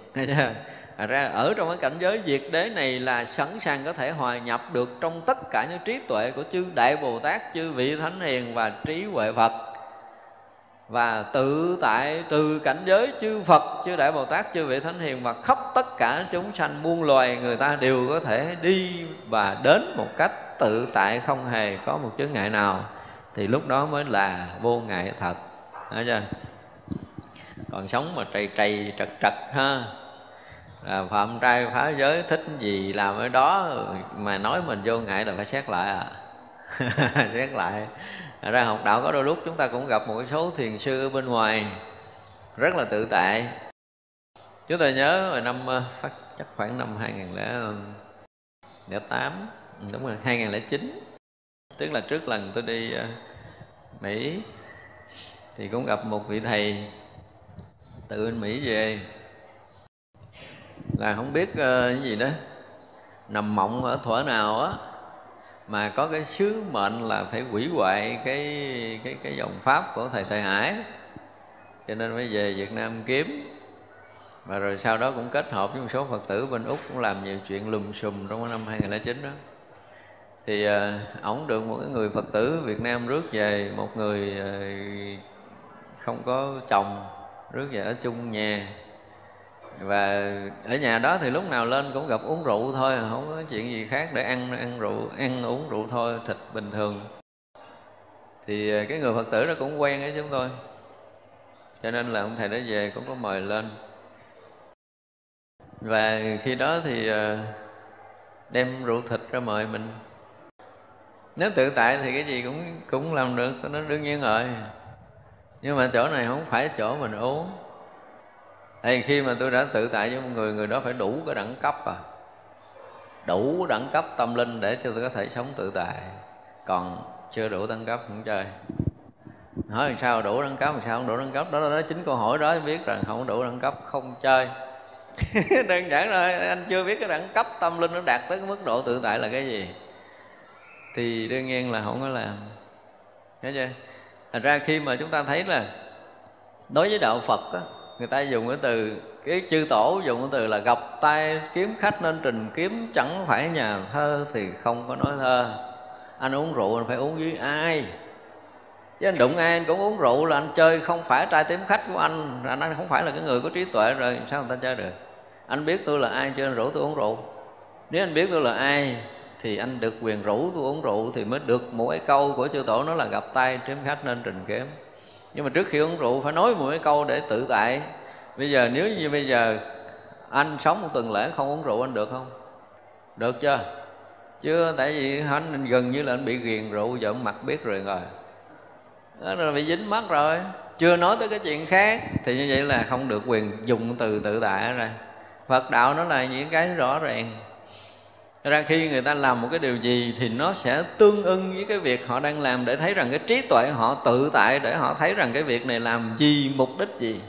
À ra ở trong cái cảnh giới diệt đế này là sẵn sàng có thể hòa nhập được trong tất cả những trí tuệ của chư đại bồ tát, chư vị thánh hiền và trí huệ phật và tự tại từ cảnh giới chư Phật, chư Đại Bồ Tát, chư vị Thánh Hiền và khắp tất cả chúng sanh muôn loài người ta đều có thể đi và đến một cách tự tại không hề có một chướng ngại nào thì lúc đó mới là vô ngại thật. Đấy chưa? Còn sống mà trầy trầy trật trật ha là phạm trai phá giới thích gì làm ở đó mà nói mình vô ngại là phải xét lại à xét lại ra học đạo có đôi lúc chúng ta cũng gặp một số thiền sư ở bên ngoài rất là tự tại. Chúng ta nhớ hồi năm ờ, phát chắc khoảng năm 2008 đúng rồi 2009 tức là trước lần tôi đi ờ, Mỹ thì cũng gặp một vị thầy từ bên Mỹ về. Là không biết ờ, cái gì đó, nằm mộng ở thuở nào á mà có cái sứ mệnh là phải hủy hoại cái cái cái dòng pháp của thầy Thầy Hải. Cho nên mới về Việt Nam kiếm. Và rồi sau đó cũng kết hợp với một số Phật tử bên Úc cũng làm nhiều chuyện lùm xùm trong năm 2009 đó. Thì uh, được một cái người Phật tử Việt Nam rước về một người uh, không có chồng rước về ở chung nhà và ở nhà đó thì lúc nào lên cũng gặp uống rượu thôi, không có chuyện gì khác để ăn ăn rượu, ăn uống rượu thôi, thịt bình thường. Thì à, cái người phật tử đó cũng quen với chúng tôi. Cho nên là ông thầy đó về cũng có mời lên. Và khi đó thì à, đem rượu thịt ra mời mình. Nếu tự tại thì cái gì cũng cũng làm được, nó đương nhiên rồi. Nhưng mà chỗ này không phải chỗ mình uống thì khi mà tôi đã tự tại với một người người đó phải đủ cái đẳng cấp à. Đủ đẳng cấp tâm linh để cho tôi có thể sống tự tại. Còn chưa đủ đẳng cấp không chơi. Hỏi làm sao đủ đẳng cấp làm sao? Không đủ đẳng cấp đó là chính câu hỏi đó biết rằng không đủ đẳng cấp không chơi. Đơn giản rồi anh chưa biết cái đẳng cấp tâm linh nó đạt tới cái mức độ tự tại là cái gì. Thì đương nhiên là không có làm. Nhớ chưa? Thành ra khi mà chúng ta thấy là đối với đạo phật á, người ta dùng cái từ, cái chư tổ dùng cái từ là gặp tay, kiếm khách nên trình kiếm, chẳng phải nhà thơ thì không có nói thơ. Anh uống rượu anh phải uống với ai? Chứ anh đụng ai anh cũng uống rượu là anh chơi, không phải trai tiếm khách của anh. Anh không phải là cái người có trí tuệ rồi, sao người ta chơi được? Anh biết tôi là ai cho nên rủ tôi uống rượu. Nếu anh biết tôi là ai thì anh được quyền rủ tôi uống rượu thì mới được mỗi câu của chư tổ, nó là gặp tay kiếm khách nên trình kiếm nhưng mà trước khi uống rượu phải nói một cái câu để tự tại. Bây giờ nếu như bây giờ anh sống một tuần lễ không uống rượu anh được không? Được chưa? Chưa tại vì anh gần như là anh bị ghiền rượu, giờ mặt biết rồi rồi. Đó là bị dính mắt rồi. Chưa nói tới cái chuyện khác, thì như vậy là không được quyền dùng từ tự tại rồi phật đạo nó là những cái rõ ràng ra khi người ta làm một cái điều gì thì nó sẽ tương ưng với cái việc họ đang làm để thấy rằng cái trí tuệ họ tự tại để họ thấy rằng cái việc này làm gì, mục đích gì.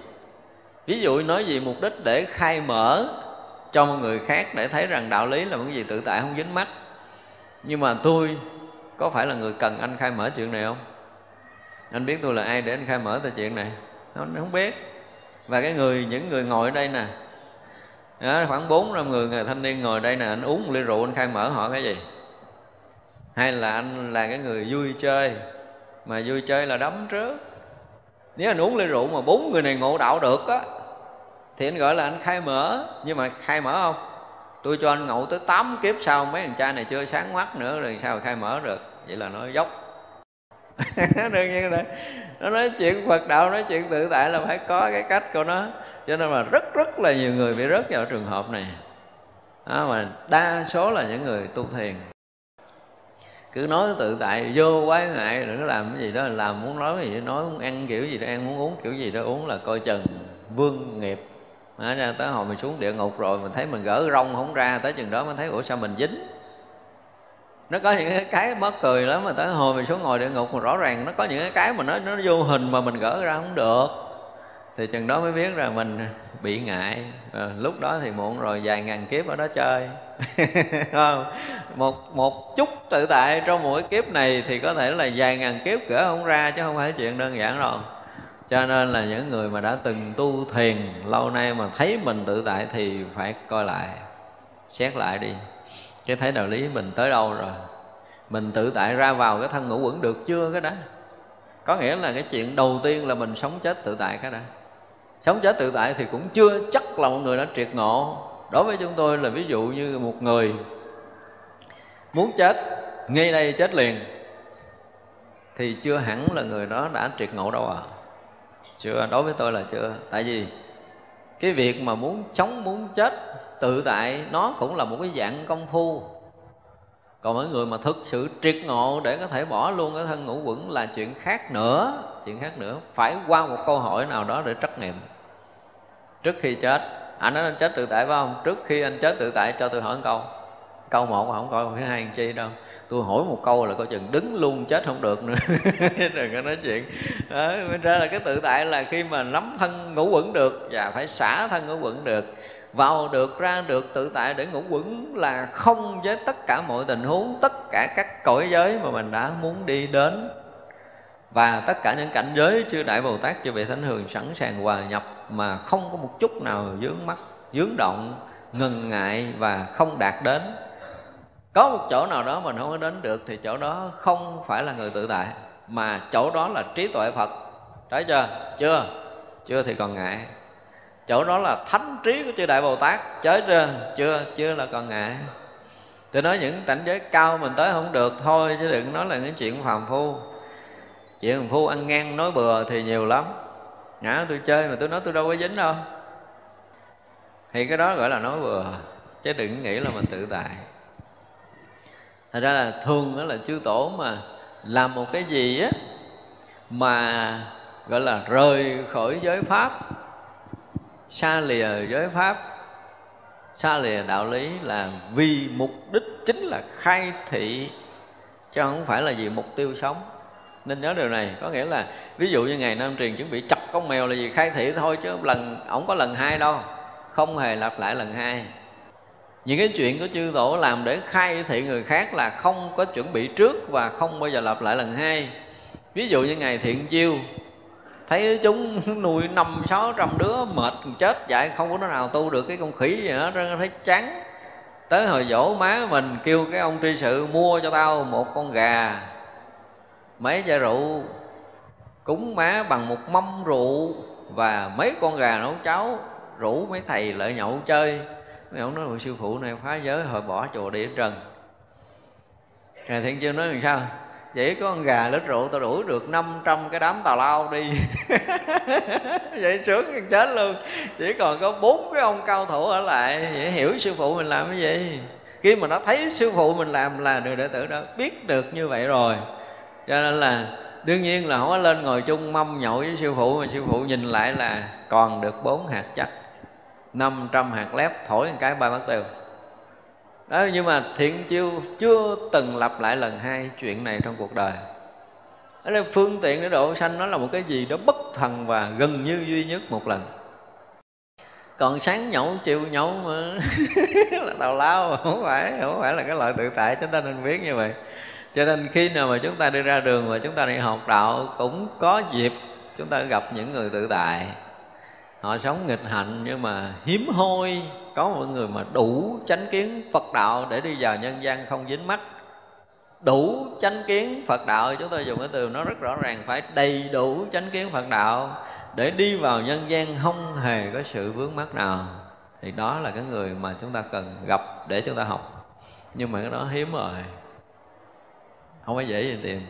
Ví dụ nói gì mục đích để khai mở cho một người khác để thấy rằng đạo lý là một cái gì tự tại, không dính mắt nhưng mà tôi có phải là người cần anh khai mở chuyện này không? Anh biết tôi là ai để anh khai mở tới chuyện này? Anh không biết. Và cái người, những người ngồi ở đây nè đó, khoảng bốn năm người người thanh niên ngồi đây nè anh uống một ly rượu anh khai mở họ cái gì? Hay là anh là cái người vui chơi mà vui chơi là đấm trước. Nếu anh uống ly rượu mà bốn người này ngộ đạo được á thì anh gọi là anh khai mở. Nhưng mà khai mở không? Tôi cho anh ngộ tới 8 kiếp sau mấy thằng cha này chưa sáng mắt nữa rồi sao khai mở được? Vậy là nó dốc. Đương nhiên là nó nói chuyện phật đạo nói chuyện tự tại là phải có cái cách của nó cho nên là rất rất là nhiều người bị rớt vào trường hợp này. À, mà đa số là những người tu thiền. Cứ nói tự tại vô quái ngại đừng có làm cái gì đó làm muốn nói cái gì nói muốn ăn kiểu gì đó ăn muốn uống kiểu gì đó uống là coi chừng vương nghiệp. À, ra tới hồi mình xuống địa ngục rồi mình thấy mình gỡ rong không ra tới chừng đó mới thấy ủa sao mình dính? Nó có những cái mất cười lắm mà tới hồi mình xuống ngồi địa ngục mà rõ ràng nó có những cái mà nó nó vô hình mà mình gỡ ra không được thì chừng đó mới biết rằng mình bị ngại. À, lúc đó thì muộn rồi vài ngàn kiếp ở đó chơi. Không? Một một chút tự tại trong mỗi kiếp này thì có thể là vài ngàn kiếp gỡ không ra chứ không phải chuyện đơn giản đâu. Cho nên là những người mà đã từng tu thiền lâu nay mà thấy mình tự tại thì phải coi lại xét lại đi. Cái thấy đạo lý mình tới đâu rồi? Mình tự tại ra vào cái thân ngũ quẩn được chưa cái đó? Có nghĩa là cái chuyện đầu tiên là mình sống chết tự tại cái đó sống chết tự tại thì cũng chưa chắc là một người đã triệt ngộ. Đối với chúng tôi là ví dụ như một người muốn chết, ngay đây chết liền, thì chưa hẳn là người đó đã triệt ngộ đâu à chưa, đối với tôi là chưa. Tại vì cái việc mà muốn sống, muốn chết tự tại, nó cũng là một cái dạng công phu còn mấy người mà thực sự triệt ngộ để có thể bỏ luôn cái thân ngũ quẩn là chuyện khác nữa. Chuyện khác nữa. Phải qua một câu hỏi nào đó để trắc nghiệm. Trước khi chết anh nói anh chết tự tại phải không? Trước khi anh chết tự tại cho tôi hỏi một câu. Câu một mà không coi thứ hai chi đâu. Tôi hỏi một câu là coi chừng đứng luôn chết không được nữa. Đừng có nói chuyện. Đó, ra là cái tự tại là khi mà nắm thân ngũ quẩn được và phải xả thân ngũ quẩn được vào được, ra được, tự tại để ngũ quẩn là không với tất cả mọi tình huống, tất cả các cõi giới mà mình đã muốn đi đến. Và tất cả những cảnh giới chư đại bồ tát, chư vị thánh hường sẵn sàng hòa nhập mà không có một chút nào dướng mắt dướng động, ngần ngại và không đạt đến. Có một chỗ nào đó mình không có đến được thì chỗ đó không phải là người tự tại, mà chỗ đó là trí tuệ phật. Thấy chưa? Chưa? Chưa thì còn ngại chỗ đó là thánh trí của chư đại bồ tát. Chớ chưa chưa chưa là còn ngại. Tôi nói những cảnh giới cao mình tới không được thôi, chứ đừng nói là những chuyện phàm phu. Chuyện phàm phu ăn ngang nói bừa thì nhiều lắm. Ngã tôi chơi mà tôi nói tôi đâu có dính đâu. Thì cái đó gọi là nói bừa, chứ đừng nghĩ là mình tự tại. Thật ra là thường đó là chư tổ mà làm một cái gì á mà gọi là rời khỏi giới pháp xa lìa giới pháp, xa lìa đạo lý là vì mục đích chính là khai thị, chứ không phải là vì mục tiêu sống. Nên nhớ điều này, có nghĩa là ví dụ như ngày nam truyền chuẩn bị chặt con mèo là gì khai thị thôi, chứ lần, ổng có lần hai đâu, không hề lặp lại lần hai. Những cái chuyện của chư tổ làm để khai thị người khác là không có chuẩn bị trước và không bao giờ lặp lại lần hai. Ví dụ như ngày thiện chiêu thấy chúng nuôi năm, sáu, trăm đứa mệt chết dạy không có đứa nào tu được cái con khỉ gì hết thấy chán. Tới hồi dỗ má mình kêu cái ông tri sự mua cho tao một con gà, mấy chai rượu, cúng má bằng một mâm rượu và mấy con gà nấu cháo, rủ mấy thầy lại nhậu chơi. Mấy ông nói sư phụ này phá giới hồi bỏ chùa đi trần ngài thiện chưa nói làm sao? Chỉ có con gà lít rượu tao đuổi được 500 cái đám tào lao đi. Vậy sướng chết luôn. Chỉ còn có bốn cái ông cao thủ ở lại. Vậy hiểu sư phụ mình làm cái gì? Khi mà nó thấy sư phụ mình làm là người đệ tử đó biết được như vậy rồi. Cho nên là đương nhiên là không có lên ngồi chung mâm nhậu với sư phụ, mà sư phụ nhìn lại là còn được bốn hạt chắc 500 hạt lép thổi một cái ba bát tiêu đó, nhưng mà thiện chiêu chưa từng lặp lại lần hai chuyện này trong cuộc đời. Đó là phương tiện để độ sanh nó là một cái gì đó bất thần và gần như duy nhất một lần. Còn sáng nhậu, chiều nhậu mà là tào lao, không phải không phải là cái loại tự tại, chúng ta nên biết như vậy. Cho nên khi nào mà chúng ta đi ra đường và chúng ta đi học đạo, cũng có dịp chúng ta gặp những người tự tại. Họ sống nghịch hạnh nhưng mà hiếm hoi có một người mà đủ chánh kiến Phật đạo để đi vào nhân gian không dính mắt. Đủ chánh kiến Phật đạo, chúng tôi dùng cái từ nó rất rõ ràng, phải đầy đủ chánh kiến Phật đạo để đi vào nhân gian không hề có sự vướng mắc nào. Thì đó là cái người mà chúng ta cần gặp để chúng ta học. Nhưng mà cái đó hiếm rồi. Không có dễ gì tìm.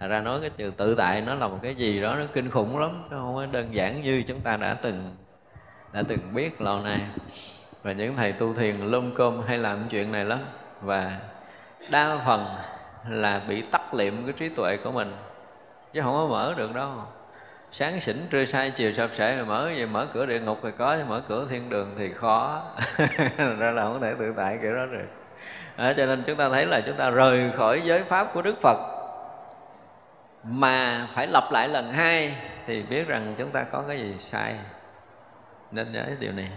Thật ra nói cái từ tự tại nó là một cái gì đó nó kinh khủng lắm, Nó không có đơn giản như chúng ta đã từng đã từng biết lâu nay. Và những thầy tu thiền lôm cơm hay làm chuyện này lắm. Và đa phần là bị tắt liệm cái trí tuệ của mình. Chứ không có mở được đâu. Sáng xỉn trưa say chiều sập sệ rồi mở gì? Mở cửa địa ngục thì có mở cửa thiên đường thì khó. Ra là không thể tự tại kiểu đó rồi. À, cho nên chúng ta thấy là chúng ta rời khỏi giới pháp của đức phật. Mà phải lặp lại lần hai thì biết rằng chúng ta có cái gì sai. Nên nhớ điều này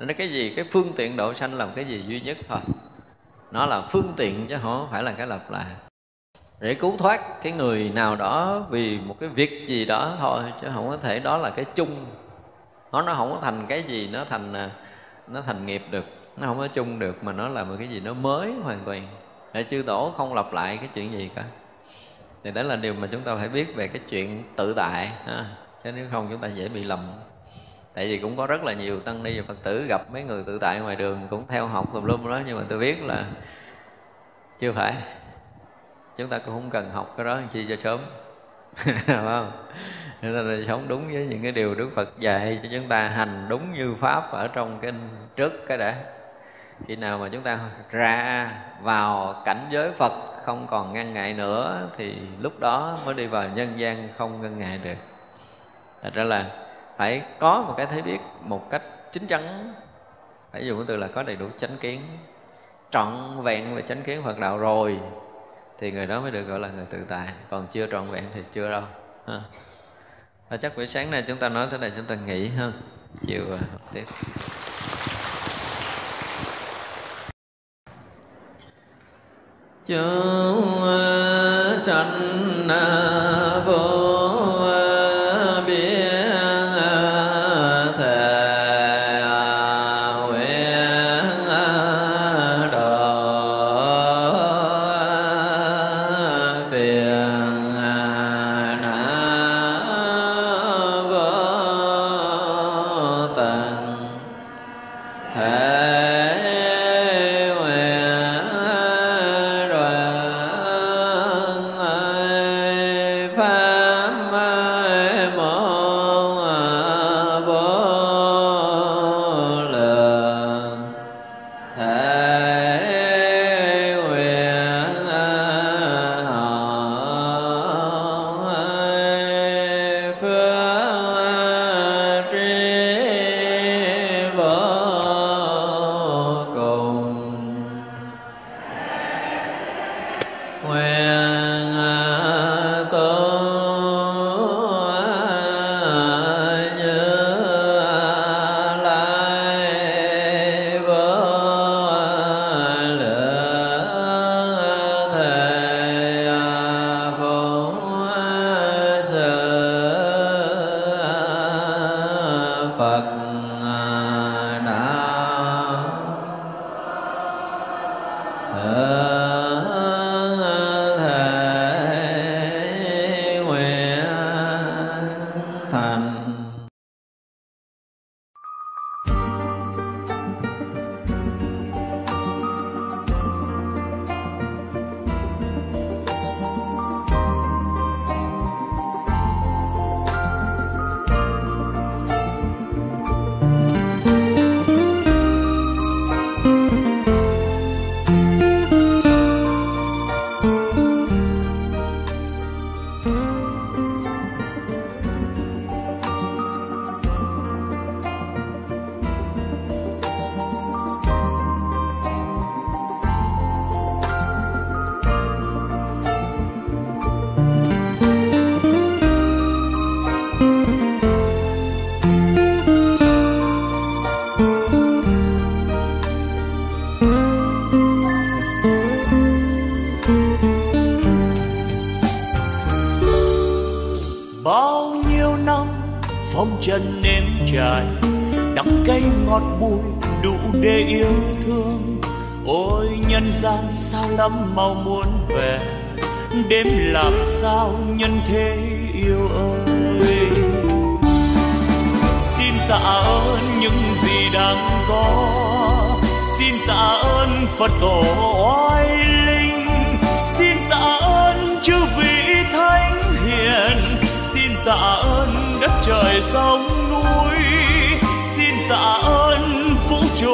nên cái gì? Cái phương tiện độ sanh làm cái gì duy nhất thôi. Nó là phương tiện chứ không phải là cái lặp lại. Để cứu thoát cái người nào đó vì một cái việc gì đó thôi, chứ không có thể đó là cái chung. Nó nó không có thành cái gì, nó thành à, nó thành nghiệp được. Nó không có chung được mà nó là một cái gì nó mới hoàn toàn. Để chư tổ không lặp lại cái chuyện gì cả. Thì đó là điều mà chúng ta phải biết về cái chuyện tự tại, ha. chứ nếu không chúng ta dễ bị lầm tại vì cũng có rất là nhiều tăng ni và phật tử gặp mấy người tự tại ngoài đường, cũng theo học tùm lum đó, nhưng mà tôi biết là chưa phải. Chúng ta cũng không cần học cái đó, chi cho sớm. Phải không? Nên là sống đúng với những cái điều đức phật dạy cho chúng ta, hành đúng như pháp ở trong cái trước cái đã. Khi nào mà chúng ta ra vào cảnh giới phật không còn ngăn ngại nữa, thì lúc đó mới đi vào nhân gian không ngăn ngại được. Thật ra là phải có một cái thấy biết một cách chính chắn. Phải dùng cái từ là có đầy đủ chánh kiến. Trọn vẹn về chánh kiến phật đạo rồi, thì người đó mới được gọi là người tự tại. Còn chưa trọn vẹn thì chưa đâu, ha. Và chắc buổi sáng nay chúng ta nói thế này chúng ta nghỉ hơn chiều à, học tiếp chúng sanh à, vô